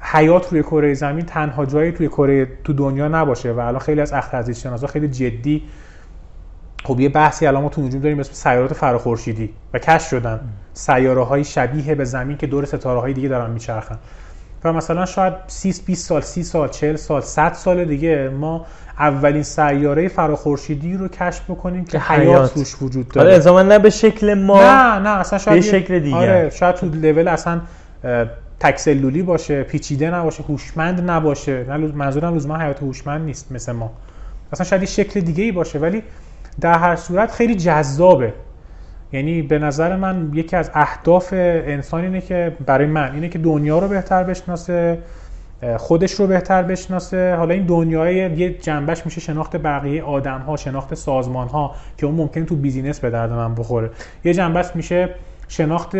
حیات روی کره زمین تنها جایی توی کره تو دنیا نباشه و الان خیلی از اخترزیست شناسا خیلی جدی خب یه بحثی الان ما تو نجوم داریم اسم سیارات فراخورشیدی و کشف شدن. سیاره های شبیه به زمین که دور ستاره های دیگه دارن میچرخن. و مثلا شاید 30 20 سال 30 سال 40 سال 100 سال دیگه ما اولین سیاره فراخورشیدی رو کشف بکنیم که حیات روش وجود داره. آره الزاما نه به شکل ما نه نه اصلا شاید به شکل دیگه. آره شاید تو لول اصلا تکسلولی باشه پیچیده نباشه هوشمند نباشه. نه منظورم لزوما حیات هوشمند نیست مثل ما. اصلا شاید شکل دیگه ای باشه ولی در هر صورت خیلی جذابه. یعنی به نظر من یکی از اهداف انسان اینه که برای من اینه که دنیا رو بهتر بشناسه خودش رو بهتر بشناسه. حالا این دنیای یه جنبش میشه شناخت بقیه آدم ها شناخت سازمان ها که اون ممکن تو بیزینس به درد من بخوره. یه جنبش میشه شناخت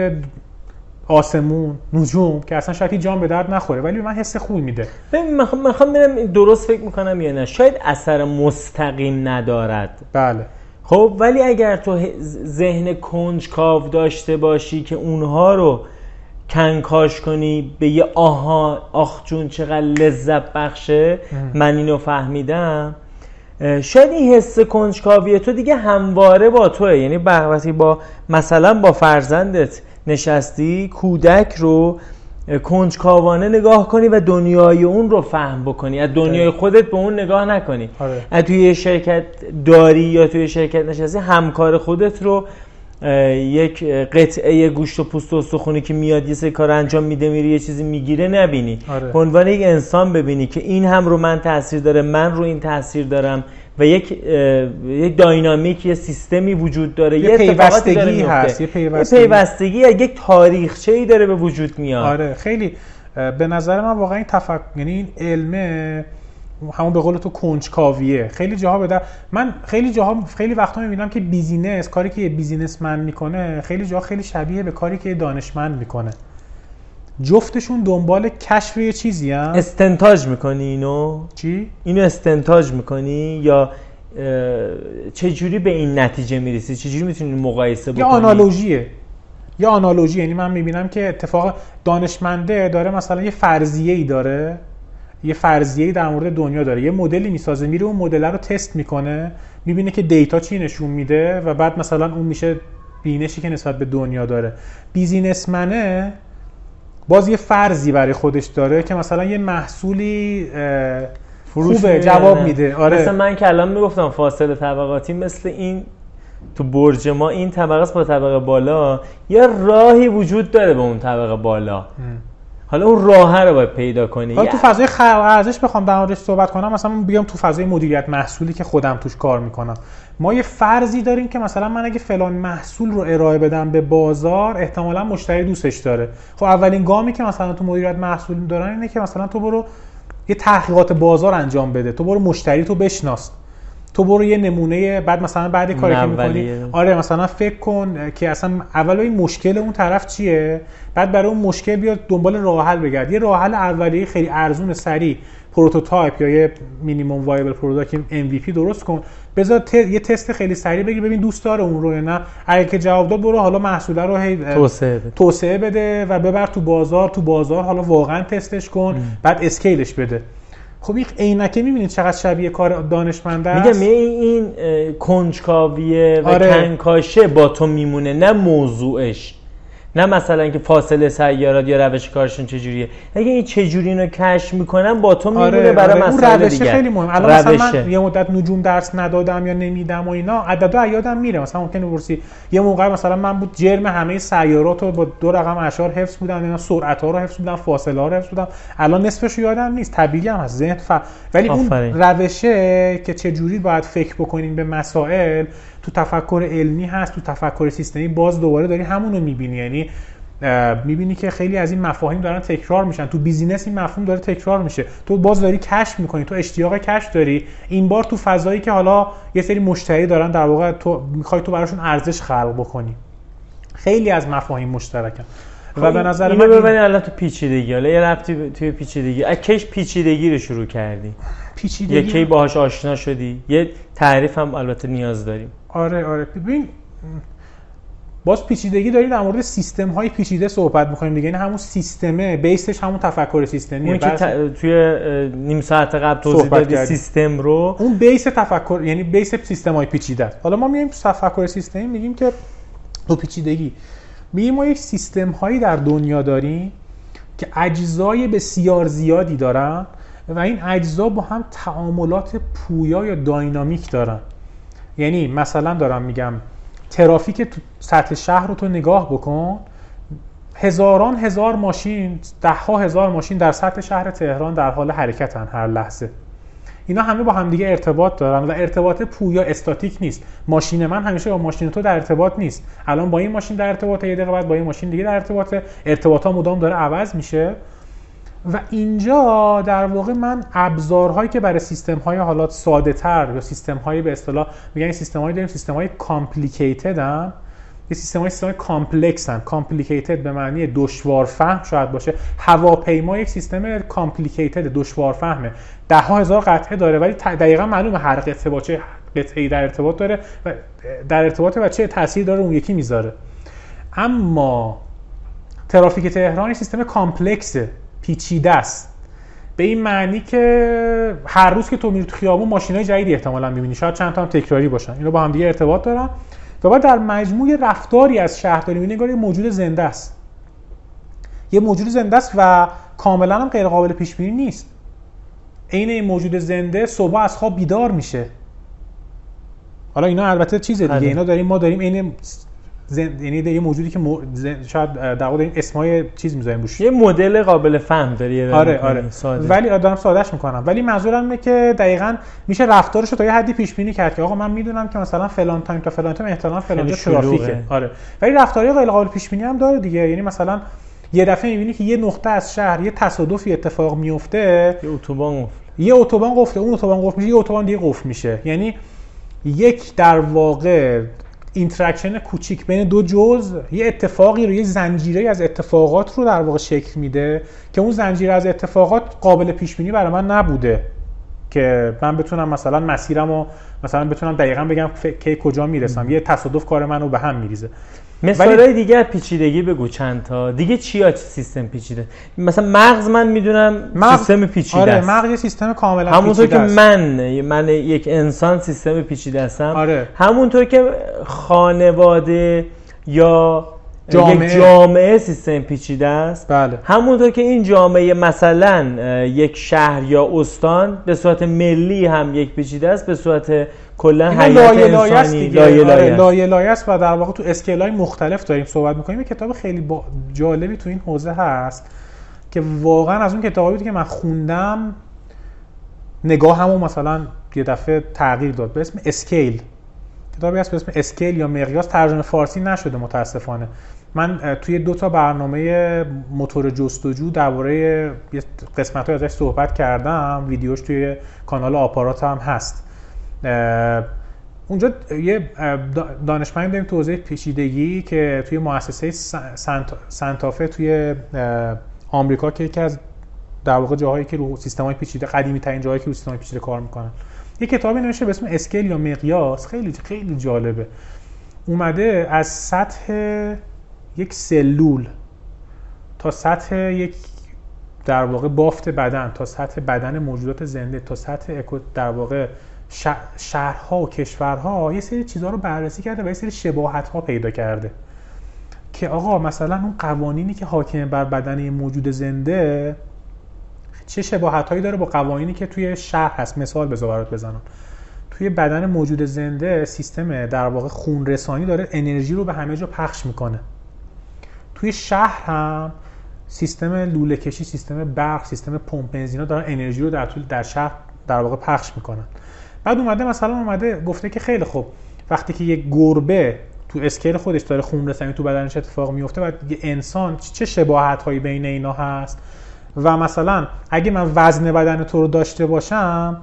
آسمون نجوم که اصلا شاید جان به درد نخوره ولی من حس خوب میده. من می‌خوام ببینم درست فکر می‌کنم یا نه. شاید اثر مستقیم ندارد. بله. خب ولی اگر تو ذهن کنجکاو داشته باشی که اونها رو کنکاش کنی به یه آها آخ جون چقدر لذت بخشه من اینو فهمیدم شاید این حس کنجکاوی تو دیگه همواره با توه. یعنی وقتی با مثلا با فرزندت نشستی کودک رو کنجکاوانه نگاه کنی و دنیای اون رو فهم بکنی. از دنیای خودت به اون نگاه نکنی. آره. از توی شرکت داری یا توی شرکت نشستی همکار خودت رو یک قطعه گوشت و پوست و استخونی که میاد یه سری کار انجام میده میری یه چیزی می‌گیره نبینی. آره. عنوان یک انسان ببینی که این هم رو من تاثیر داره من رو این تاثیر دارم. و یک یک داینامیک یه سیستمی وجود داره یه, پیوستگی هست یه پیوستگی, پیوستگی یک تاریخچه ای داره به وجود میاد. آره خیلی به نظر من واقعا این تفکر یعنی این علمه همون به قول تو کنجکاویه. خیلی جاها بده من خیلی جاها خیلی وقتا می‌بینم که بیزینس کاری که یه بیزینسمن می‌کنه خیلی جاها خیلی شبیه به کاری که یه دانشمند می‌کنه. جفتشون دنبال کشف یه چیزی هم استنتاج می‌کنی اینو؟ چی؟ اینو استنتاج می‌کنی؟ یا چه جوری به این نتیجه می‌رسی؟ چه جوری می‌تونی مقایسه بکنی؟ یا آنالوژیه. یا آنالوژی یعنی من می‌بینم که اتفاق دانشمنده داره مثلا یه فرضیه ای داره. یه فرضیه در مورد دنیا داره. یه مدلی می‌سازه میره اون مدل رو تست می‌کنه. می‌بینه که دیتا چی نشون میده و بعد مثلا اون میشه بینشی که نسبت به دنیا داره. بیزینسمنه باز یه فرضی برای خودش داره که مثلا یه محصولی خوبه جواب میده. آره. مثلا من که الان می‌گفتم فاصله طبقاتی مثل این تو برج ما این طبقه است با طبقه بالا یه راهی وجود داره به اون طبقه بالا. حالا اون راه رو باید پیدا کنی. حالا تو فضای خلق ارزش بخوام در موردش صحبت کنم مثلا بیام تو فضای مدیریت محصولی که خودم توش کار می‌کنم. ما یه فرضی داریم که مثلا من اگه فلان محصول رو ارائه بدم به بازار احتمالا مشتری دوستش داره. خب اولین گامی که مثلا تو مدیریت محصول دارن اینه که مثلا تو برو یه تحقیقات بازار انجام بده. تو برو مشتری تو بشناس. تو برو یه نمونه بعد مثلا بعد کاری که می‌کنی. آره مثلا فکر کن که اصلا اول این مشکل اون طرف چیه؟ بعد برای اون مشکل بیاد دنبال راه حل بگرد. یه راه حل اولیه خیلی ارزون سریع. prototype یا یه minimum viable product MVP درست کن بذار ت... یه تست خیلی سریع بگیر ببین دوست داره اون رو یا نه اگه که جواب داد برو حالا محصول رو هی توسعه بده. توسعه بده و ببر تو بازار تو بازار حالا واقعا تستش کن ام. بعد scale ش بده خب این اینکه می‌بینید چقدر شبیه کار دانشمنده است میگم این کنجکاویه و آره. کنکاشه با تو میمونه نه موضوعش نه مثلا که فاصله سیارات یا روش کارشون چجوریه. اگه این چجوری اینو کش می‌کنن با تو میمونه آره، برای آره. مسائل روشه دیگه خیلی مهم. الان مثلا من یه مدت نجوم درس ندادم یا نمیدم و اینا عددا یادم میره. مثلا ممکنه برسی یه موقع مثلا من بود جرم همه سیارات رو با دو رقم اشار حفظ بودم اینا سرعت ها رو حفظ بودم فاصله ها رو حفظ بودم. الان نصفش یادم نیست. طبیعی هم هست ذهن ف... ولی آفرین. اون روشه که چه جوری باید فکر بکنین به مسائل تو تفکر علمی هست تو تفکر سیستمی باز دوباره داری همون رو می‌بینی. یعنی می‌بینی که خیلی از این مفاهیم دارن تکرار میشن. تو بیزینس این مفهوم داره تکرار میشه. تو باز داری کشف می‌کنی تو اشتیاق کشف داری. این بار تو فضایی که حالا یه سری مشتری دارن در واقع تو می‌خوای تو براشون ارزش خلق بکنی. خیلی از مفاهیم مشترکن. و به نظر من ببینید الان تو پیچیدگی. حالا یه رفتی توی پیچیدگی. کیش پیچیدگی رو شروع کردی. پیچیدگی؟ یه کی باهاش آشنا شدی؟ یه تعریف هم البته نیاز داریم. آره آره. ببین باز پیچیدگی داری در مورد سیستم های پیچیده صحبت می‌کنیم دیگه. این همون سیستمه بیسش همون تفکر سیستمیه. اون که توی نیم ساعت قبل توضیح دادی سیستم رو؟ اون بیس تفکر یعنی بیس سیستم های پیچیده است. حالا ما میایم تفکر سیستمی میگیم که تو پیچیدگی. میگیم ما یک سیستم هایی در دنیا داریم که اجزای بسیار زیادی دارن و این اجزا با هم تعاملات پویا یا داینامیک دارن. یعنی مثلا دارم میگم ترافیک تو سطح شهر رو تو نگاه بکن هزاران هزار ماشین ده ها هزار ماشین در سطح شهر تهران در حال حرکتن هر لحظه. اینا همه با همدیگه ارتباط دارن و ارتباط پویا استاتیک نیست. ماشین من همیشه با ماشین تو در ارتباط نیست. الان با این ماشین در ارتباط یه دقیقه بعد با این ماشین دیگه در ارتباط ارتباط ها مدام داره عوض میشه. و اینجا در واقع من ابزارهایی که برای سیستم های حالات ساده تر یا سیستم های به اصطلاح میگن سیستم هایی داریم سیستم های complicated هم یه سیستم های سیستم complex هم complicated به معنی دشوار فهم شاید باشه. هواپیما یک سیستم complicated دشوار فهمه. ده ها هزار قطعه داره ولی دقیقا معلومه هر قطعه با چه قطعه در ارتباط داره و در ارتباط و چه تاثیر داره اون یکی می‌ذاره. اما ترافیک تهران سیستم کامپلکسه پیچیده است. به این معنی که هر روز که تو میری تو خیابون ماشینای جدیدی احتمالا می‌بینی. شاید چند تا هم تکراری باشن. اینا با هم دیگه ارتباط دارن و بعد در مجموع رفتاری از شهرداری می‌بینی یه موجود زنده است. یه موجود زنده است و کاملا هم غیر قابل پیش بینی نیست. عین این موجود زنده صبح از خواب بیدار میشه. حالا اینا البته چیزه دیگه. بله. اینا داریم ما داریم این زن... یعنی یه موجودی که م... زن... شاید در واقع این اسمای چیز می‌ذاریم روش. یه مدل قابل فهم داره آره آره. ساده. ولی آدم سادهش می‌کنم. ولی منظورم اینه که دقیقا میشه رفتارش رو تا یه حدی پیش بینی کرد که آقا من می‌دونم که مثلا فلان time تا فلان time احتمالاً فلان جا ترافیکه. آره. ولی رفتاری غیر قابل پیش بینی هم داره دیگه. یعنی مثلا یه دفعه می‌بینی که یه نقطه از شهر یه تصادفی اتفاق میفته یه اتوبان قفل. یه اتوبان قفله اون اتوبان قفل میشه یه اتوبان دیگه قفل میشه. یعنی یک در واقع interaction کوچیک بین دو جز یه اتفاقی رو یه زنجیره از اتفاقات رو در واقع شکل میده که اون زنجیره از اتفاقات قابل پیش بینی برای من نبوده که من بتونم مثلا مسیرم رو مثلا بتونم دقیقا بگم کی کجا می‌رسم. یه تصادف کار منو به هم میریزه. مثال ولی... دیگه پیچیدگی بگو چند تا دیگه چیا سیستم پیچیده مثلا مغز من می‌دونم مغز... سیستم پیچیده آره مغز سیستم کاملا همونطور که من من یک انسان سیستم پیچیده هستم آره. همونطور که خانواده یا جامعه. یک جامعه سیستم پیچیده است بله. همونطور که این جامعه مثلا یک شهر یا استان به صورت ملی هم یک پیچیده است به صورت کلا حیات انسانی لایه لایه است. و در واقع تو اسکیل های مختلف داریم صحبت می‌کنیم. یه کتاب خیلی با جالبی تو این حوزه هست که واقعا از اون کتابی بود که من خوندم. نگاه همون مثلا یه دفعه تغییر داد. به اسم اسکیل. کتابی هست به اسم اسکیل یا مقیاس. ترجمه فارسی نشده متاسفانه. من توی دو تا برنامه موتور جستجو درباره یه قسمت ازش صحبت کردم. ویدیوش توی کانال آپارات هم هست. اونجا یه دانشمند داریم تو پیچیدگی که توی مؤسسه سنتافه توی آمریکا که یکی از در واقع جاهایی که رو سیستم های پیچیده قدیمی ترین جاهایی که رو سیستم های پیچیده کار می‌کنن. یه کتابی نوشته به اسم اسکیل یا مقیاس خیلی خیلی جالبه. اومده از سطح یک سلول تا سطح یک در واقع بافت بدن تا سطح بدن موجودات زنده تا سطح در واقع شهرها و کشورها یه سری چیزها رو بررسی کرده و یه سری شباهت ها پیدا کرده. که آقا مثلا اون قوانینی که حاکم بر بدن موجود زنده چه شباهت هایی داره با قوانینی که توی شهر هست؟ مثال بذار برات بزنم. توی بدن موجود زنده سیستم در واقع خون رسانی داره انرژی رو به همه جا پخش می‌کنه. توی شهر هم سیستم لوله کشی سیستم برق سیستم پمپ بنزینا دارن انرژی رو در طول در شهر در واقع پخش می‌کنن. بعد اومده مثلا اومده گفته که خیلی خوب. وقتی که یک گربه تو اسکیل خودش داره خون رسانی تو بدنش اتفاق میفته یه انسان چه شباهت هایی بین اینا هست؟ و مثلا اگه من وزن بدن تو رو داشته باشم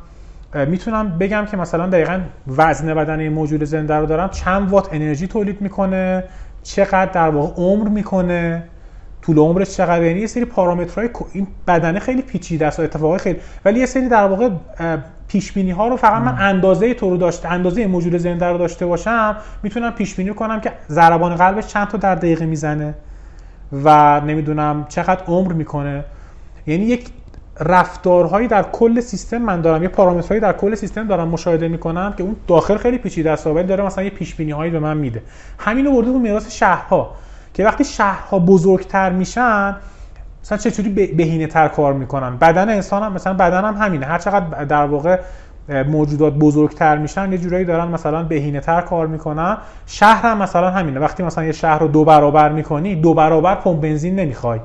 می‌تونم بگم که مثلا دقیقا وزن بدن موجود زنده رو دارم. چند وات انرژی تولید می‌کنه؟ چقدر در واقع عمر می‌کنه؟ طول عمرش چقدر؟ یعنی یه سری پارامترهای این بدنه خیلی پیچیده است و اتفاقای خیلی ولی یه سری در واقع پیش بینی ها رو فقط من اندازه تو رو داشته اندازه موجود زنده رو داشته باشم می‌تونم پیش بینی کنم که ضربان قلبش چند تا در دقیقه می‌زنه و نمی‌دونم چقدر عمر می‌کنه. یعنی یک رفتارهایی در کل سیستم من دارم یه پارامترهایی در کل سیستم دارم مشاهده می‌کنم که اون داخل خیلی پیچیده است ولی داره مثلا یه پیش بینی هایی به من میده. همینو برده اون میراث شهرها که وقتی شهرها بزرگتر میشن مثلا چطوری بهینه تر کار می‌کنن. بدن انسان هم مثلا بدن هم همینه. هر چقدر در واقع موجودات بزرگتر میشن یه جورایی دارن مثلا بهینه تر کار می‌کنن. شهر هم مثلا همینه. وقتی مثلا یه شهر رو دو برابر می‌کنی دو برابر پمپ بنزین نمی‌خوای.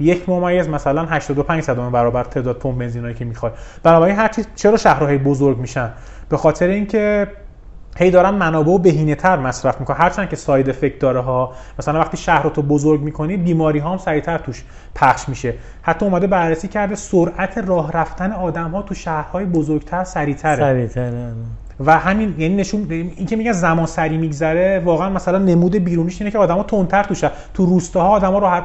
یک ممیز مثلا 85 صدم برابر تعداد پمپ بنزینایی که می‌خوای. بنابراین هر چیز چرا شهرهای بزرگ میشن؟ به خاطر اینکه هی دارن منابع و بهینه تر مصرف می‌کنن. هرچند که ساید افکت داره ها مثلا وقتی شهر رو تو بزرگ می‌کنی بیماری ها هم سریعتر توش پخش میشه. حتی اومده بررسی کرده سرعت راه رفتن آدم ها تو شهرهای بزرگتر سریعتره. سریعتره. و همین یعنی نشون این که میگن زمان سری میگذره واقعا مثلا نمود بیرونیش اینه که آدما تندتر توشه تو روستاها آدما راحت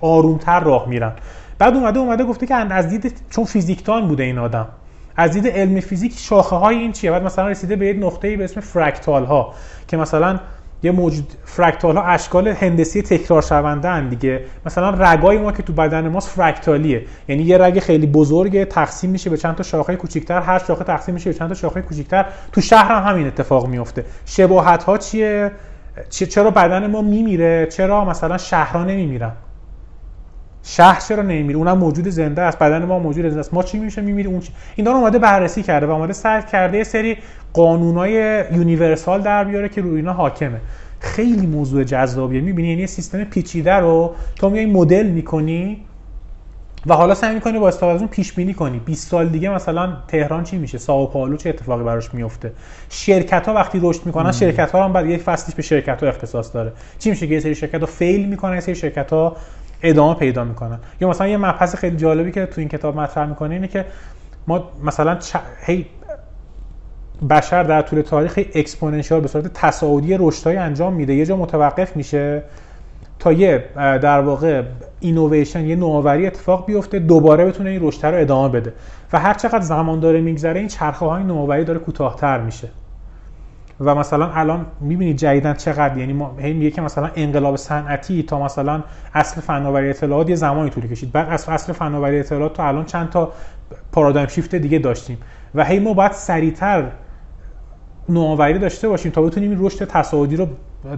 آرومتر راه میرن. بعد اومده اومده گفته که از دید چون فیزیکدان بوده این آدم. از دید علم فیزیک شاخه های این چیه؟ بعد مثلا رسیده به یک نقطه‌ای به اسم فرکتال ها که مثلا یه موجود فرکتال ها اشکال هندسی تکرار شونده هن دیگه. مثلا رگای ما که تو بدن ماست فرکتالیه یعنی یه رگ خیلی بزرگه تقسیم میشه به چند تا شاخه کوچیک‌تر. هر شاخه تقسیم میشه به چند تا شاخه کوچیک‌تر. تو شهر هم همین اتفاق میفته. شباهت ها چیه چرا بدن ما میمیره؟ چرا مثلا شهرها نمیمیرن؟ شهر چرا نمیمیره؟ اونم موجود زنده است بدن ما موجود زنده است. ما چی میشه میمیره اون چی؟ اینا رو اومده بررسی کرده و اومده سر کرده یه سری قانونای universal در بیاره که روی اینا حاکمه. خیلی موضوع جذابیه. می‌بینی؟ یعنی سیستم پیچیده رو تو میای مدل می‌کنی و حالا سعی می‌کنی با استفاده از اون پیش بینی کنی. 20 سال دیگه مثلا تهران چی میشه؟ ساو پائولو چه اتفاقی براش میفته شرکت ها وقتی رشد می‌کنن شرکت ها هم بعد یک فصلیش به شرکت ها اختصاص داره. چی میشه که یه سری شرکت ها fail می‌کنن یه سری شرکت ها ادامه پیدا می‌کنن. یا مثلا یه مبحث خیلی جالبی که تو این کتاب مطرح می‌کنه اینه که ما مثلا چ... هی بشر در طول تاریخ exponential به صورت تصاعدی رشدهای انجام میده. یه جا متوقف میشه تا یه در واقع اینویشن یه نوآوری اتفاق بیفته دوباره بتونه این رشد رو ادامه بده. و هر چقدر زمان داره میگذره این چرخه های نوآوری داره کوتاهتر میشه. و مثلا الان می‌بینید جدیدن چقدر یعنی ما هی میگه که مثلا انقلاب صنعتی تا مثلا عصر فناوری اطلاعات یه زمانی طول کشید. بعد عصر عصر فناوری اطلاعات تا الان چند تا paradigm shift دیگه داشتیم. و هی ما باید سریعتر نوآوری داشته باشیم تا بتونیم این رشد تصاعدی رو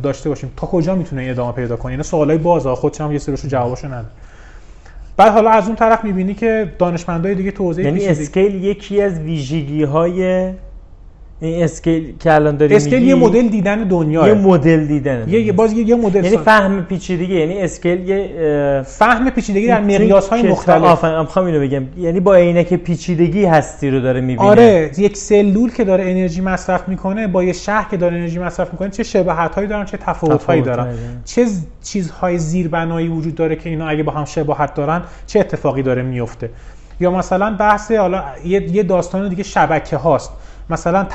داشته باشیم. تا کجا می‌تونه ادامه پیدا کنه؟ اینا سوالای بازا خودم یه سریشو جوابشو نداره بعد حالا از اون طرف می‌بینی که دانشمندای دیگه توضیح یعنی scale یکی از ویژگی های این scale که الان داری scale یه مدل دیدن دنیا یه مدل دیدن. یه باز یه, مدل یعنی فهم پیچیدگی یعنی scale یه فهم پیچیدگی در مقیاس های مختلف. آفرین می‌خوام اینو بگم. یعنی با عینک پیچیدگی هستی رو داره می‌بینه. آره یک سلول که داره انرژی مصرف می‌کنه با یه شهر که داره انرژی مصرف می‌کنه چه شباهت هایی دارن چه تفاوت هایی دارن. چه چیزهای زیربنایی وجود داره که اینا اگه با هم شباهت دارن چه اتفاقی داره میفته یا مثلا بحث حالا یه داستان دیگه شبکه هاست مثلا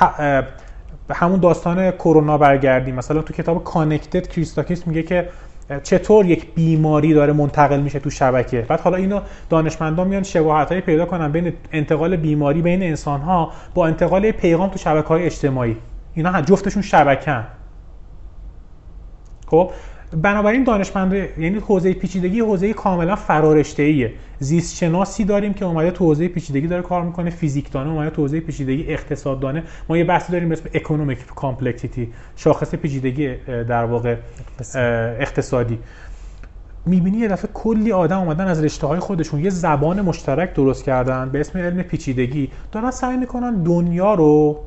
همون داستان کرونا برگردیم. مثلا تو کتاب کانکتد کریستاکیس میگه که چطور یک بیماری داره منتقل میشه تو شبکه. بعد حالا اینو دانشمندان میان شباهت پیدا کنن بین انتقال بیماری بین انسان ها با انتقال پیغام تو شبکه های اجتماعی. اینا جفتشون شبکه خب؟ بنابراین دانشمند یعنی حوزه پیچیدگی حوزه کاملا فرارشته ایه زیست شناسی داریم که اومده تو حوزه پیچیدگی داره کار می‌کنه فیزیک دانه اومده تو حوزه پیچیدگی اقتصاد دانه. ما یه بحثی داریم به اسم economic complexity شاخص پیچیدگی در واقع اقتصادی. می‌بینی یه دفعه کلی آدم اومدن از رشته های خودشون یه زبان مشترک درست کردن به اسم علم پیچیدگی. دارن سعی می‌کنن دنیا رو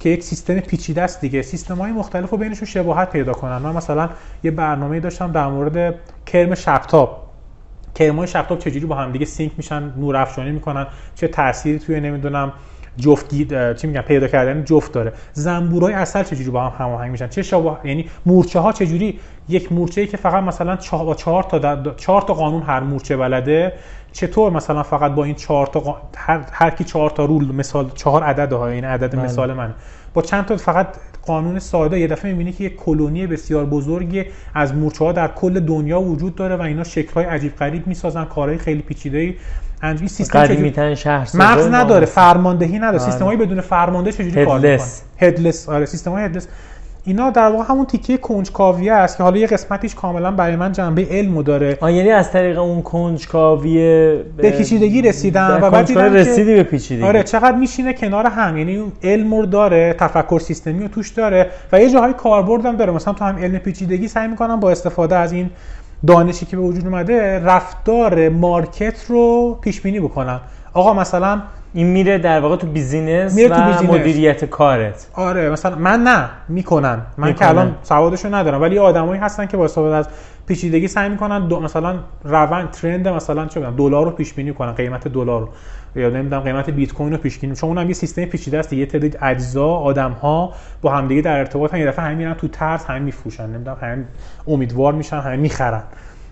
که یک سیستم پیچیده است دیگه. سیستم های مختلف رو بینشون شباهت پیدا کنن. من مثلا یه برنامه داشتم در مورد کرم شبتاب. کرمای شبتاب چجوری با هم دیگه سینک میشن نور افشانی می‌کنن چه تأثیری توی نمی‌دونم جفت چی میگن پیدا کردن جفت داره. زنبورای اصل چجوری با هم هماهنگ میشن؟ چه شبا یعنی مورچه ها چجوری یک مورچه ای که فقط مثلا چهار تا چهار تا قانون هر مورچه بلده چطور مثلا فقط با این چهار تا هر هر کی چهار تا رول مثال چهار عدد ها این عدد بله. مثال من با چند تا فقط قانون ساده یه دفعه می‌بینی که یک کلونی بسیار بزرگی از مورچه ها در کل دنیا وجود داره و اینا شکل عجیب غریب می‌سازن کارهای خیلی پیچیده ای این سیستم شهر مغز نداره فرماندهی نداره. آره. بدون فرمانده چجوری کار می‌کنه؟ هدلس آره سیستمای هدلس اینا در واقع همون تیکه کنجکاویه است که حالا یه قسمتیش کاملا برای من جنبه علم داره. آ یعنی از طریق اون کنجکاویه به پیچیدگی رسیدم و بعد رسیدی به پیچیدگی. آره چقدر میشینه کنار هم یعنی علم رو داره تفکر سیستمی رو توش داره و یه جاهای کاربرد هم داره. مثلا تو هم علم پیچیدگی سعی می‌کنم با استفاده از این دانشی که به وجود اومده رفتار مارکت رو پیش بینی بکنن آقا مثلا این میره در واقع تو business میره و تو business. مدیریت کارت. آره مثلا من نه می‌کنن. من که الان سوادشو ندارم ولی آدمایی هستن که با استفاده از پیچیدگی سعی می‌کنن دو مثلا روند trend مثلا چه می‌دونم دلار رو پیش بینی کنن قیمت دلار رو. یا نمی‌دونم قیمت بیت کوین رو پیش بینی چون اونم یه سیستم پیچیده است یه تعداد اجزا آدم ها با همدیگه در ارتباطن یه دفعه همین میرن تو ترس همین میفروشن نمی‌دونم همین امیدوار میشن همین می‌خرن.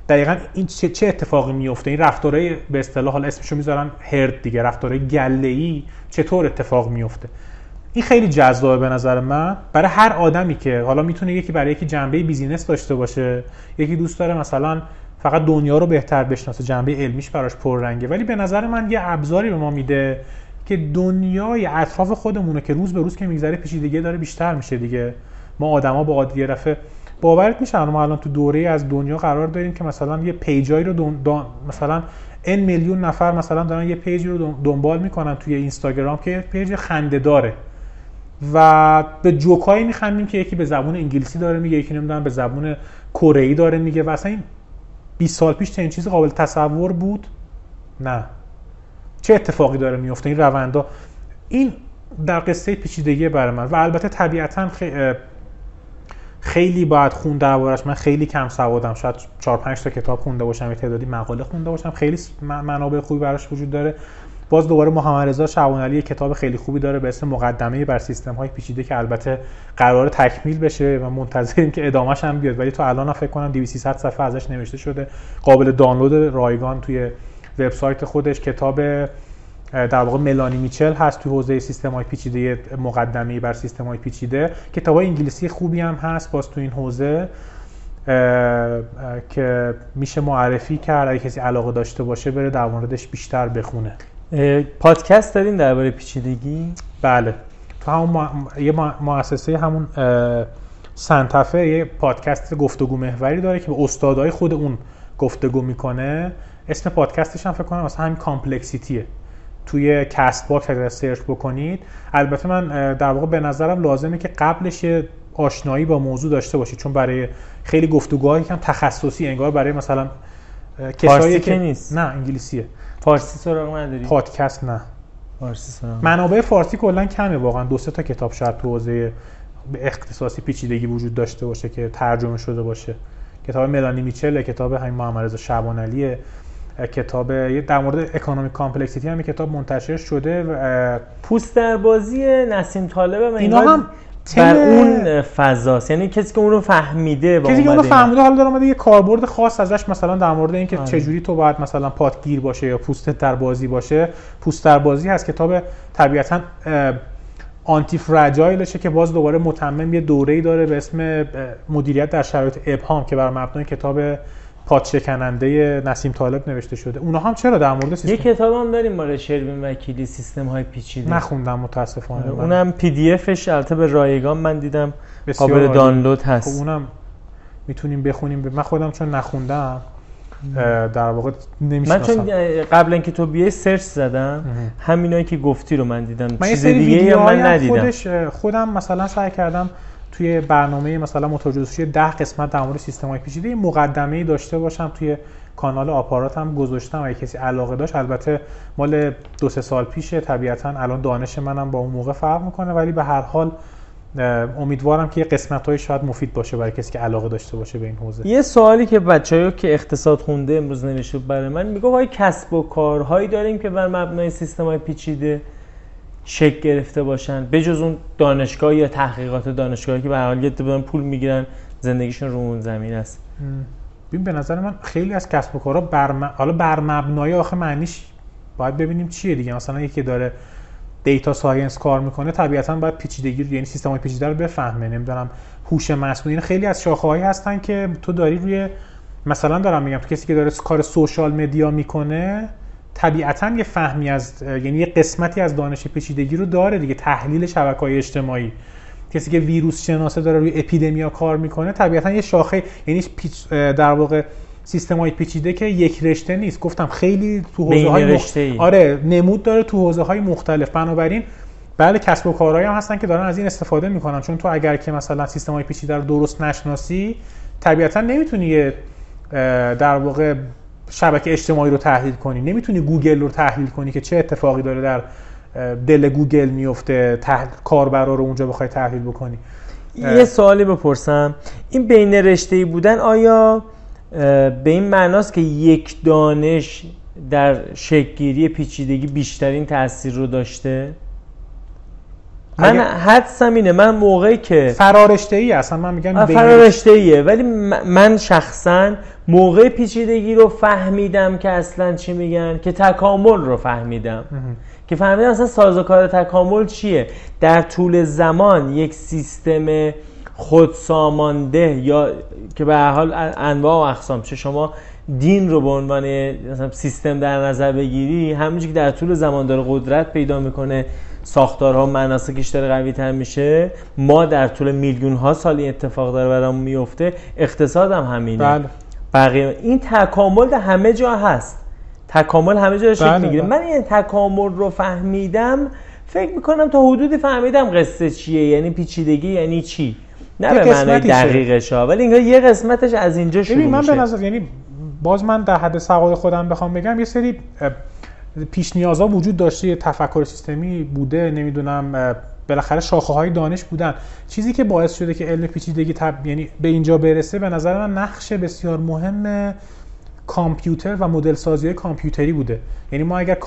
دقیقا این چه, چه اتفاقی میفته این رفتارهای به اصطلاح حالا اسمشو می‌ذارن هرد دیگه رفتارهای گله ای چطور اتفاق میفته این خیلی جذابه به نظر من. برای هر آدمی که حالا می‌تونه یکی برای یکی جنبه بیزینس داشته باشه یکی دوست داره مثلا فقط دنیا رو بهتر بشناسه جنبه علمیش براش پررنگه. ولی به نظر من یه ابزاری به ما میده که دنیای اطراف خودمونه که روز به روز که میگذره پیچیدگی داره بیشتر میشه دیگه. ما آدما با عادی رفه باورت میشه ما الان تو دوره از دنیا قرار داریم که مثلا یه page ایی رو دون مثلا n میلیون نفر مثلا دارن یه page ی رو دنبال می‌کنن توی اینستاگرام که page خنده داره. و به جوکایی میخندیم که یکی به زبون انگلیسی داره میگه یکی نمی‌دونم به زبون کره داره میگه. و اصلا این 20 سال پیش چنین چیزی قابل تصور بود؟ نه. چه اتفاقی داره میفته این روندا. این در قصه پیچیدگی برای من. و البته طبیعتا خیلی باید خون دربارش من خیلی کم سوادم. شاید 4 5 تا کتاب خونده باشم یه تعدادی مقاله خونده باشم. خیلی منابع خوبی براش وجود داره. باز دوباره محمد رضا شعبان کتاب خیلی خوبی داره به اسم مقدمه بر سیستم های پیچیده که البته قرار تکمیل بشه و منتظریم که ادامهش هم بیاد. ولی تو الان فکر کنم 200 صفحه ازش نوشته شده. قابل دانلود رایگان توی وبسایت خودش. کتاب در واقع ملانی میچل هست تو حوزه سیستم های پیچیده مقدمه بر سیستم های پیچیده کتاب های انگلیسی خوبی هم هست باز تو این حوزه که میشه معرفی کرد اگه کسی علاقه داشته باشه بره در موردش بیشتر بخونه. پادکست دارین درباره پیچیدگی؟ بله. تو همون یه مؤسسه همون سنتفه یه پادکست گفتگو محوری داره که به استادای خود اون گفتگو می‌کنه. اسم پادکستش هم فکر کنم مثلا همین complexity ه. توی کست باکس اگر search بکنید. البته من در واقع به نظرم لازمه که قبلش آشنایی با موضوع داشته باشید. چون برای خیلی گفتگوهایی که تخصصی انگار برای مثلا کسایی که نیست. نه انگلیسیه. فارسی سراغ نداری پادکست نه. فارسی سراغ منابع فارسی کلا کمه واقعا. دو سه تا کتاب شاید تو حوزه اختصاصی پیچیدگی وجود داشته باشه که ترجمه شده باشه. کتاب ملانی میچل کتاب همین محمد رضا شعبان علیه کتاب در مورد economic complexity هم کتاب منتشر شده و پوست در بازی نسیم طالب اینا هم بر اون فضاست. یعنی کسی که اون رو فهمیده کسی که اون رو فهمیده حالا داره اومده یه کاربرد خاص ازش مثلا در مورد اینکه آره. چجوری تو باید مثلا پادگیر باشه یا پوست در بازی باشه. پوست در بازی هست کتاب طبیعتا antifragile شه که باز دوباره متمم یه دوره‌ای داره به اسم مدیریت در شرایط ابهام که بر مبنای کتاب پادشکننده نسیم طالب نوشته شده. اونا هم چرا در مورد سیستم یه کتاب هم داریم مال شروین وکیلی سیستم های پیچیده. نخوندم متاسفانه. اونم پی دی افش البته به رایگان من دیدم قابل دانلود هست. خب اونم می‌تونیم بخونیم. من خودم چون نخوندم در واقع نمی‌شناسم من چون قبل اینکه تو بیای سرچ زدم همینایی که گفتی رو من دیدم. من چیز دیگه من ندیدم. خودش خودم مثلا سعی کردم توی برنامه مثلا موتور ده قسمت در مورد سیستم های پیچیده مقدمه داشته باشم توی کانال آپارات هم گذاشتم. اگه کسی علاقه داشت البته مال دو سه سال پیشه. طبیعتا الان دانش منم با اون موقع فرق می‌کنه ولی به هر حال امیدوارم که قسمت های شاید مفید باشه برای کسی که علاقه داشته باشه به این حوزه. یه سوالی که بچه‌ها که اقتصاد خونده امروز نوشته برای من میگه وای کسب و کارهایی داریم که بر مبنای سیستم های پیچیده؟ شکل گرفته باشن به جز اون دانشگاه یا تحقیقات دانشگاهی که به حال یه پول می‌گیرن زندگیشون رو اون زمین است. ببین به نظر من خیلی از کسب و کارها بر حالا بر مبنای آخه معنیش باید ببینیم چیه دیگه. مثلا یکی داره data science کار می‌کنه طبیعتا باید پیچیدگی یعنی سیستم های پیچیده رو بفهمه. نمی‌دونم هوش مصنوعی خیلی از شاخه هستن که تو داری روی مثلا دارم میگم تو کسی که داره کار social media می‌کنه طبیعتا یه فهمی از یعنی یه قسمتی از دانش پیچیدگی رو داره دیگه تحلیل شبکه های اجتماعی. کسی که ویروس شناسه داره روی اپیدمیا کار می‌کنه طبیعتا یه شاخه یعنی در واقع سیستم های پیچیده که یک رشته نیست. گفتم خیلی تو حوزه های مخ... آره نمود داره تو حوزه های مختلف. بنابراین بله کسب و کارهایی هم هستن که دارن از این استفاده می‌کنن. چون تو اگر که مثلا سیستم های پیچیده رو درست نشناسی طبیعتا نمی‌تونی در واقع شبکه اجتماعی رو تحلیل کنی. نمی‌تونی گوگل رو تحلیل کنی که چه اتفاقی داره در دل گوگل میفته تحل... کاربرا رو اونجا بخوای تحلیل بکنی. یه سوالی بپرسم. این بین رشته بودن آیا به این معناست که یک دانش در شکلگیری پیچیدگی بیشترین تاثیر رو داشته؟ من حدسم اینه من موقعی که فرارشته ای اصلا من میگم فرارشته ایه ولی من شخصا موقع پیچیدگی رو فهمیدم که اصلا چی میگن که تکامل رو فهمیدم. که فهمیدم اصلا سازوکار تکامل چیه؟ در طول زمان یک سیستم خودسامانده یا که به حال انواع و اقسام. چه شما دین رو به عنوان سیستم در نظر بگیری همونجوری که در طول زمان داره قدرت پیدا می‌کنه ساختارها مناسکش داره قوی تر میشه. ما در طول میلیون ها سال این اتفاق داره برامون میفته اقتصاد هم همینه. بله. بقیه این تکامل در همه جا هست. تکامل همه جا شکل بله می‌گیره. بله. من این تکامل رو فهمیدم فکر می‌کنم تا حدودی فهمیدم قصه چیه یعنی پیچیدگی یعنی چی. نه به معنی دقیقش ها ولی یه قسمتش از اینجا شروع من به نظر یعنی باز من در حد سواد خودم بخوام بگم یه سری پیش نیازها وجود داشته یه تفکر سیستمی بوده نمی‌دونم بالاخره شاخه های دانش بودن. چیزی که باعث شده که علم پیچیدگی تب... یعنی به اینجا برسه به نظر من نقش بسیار مهم کامپیوتر و مدل سازی کامپیوتری بوده. یعنی ما اگر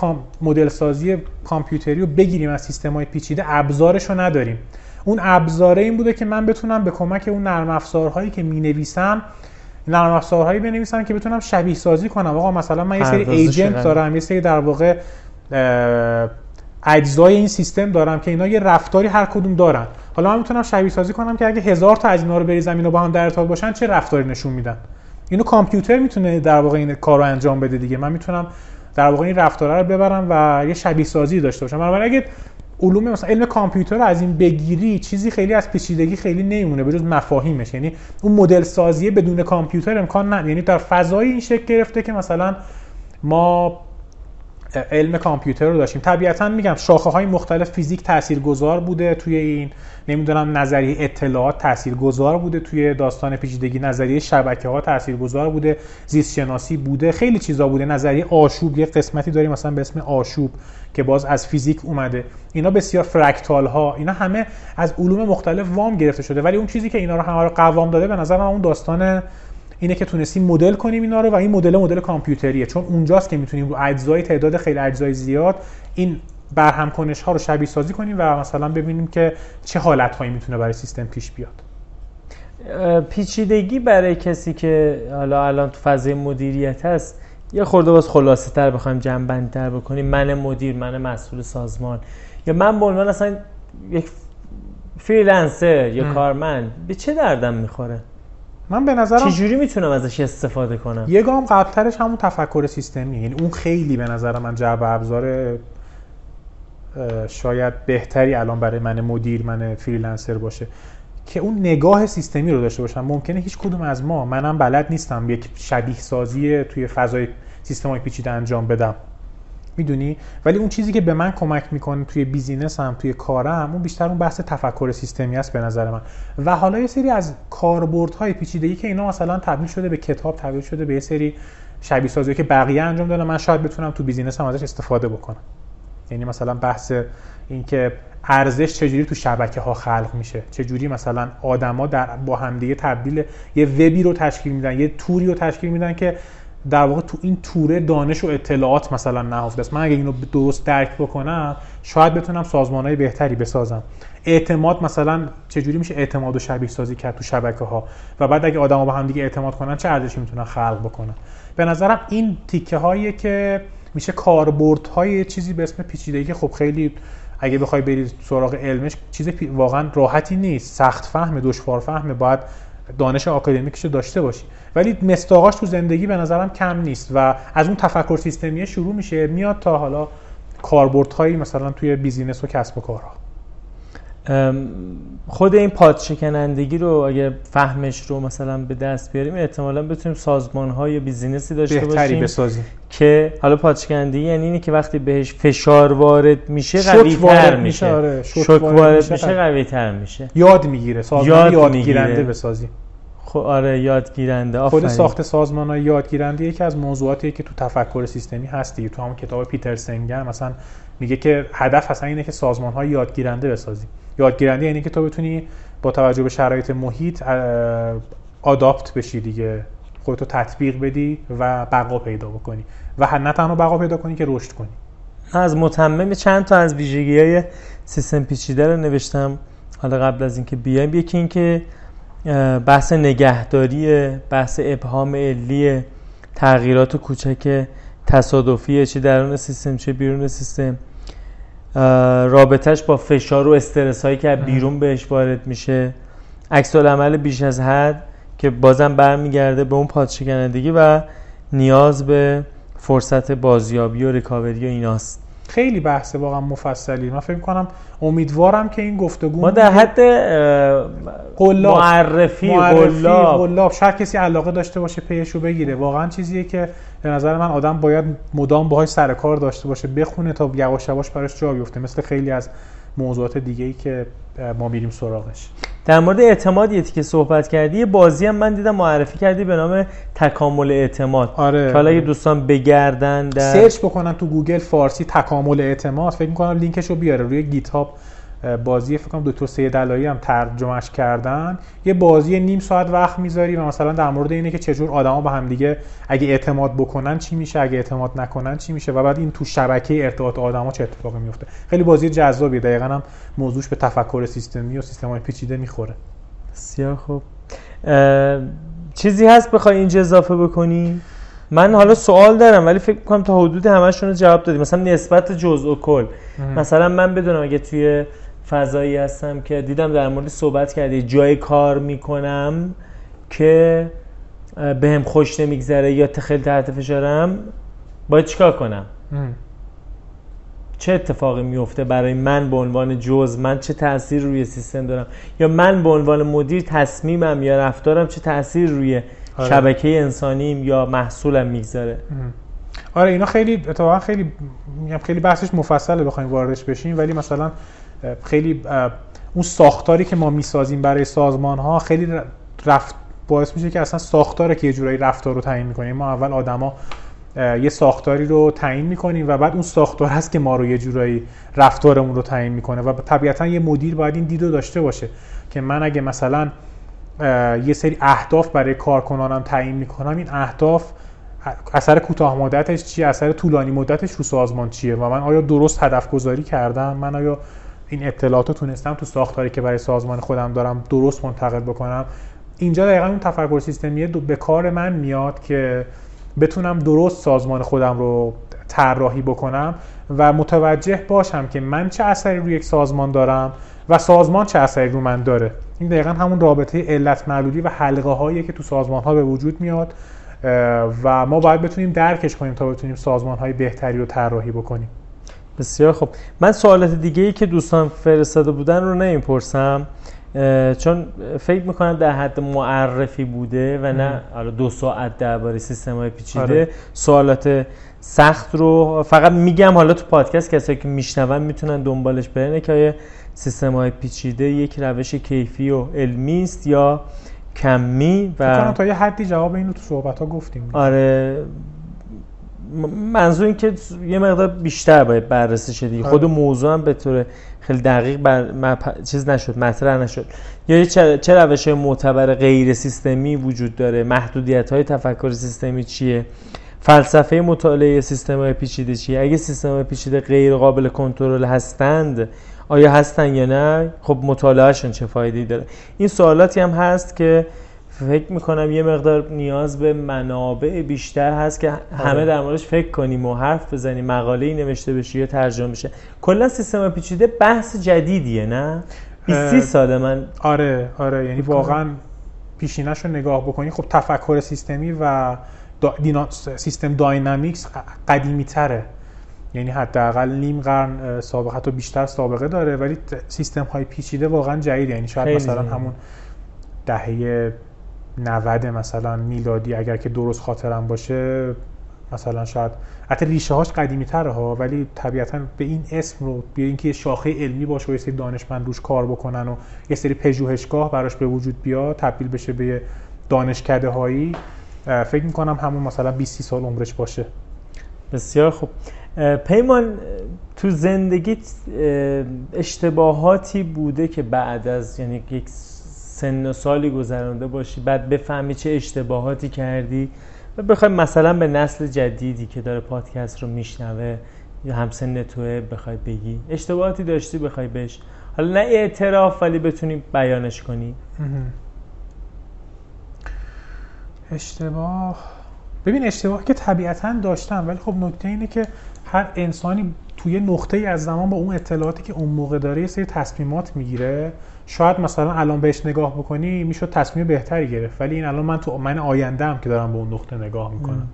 مدل سازی کامپیوتری رو بگیریم از سیستم های پیچیده ابزارش رو نداریم. اون ابزاره این بوده که من بتونم به کمک اون نرم افزارهایی که می نویسم نرم افزارهایی بنویسم که بتونم شبیه سازی کنم. آقا مثلا من یه سری ایجنت دارم یه سری در واقع اجزای این سیستم دارم که اینا یه رفتاری هر کدوم دارن. حالا من می‌تونم شبیه سازی کنم که اگه هزار تا از اینا رو بریزم اینا با هم در ارتباط باشن چه رفتاری نشون میدن؟ اینو کامپیوتر می‌تونه در واقع این کار رو انجام بده دیگه. من می‌تونم در واقع این رفتاره رو ببرم و یه شبیه سازی داشته باشم. بنابراین اگه علوم مثلا علم کامپیوتر رو از این بگیری چیزی خیلی از پیچیدگی خیلی نمیمونه به مفاهیمش. یعنی اون مدل سازی بدون کامپیوتر امکان نه یعنی در فضای این شکل گرفته که مثلا ما علم کامپیوتر رو داشتیم. طبیعتا میگم شاخه های مختلف فیزیک تاثیرگذار بوده توی این نمی‌دونم نظریه اطلاعات تاثیرگذار بوده توی داستان پیچیدگی. نظریه شبکه ها تاثیرگذار بوده زیست شناسی بوده خیلی چیزا بوده. نظریه آشوب یه قسمتی داریم مثلا به اسم آشوب که باز از فیزیک اومده. اینا بسیار فرکتال ها اینا همه از علوم مختلف وام گرفته شده. ولی اون چیزی که اینا رو همه رو قوام داده به نظر من اون داستان اینه که تونستیم مدل کنیم اینا رو و این مدل مدل کامپیوتریه. چون اونجاست که می‌تونیم رو اجزای تعداد خیلی اجزای زیاد این برهم کنش ها رو شبیه سازی کنیم و مثلا ببینیم که چه حالت هایی می‌تونه برای سیستم پیش بیاد. پیچیدگی برای کسی که حالا الان تو فضای مدیریت هست یه خورده باز خلاصه تر بخوایم جنبندی تر بکنیم. من مدیر من مسئول سازمان. یا من به عنوان اصلا یک freelancer یا کارمند به چه دردم می‌خوره؟ من به نظرم چجوری می‌تونم ازش استفاده کنم؟ یه گام قبلترش همون تفکر سیستمی یعنی اون خیلی به نظر من جعبه ابزار شاید بهتری الان برای من مدیر من freelancer باشه که اون نگاه سیستمی رو داشته باشم. ممکنه هیچ کدوم از ما منم بلد نیستم یک شبیه سازی توی فضای سیستم های پیچیده انجام بدم. می‌دونی؟ ولی اون چیزی که به من کمک می‌کنه توی business هم توی کارم اون بیشتر اون بحث تفکر سیستمی است به نظر من. و حالا یه سری از کاربردهای پیچیدگی که اینا مثلا تبدیل شده به کتاب تبدیل شده به یه سری شبیه سازی که بقیه انجام دادن من شاید بتونم تو business هم ازش استفاده بکنم. یعنی مثلا بحث اینکه ارزش چجوری تو شبکه ها خلق میشه. چجوری مثلا آدما در با همدیگه تبدیل یه وبی رو تشکیل میدن یه توری رو تشکیل میدن که در واقع تو این توره دانش و اطلاعات مثلا نهفته است. من اگه اینو درست درک بکنم شاید بتونم سازمان های بهتری بسازم. اعتماد مثلا چجوری میشه اعتماد و شبیه سازی کرد تو شبکه ها و بعد اگه آدما با هم دیگه اعتماد کنن چه ارزشی می‌تونن خلق بکنن؟ به نظرم این تیکه هایی که میشه کاربرد های چیزی به اسم پیچیدگی که خب خیلی اگه بخوای بری سراغ علمش چیز واقعا راحتی نیست. سخت فهم دشوار فهمه باید دانش آکادمیکش داشته باشی. ولی مصداقاش تو زندگی به نظرم کم نیست و از اون تفکر سیستمی شروع میشه میاد تا حالا کاربردهایی مثلا توی business و کسب و کارها. خود این پادشکنندگی رو اگه فهمش رو مثلا به دست بیاریم احتمالا بتونیم سازمان های business ی داشته باشیم بسازیم. که حالا پادشکنندگی یعنی اینه که وقتی بهش فشار وارد میشه قوی تر میشه. آره. شوک وارد میشه قوی. تر میشه. یاد می‌گیره سازمان یاد یادگیرنده بسازیم. خب آره یادگیرنده. آفرین. خود ساخت سازمان های یادگیرنده یکی از موضوعاتیه که تو تفکر سیستمی هست دیگه تو همون کتاب پیتر سنگر مثلا میگه که هدف اصلا اینه که سازمان های یادگیرنده بسازیم. یادگیرنده یعنی که تو بتونی با توجه به شرایط محیط آداپت بشی دیگه. خودتو تطبیق بدی و بقا پیدا بکنی. و نه تنها بقا پیدا کنی که رشد کنی. از متمم چند تا از ویژگی های سیستم پیچیده رو نوشتم. حالا قبل از اینکه بیایم یکی اینکه بحث نگهداری بحث ابهام علی تغییرات کوچک تصادفی چه درون سیستم چه بیرون سیستم. رابطهش با فشار و استرس هایی که بیرون بهش وارد میشه. عکس عمل بیش از حد که بازم برمیگرده به اون پادشکنندگی و نیاز به فرصت بازیابی و ریکاوری و ایناست. خیلی بحث واقعا مفصلی من فکر کنم امیدوارم که این گفتگو ما در حد قلاب معرفی قلاب. قلاب. شاید کسی علاقه داشته باشه پیشو بگیره. واقعا چیزیه که به نظر من آدم باید مدام باهاش سر کار داشته باشه. بخونه تا یواش یواش براش جا بیفته. مثل خیلی از موضوعات دیگه ای که ما میریم سراغش. در مورد اعتمادیتی که صحبت کردی یه بازی هم من دیدم معرفی کردی به نام تکامل اعتماد آره. که حالا اگه دوستان بگردن در سرچ بکنن تو گوگل فارسی تکامل اعتماد فکر می‌کنم لینکش رو بیاره روی GitHub بازی فکر کنم دکتر سید علایی هم ترجمهش کردن. یه بازی نیم ساعت وقت می‌ذاری و مثلا در مورد اینه که چجور آدما با هم دیگه اگه اعتماد بکنن چی میشه اگه اعتماد نکنن چی میشه و بعد این تو شبکه ارتباط آدما چه اتفاقی میفته خیلی بازی جذابیه دقیقا هم موضوعش به تفکر سیستمی و سیستم های پیچیده می‌خوره. بسیار خوب. چیزی هست بخوای اینجا اضافه بکنی؟ من حالا سوال دارم ولی فکر کنم تا حدود همشون رو جواب دادی. مثلا نسبت جزء و کل مثلا من بدونم اگه توی فضایی هستم که دیدم در مورد صحبت کردی جای کار می‌کنم که به هم خوش نمیگذره یا خیلی تحت فشارم باید چیکار کنم؟ چه اتفاقی میفته برای من به عنوان جز؟ من چه تاثیر روی سیستم دارم؟ یا من به عنوان مدیر تصمیمم یا رفتارم چه تاثیر روی آره. شبکه انسانیم یا محصولم می‌گذاره آره اینا خیلی اتفاقا خیلی خیلی بحثش مفصله بخوایم واردش بشیم ولی مثلا خیلی اون ساختاری که ما می‌سازیم برای سازمان ها خیلی رفت باعث میشه که اصلا ساختاره که یه جورایی رفتار رو تعیین می‌کنیم ما اول آدما یه ساختاری رو تعیین می‌کنیم و بعد اون ساختار هست که ما رو یه جورایی رفتارمون رو تعیین می‌کنه و طبیعتا یه مدیر باید این دید داشته باشه که من اگه مثلا یه سری اهداف برای کارکنانم تعیین می‌کنم این اهداف اثر کوتاه مدتش چیه؟ اثر طولانی مدتش رو سازمان چیه؟ و من آیا درست هدف گذاری کردم؟ من آیا این اطلاعات رو تونستم تو ساختاری که برای سازمان خودم دارم درست منتقل بکنم. اینجا دقیقا اون تفکر سیستمی به کار من میاد که بتونم درست سازمان خودم رو طراحی بکنم و متوجه باشم که من چه اثری روی یک سازمان دارم و سازمان چه اثری رو من داره. این دقیقا همون رابطه علت معلولی و حلقه هایی که تو سازمان ها به وجود میاد و ما باید بتونیم درکش کنیم تا بتونیم سازمان های بهتری رو طراحی بکنیم. بسیار خب من سوالات دیگه ای که دوستان فرستاده بودن رو نمی‌پرسم چون فکر می‌کنم در حد معرفی بوده و نه حالا دو ساعت درباره سیستم های پیچیده. آره. سوالات سخت رو فقط میگم حالا تو پادکست کسایی که میشنون می‌تونن دنبالش برن که سیستم های پیچیده یک روش کیفی و علمی است یا کمی و تا یه حدی جواب اینو تو صحبت ها گفتیم. آره. منظور این که یه مقدار بیشتر باید بررسی شدی. خود موضوع هم به طور خیلی دقیق بر چیز نشد مطرح نشد. یا چه, چه روش معتبر غیر سیستمی وجود داره؟ محدودیت های تفکر سیستمی چیه؟ فلسفه مطالعه سیستم های پیچیده چیه؟ اگه سیستم های پیچیده غیر قابل کنترل هستند آیا هستن یا نه؟ خب مطالعهشون چه فایده داره؟ این سوالاتی هم هست که فکر می‌کنم یه مقدار نیاز به منابع بیشتر هست که همه آره. در موردش فکر کنیم و حرف بزنیم مقاله ای نوشته بشه یا ترجمه بشه. کلا سیستم پیچیده بحث جدیدیه نه؟ 20 ساله من آره آره. یعنی واقعا پیشینش رو نگاه بکنی خب تفکر سیستمی و دا سیستم داینامیکس قدیمی تره یعنی حداقل نیم قرن سابقه تو بیشتر سابقه داره ولی سیستم های پیچیده واقعا جدید یعنی شاید مثلا همون دهه 90 مثلا میلادی اگر که درست خاطرم باشه مثلا شاید حتی ریشه هاش قدیمی تره ها ولی طبیعتا به این اسم رو به اینکه شاخه علمی باشه و یه سری دانشمند روش کار بکنن و یه سری پژوهشگاه براش به وجود بیاد تبدیل بشه به دانشکده هایی فکر می‌کنم همون مثلا 20 سال عمرش باشه. بسیار خوب. پیمان تو زندگیت اشتباهاتی بوده که بعد از یعنی یک سن و سالی گذرانده باشی بعد بفهمی چه اشتباهاتی کردی و بخوای مثلا به نسل جدیدی که داره پادکست رو میشنوه یا همسن توه بخوای بگی. اشتباهاتی داشتی بخوای بهش. حالا نه اعتراف ولی بتونی بیانش کنی. اشتباه. ببین اشتباه که طبیعتا داشتم ولی خب نکته اینه که هر انسانی توی نقطه ای از زمان با اون اطلاعاتی که اون موقع داره یه سری تصمیمات می‌گیره. شاید مثلا الان بهش نگاه بکنی می‌شد تصمیم بهتری گرفت. ولی این الان من تو من آینده هم که دارم به اون نقطه نگاه می‌کنم.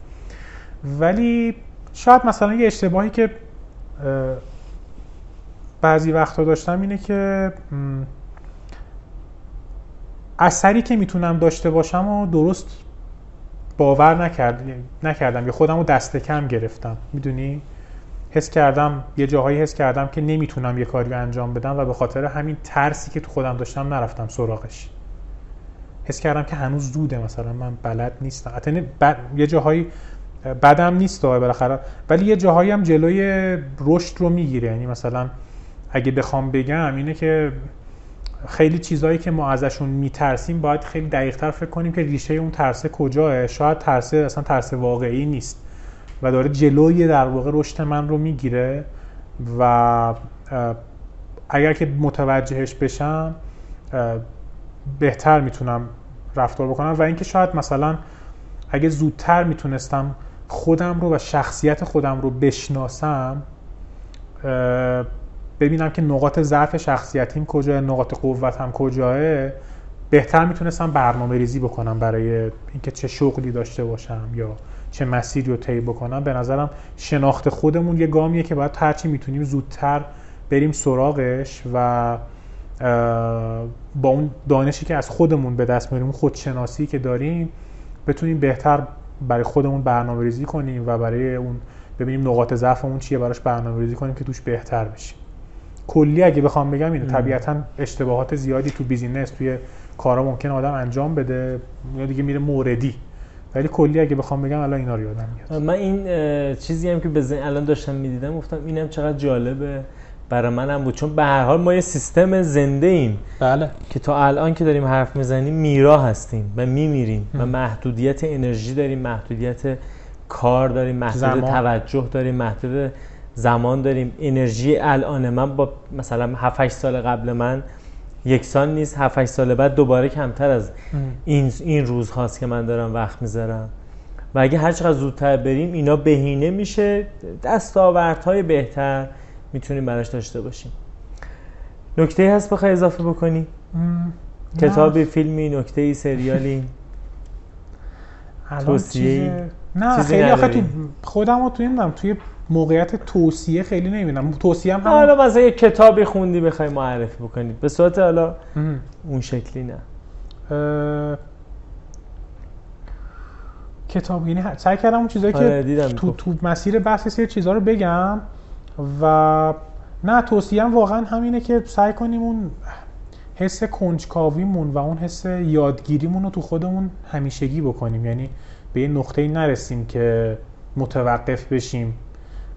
ولی شاید مثلا یه اشتباهی که بعضی وقتا داشتم اینه که اثری که می‌تونم داشته باشم و درست باور نکرد... نکردم یا خودم رو دست کم گرفتم. می‌دونی؟ حس کردم یه جاهایی حس کردم که نمی‌تونم یه کاری انجام بدم و به خاطر همین ترسی که تو خودم داشتم نرفتم سراغش. حس کردم که هنوز زوده مثلا من بلد نیستم. حتی یه جاهایی بدم نیست بالاخره. ولی یه جاهایی هم جلوی رشد رو می‌گیره. یعنی مثلا اگه بخوام بگم اینه که خیلی چیزهایی که ما ازشون میترسیم باید خیلی دقیقتر فکر کنیم که ریشه اون ترسه کجاه شاید ترسه اصلا ترس واقعی نیست. و داره جلوی در واقع رشد من رو می‌گیره و اگر که متوجهش بشم بهتر می‌تونم رفتار بکنم و اینکه شاید مثلا اگه زودتر می‌تونستم خودم رو و شخصیت خودم رو بشناسم ببینم که نقاط ضعف شخصیتیم کجاه نقاط قوتم کجاه بهتر می‌تونستم برنامه ریزی بکنم برای اینکه چه شغلی داشته باشم یا چه مسیری رو طی بکنم به نظرم شناخت خودمون یه گامیه که باید هرچی می‌تونیم زودتر بریم سراغش و با اون دانشی که از خودمون به دست میاریم خودشناسی که داریم بتونیم بهتر برای خودمون برنامه ریزی کنیم و برای اون ببینیم نقاط ضعفمون چیه براش برنامه ریزی کنیم که توش بهتر بشیم. کلی اگه بخوام بگم اینه. طبیعتا اشتباهات زیادی تو بیزینس توی کارا ممکن آدم انجام بده یا دیگه میره موردی. ولی کلی اگه بخوام بگم الان اینا رو یادم میاد. من این چیزی هم که به الان داشتم می‌دیدم گفتم اینم چقدر جالبه. برای منم بود. چون به هر حال ما یه سیستم زنده ایم. بله. که تا الان که داریم حرف می‌زنیم میرا هستیم و میمیریم و محدودیت انرژی داریم محدودیت کار داریم محدودیت توجه داریم محدود زمان داریم. انرژی الان من با مثلا 7 سال قبل من یکسان نیست 7 سال بعد دوباره کمتر از این این روز هاست که من دارم وقت می‌ذارم. و اگه هر چقدر زودتر بریم اینا بهینه میشه. دستاوردهای بهتر می‌تونیم براش داشته باشیم. نکته هست بخوای اضافه بکنی؟ کتابی فیلمی نکته ای سریالی توصیه نه خیلی آخه تو خودم رو توی توی موقعیت توصیه خیلی نمی‌دونم توصیه هم, هم حالا مثلا یه کتابی خوندی بخوای معرفی بکنید به صورت حالا اون شکلی نه. کتاب یعنی سعی کردم اون چیزایی آره که تو, تو. مسیر بحث سری چیزها رو بگم و نه توصیه هم واقعا همینه که سعی کنیم اون حس کنجکاویمون و اون حس یادگیریمون رو تو خودمون همیشگی بکنیم. یعنی به یه نقطه نرسیم که متوقف بشیم.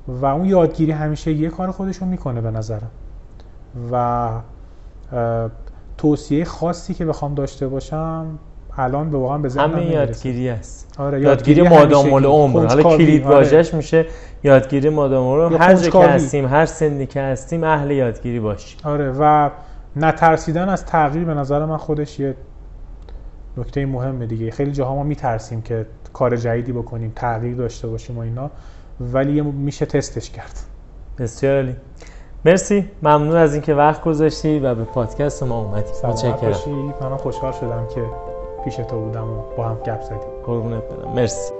و اون یادگیری همیشه یه کار خودشون می‌کنه به نظرم. و توصیه خاصی که بخوام داشته باشم الان به واقعا به ذهنم همه یادگیری است. آره یادگیری, یادگیری مادام العمر حالا کلید واژش آره. میشه یادگیری مادام العمر هر جا که هستیم هر سنی که هستیم اهل یادگیری باشیم. آره و نترسیدن از تغییر به نظر من خودش یه نکته مهمه دیگه. خیلی جاها ما میترسیم که کار جدیدی بکنیم تغییر داشته باشیم و اینا. ولی میشه تستش کرد. بسیار عالی. مرسی. ممنون از اینکه وقت گذاشتی و به پادکست ما اومدی. متشکرم. من خوشحال شدم که پیش تو بودم و با هم گپ زدیم. قربونت برم. مرسی.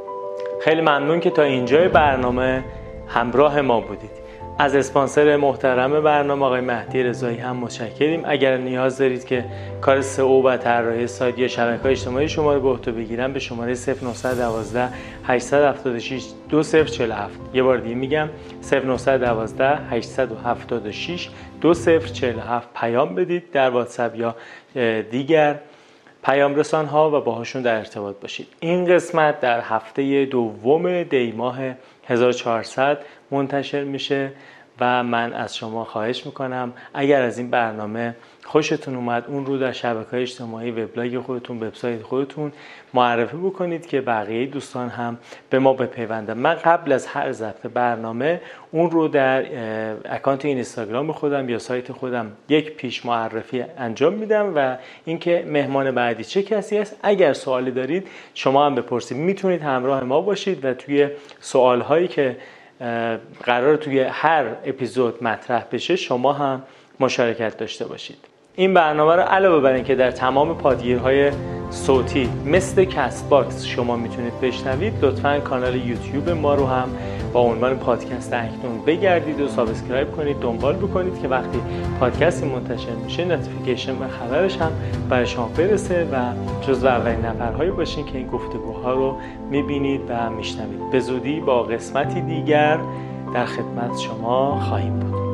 خیلی ممنون که تا اینجای برنامه همراه ما بودید. از اسپانسر محترم برنامه آقای مهدی رضایی هم متشکریم. اگر نیاز دارید که کار سئو و طراحی سایت یا شبکه‌های اجتماعی شما رو به عهده بگیرم به شماره 0912 876 2047 یه بار دیگه میگم 0912 876 2047 پیام بدید در واتساپ یا دیگر پیام رسان ها و باهاشون در ارتباط باشید. این قسمت در هفته دوم دی ماه 1400 منتشر میشه و من از شما خواهش می‌کنم اگر از این برنامه خوشتون اومد اون رو در شبکه اجتماعی وبلاگ خودتون وبسایت خودتون معرفی بکنید که بقیه دوستان هم به ما بپیوندن. من قبل از هر ضبط برنامه اون رو در اکانت اینستاگرام خودم یا سایت خودم یک پیش معرفی انجام میدم و اینکه مهمان بعدی چه کسی است؟ اگر سوالی دارید شما هم بپرسید. می‌تونید همراه ما باشید و توی سوال هایی که قرار توی هر اپیزود مطرح بشه شما هم مشارکت داشته باشید. این برنامه رو علاوه بر اینکه در تمام پادگیرهای صوتی مثل CastBox شما می‌تونید بشنوید لطفا کانال یوتیوب ما رو هم با عنوان پادکست اکنون بگردید و subscribe کنید دنبال بکنید که وقتی پادکستی منتشر میشه notification و خبرش هم برای شما برسه و جز اولین نفرهایی باشین که این گفتگوها رو می‌بینید و میشنوید. به زودی با قسمتی دیگر در خدمت شما خواهیم بود.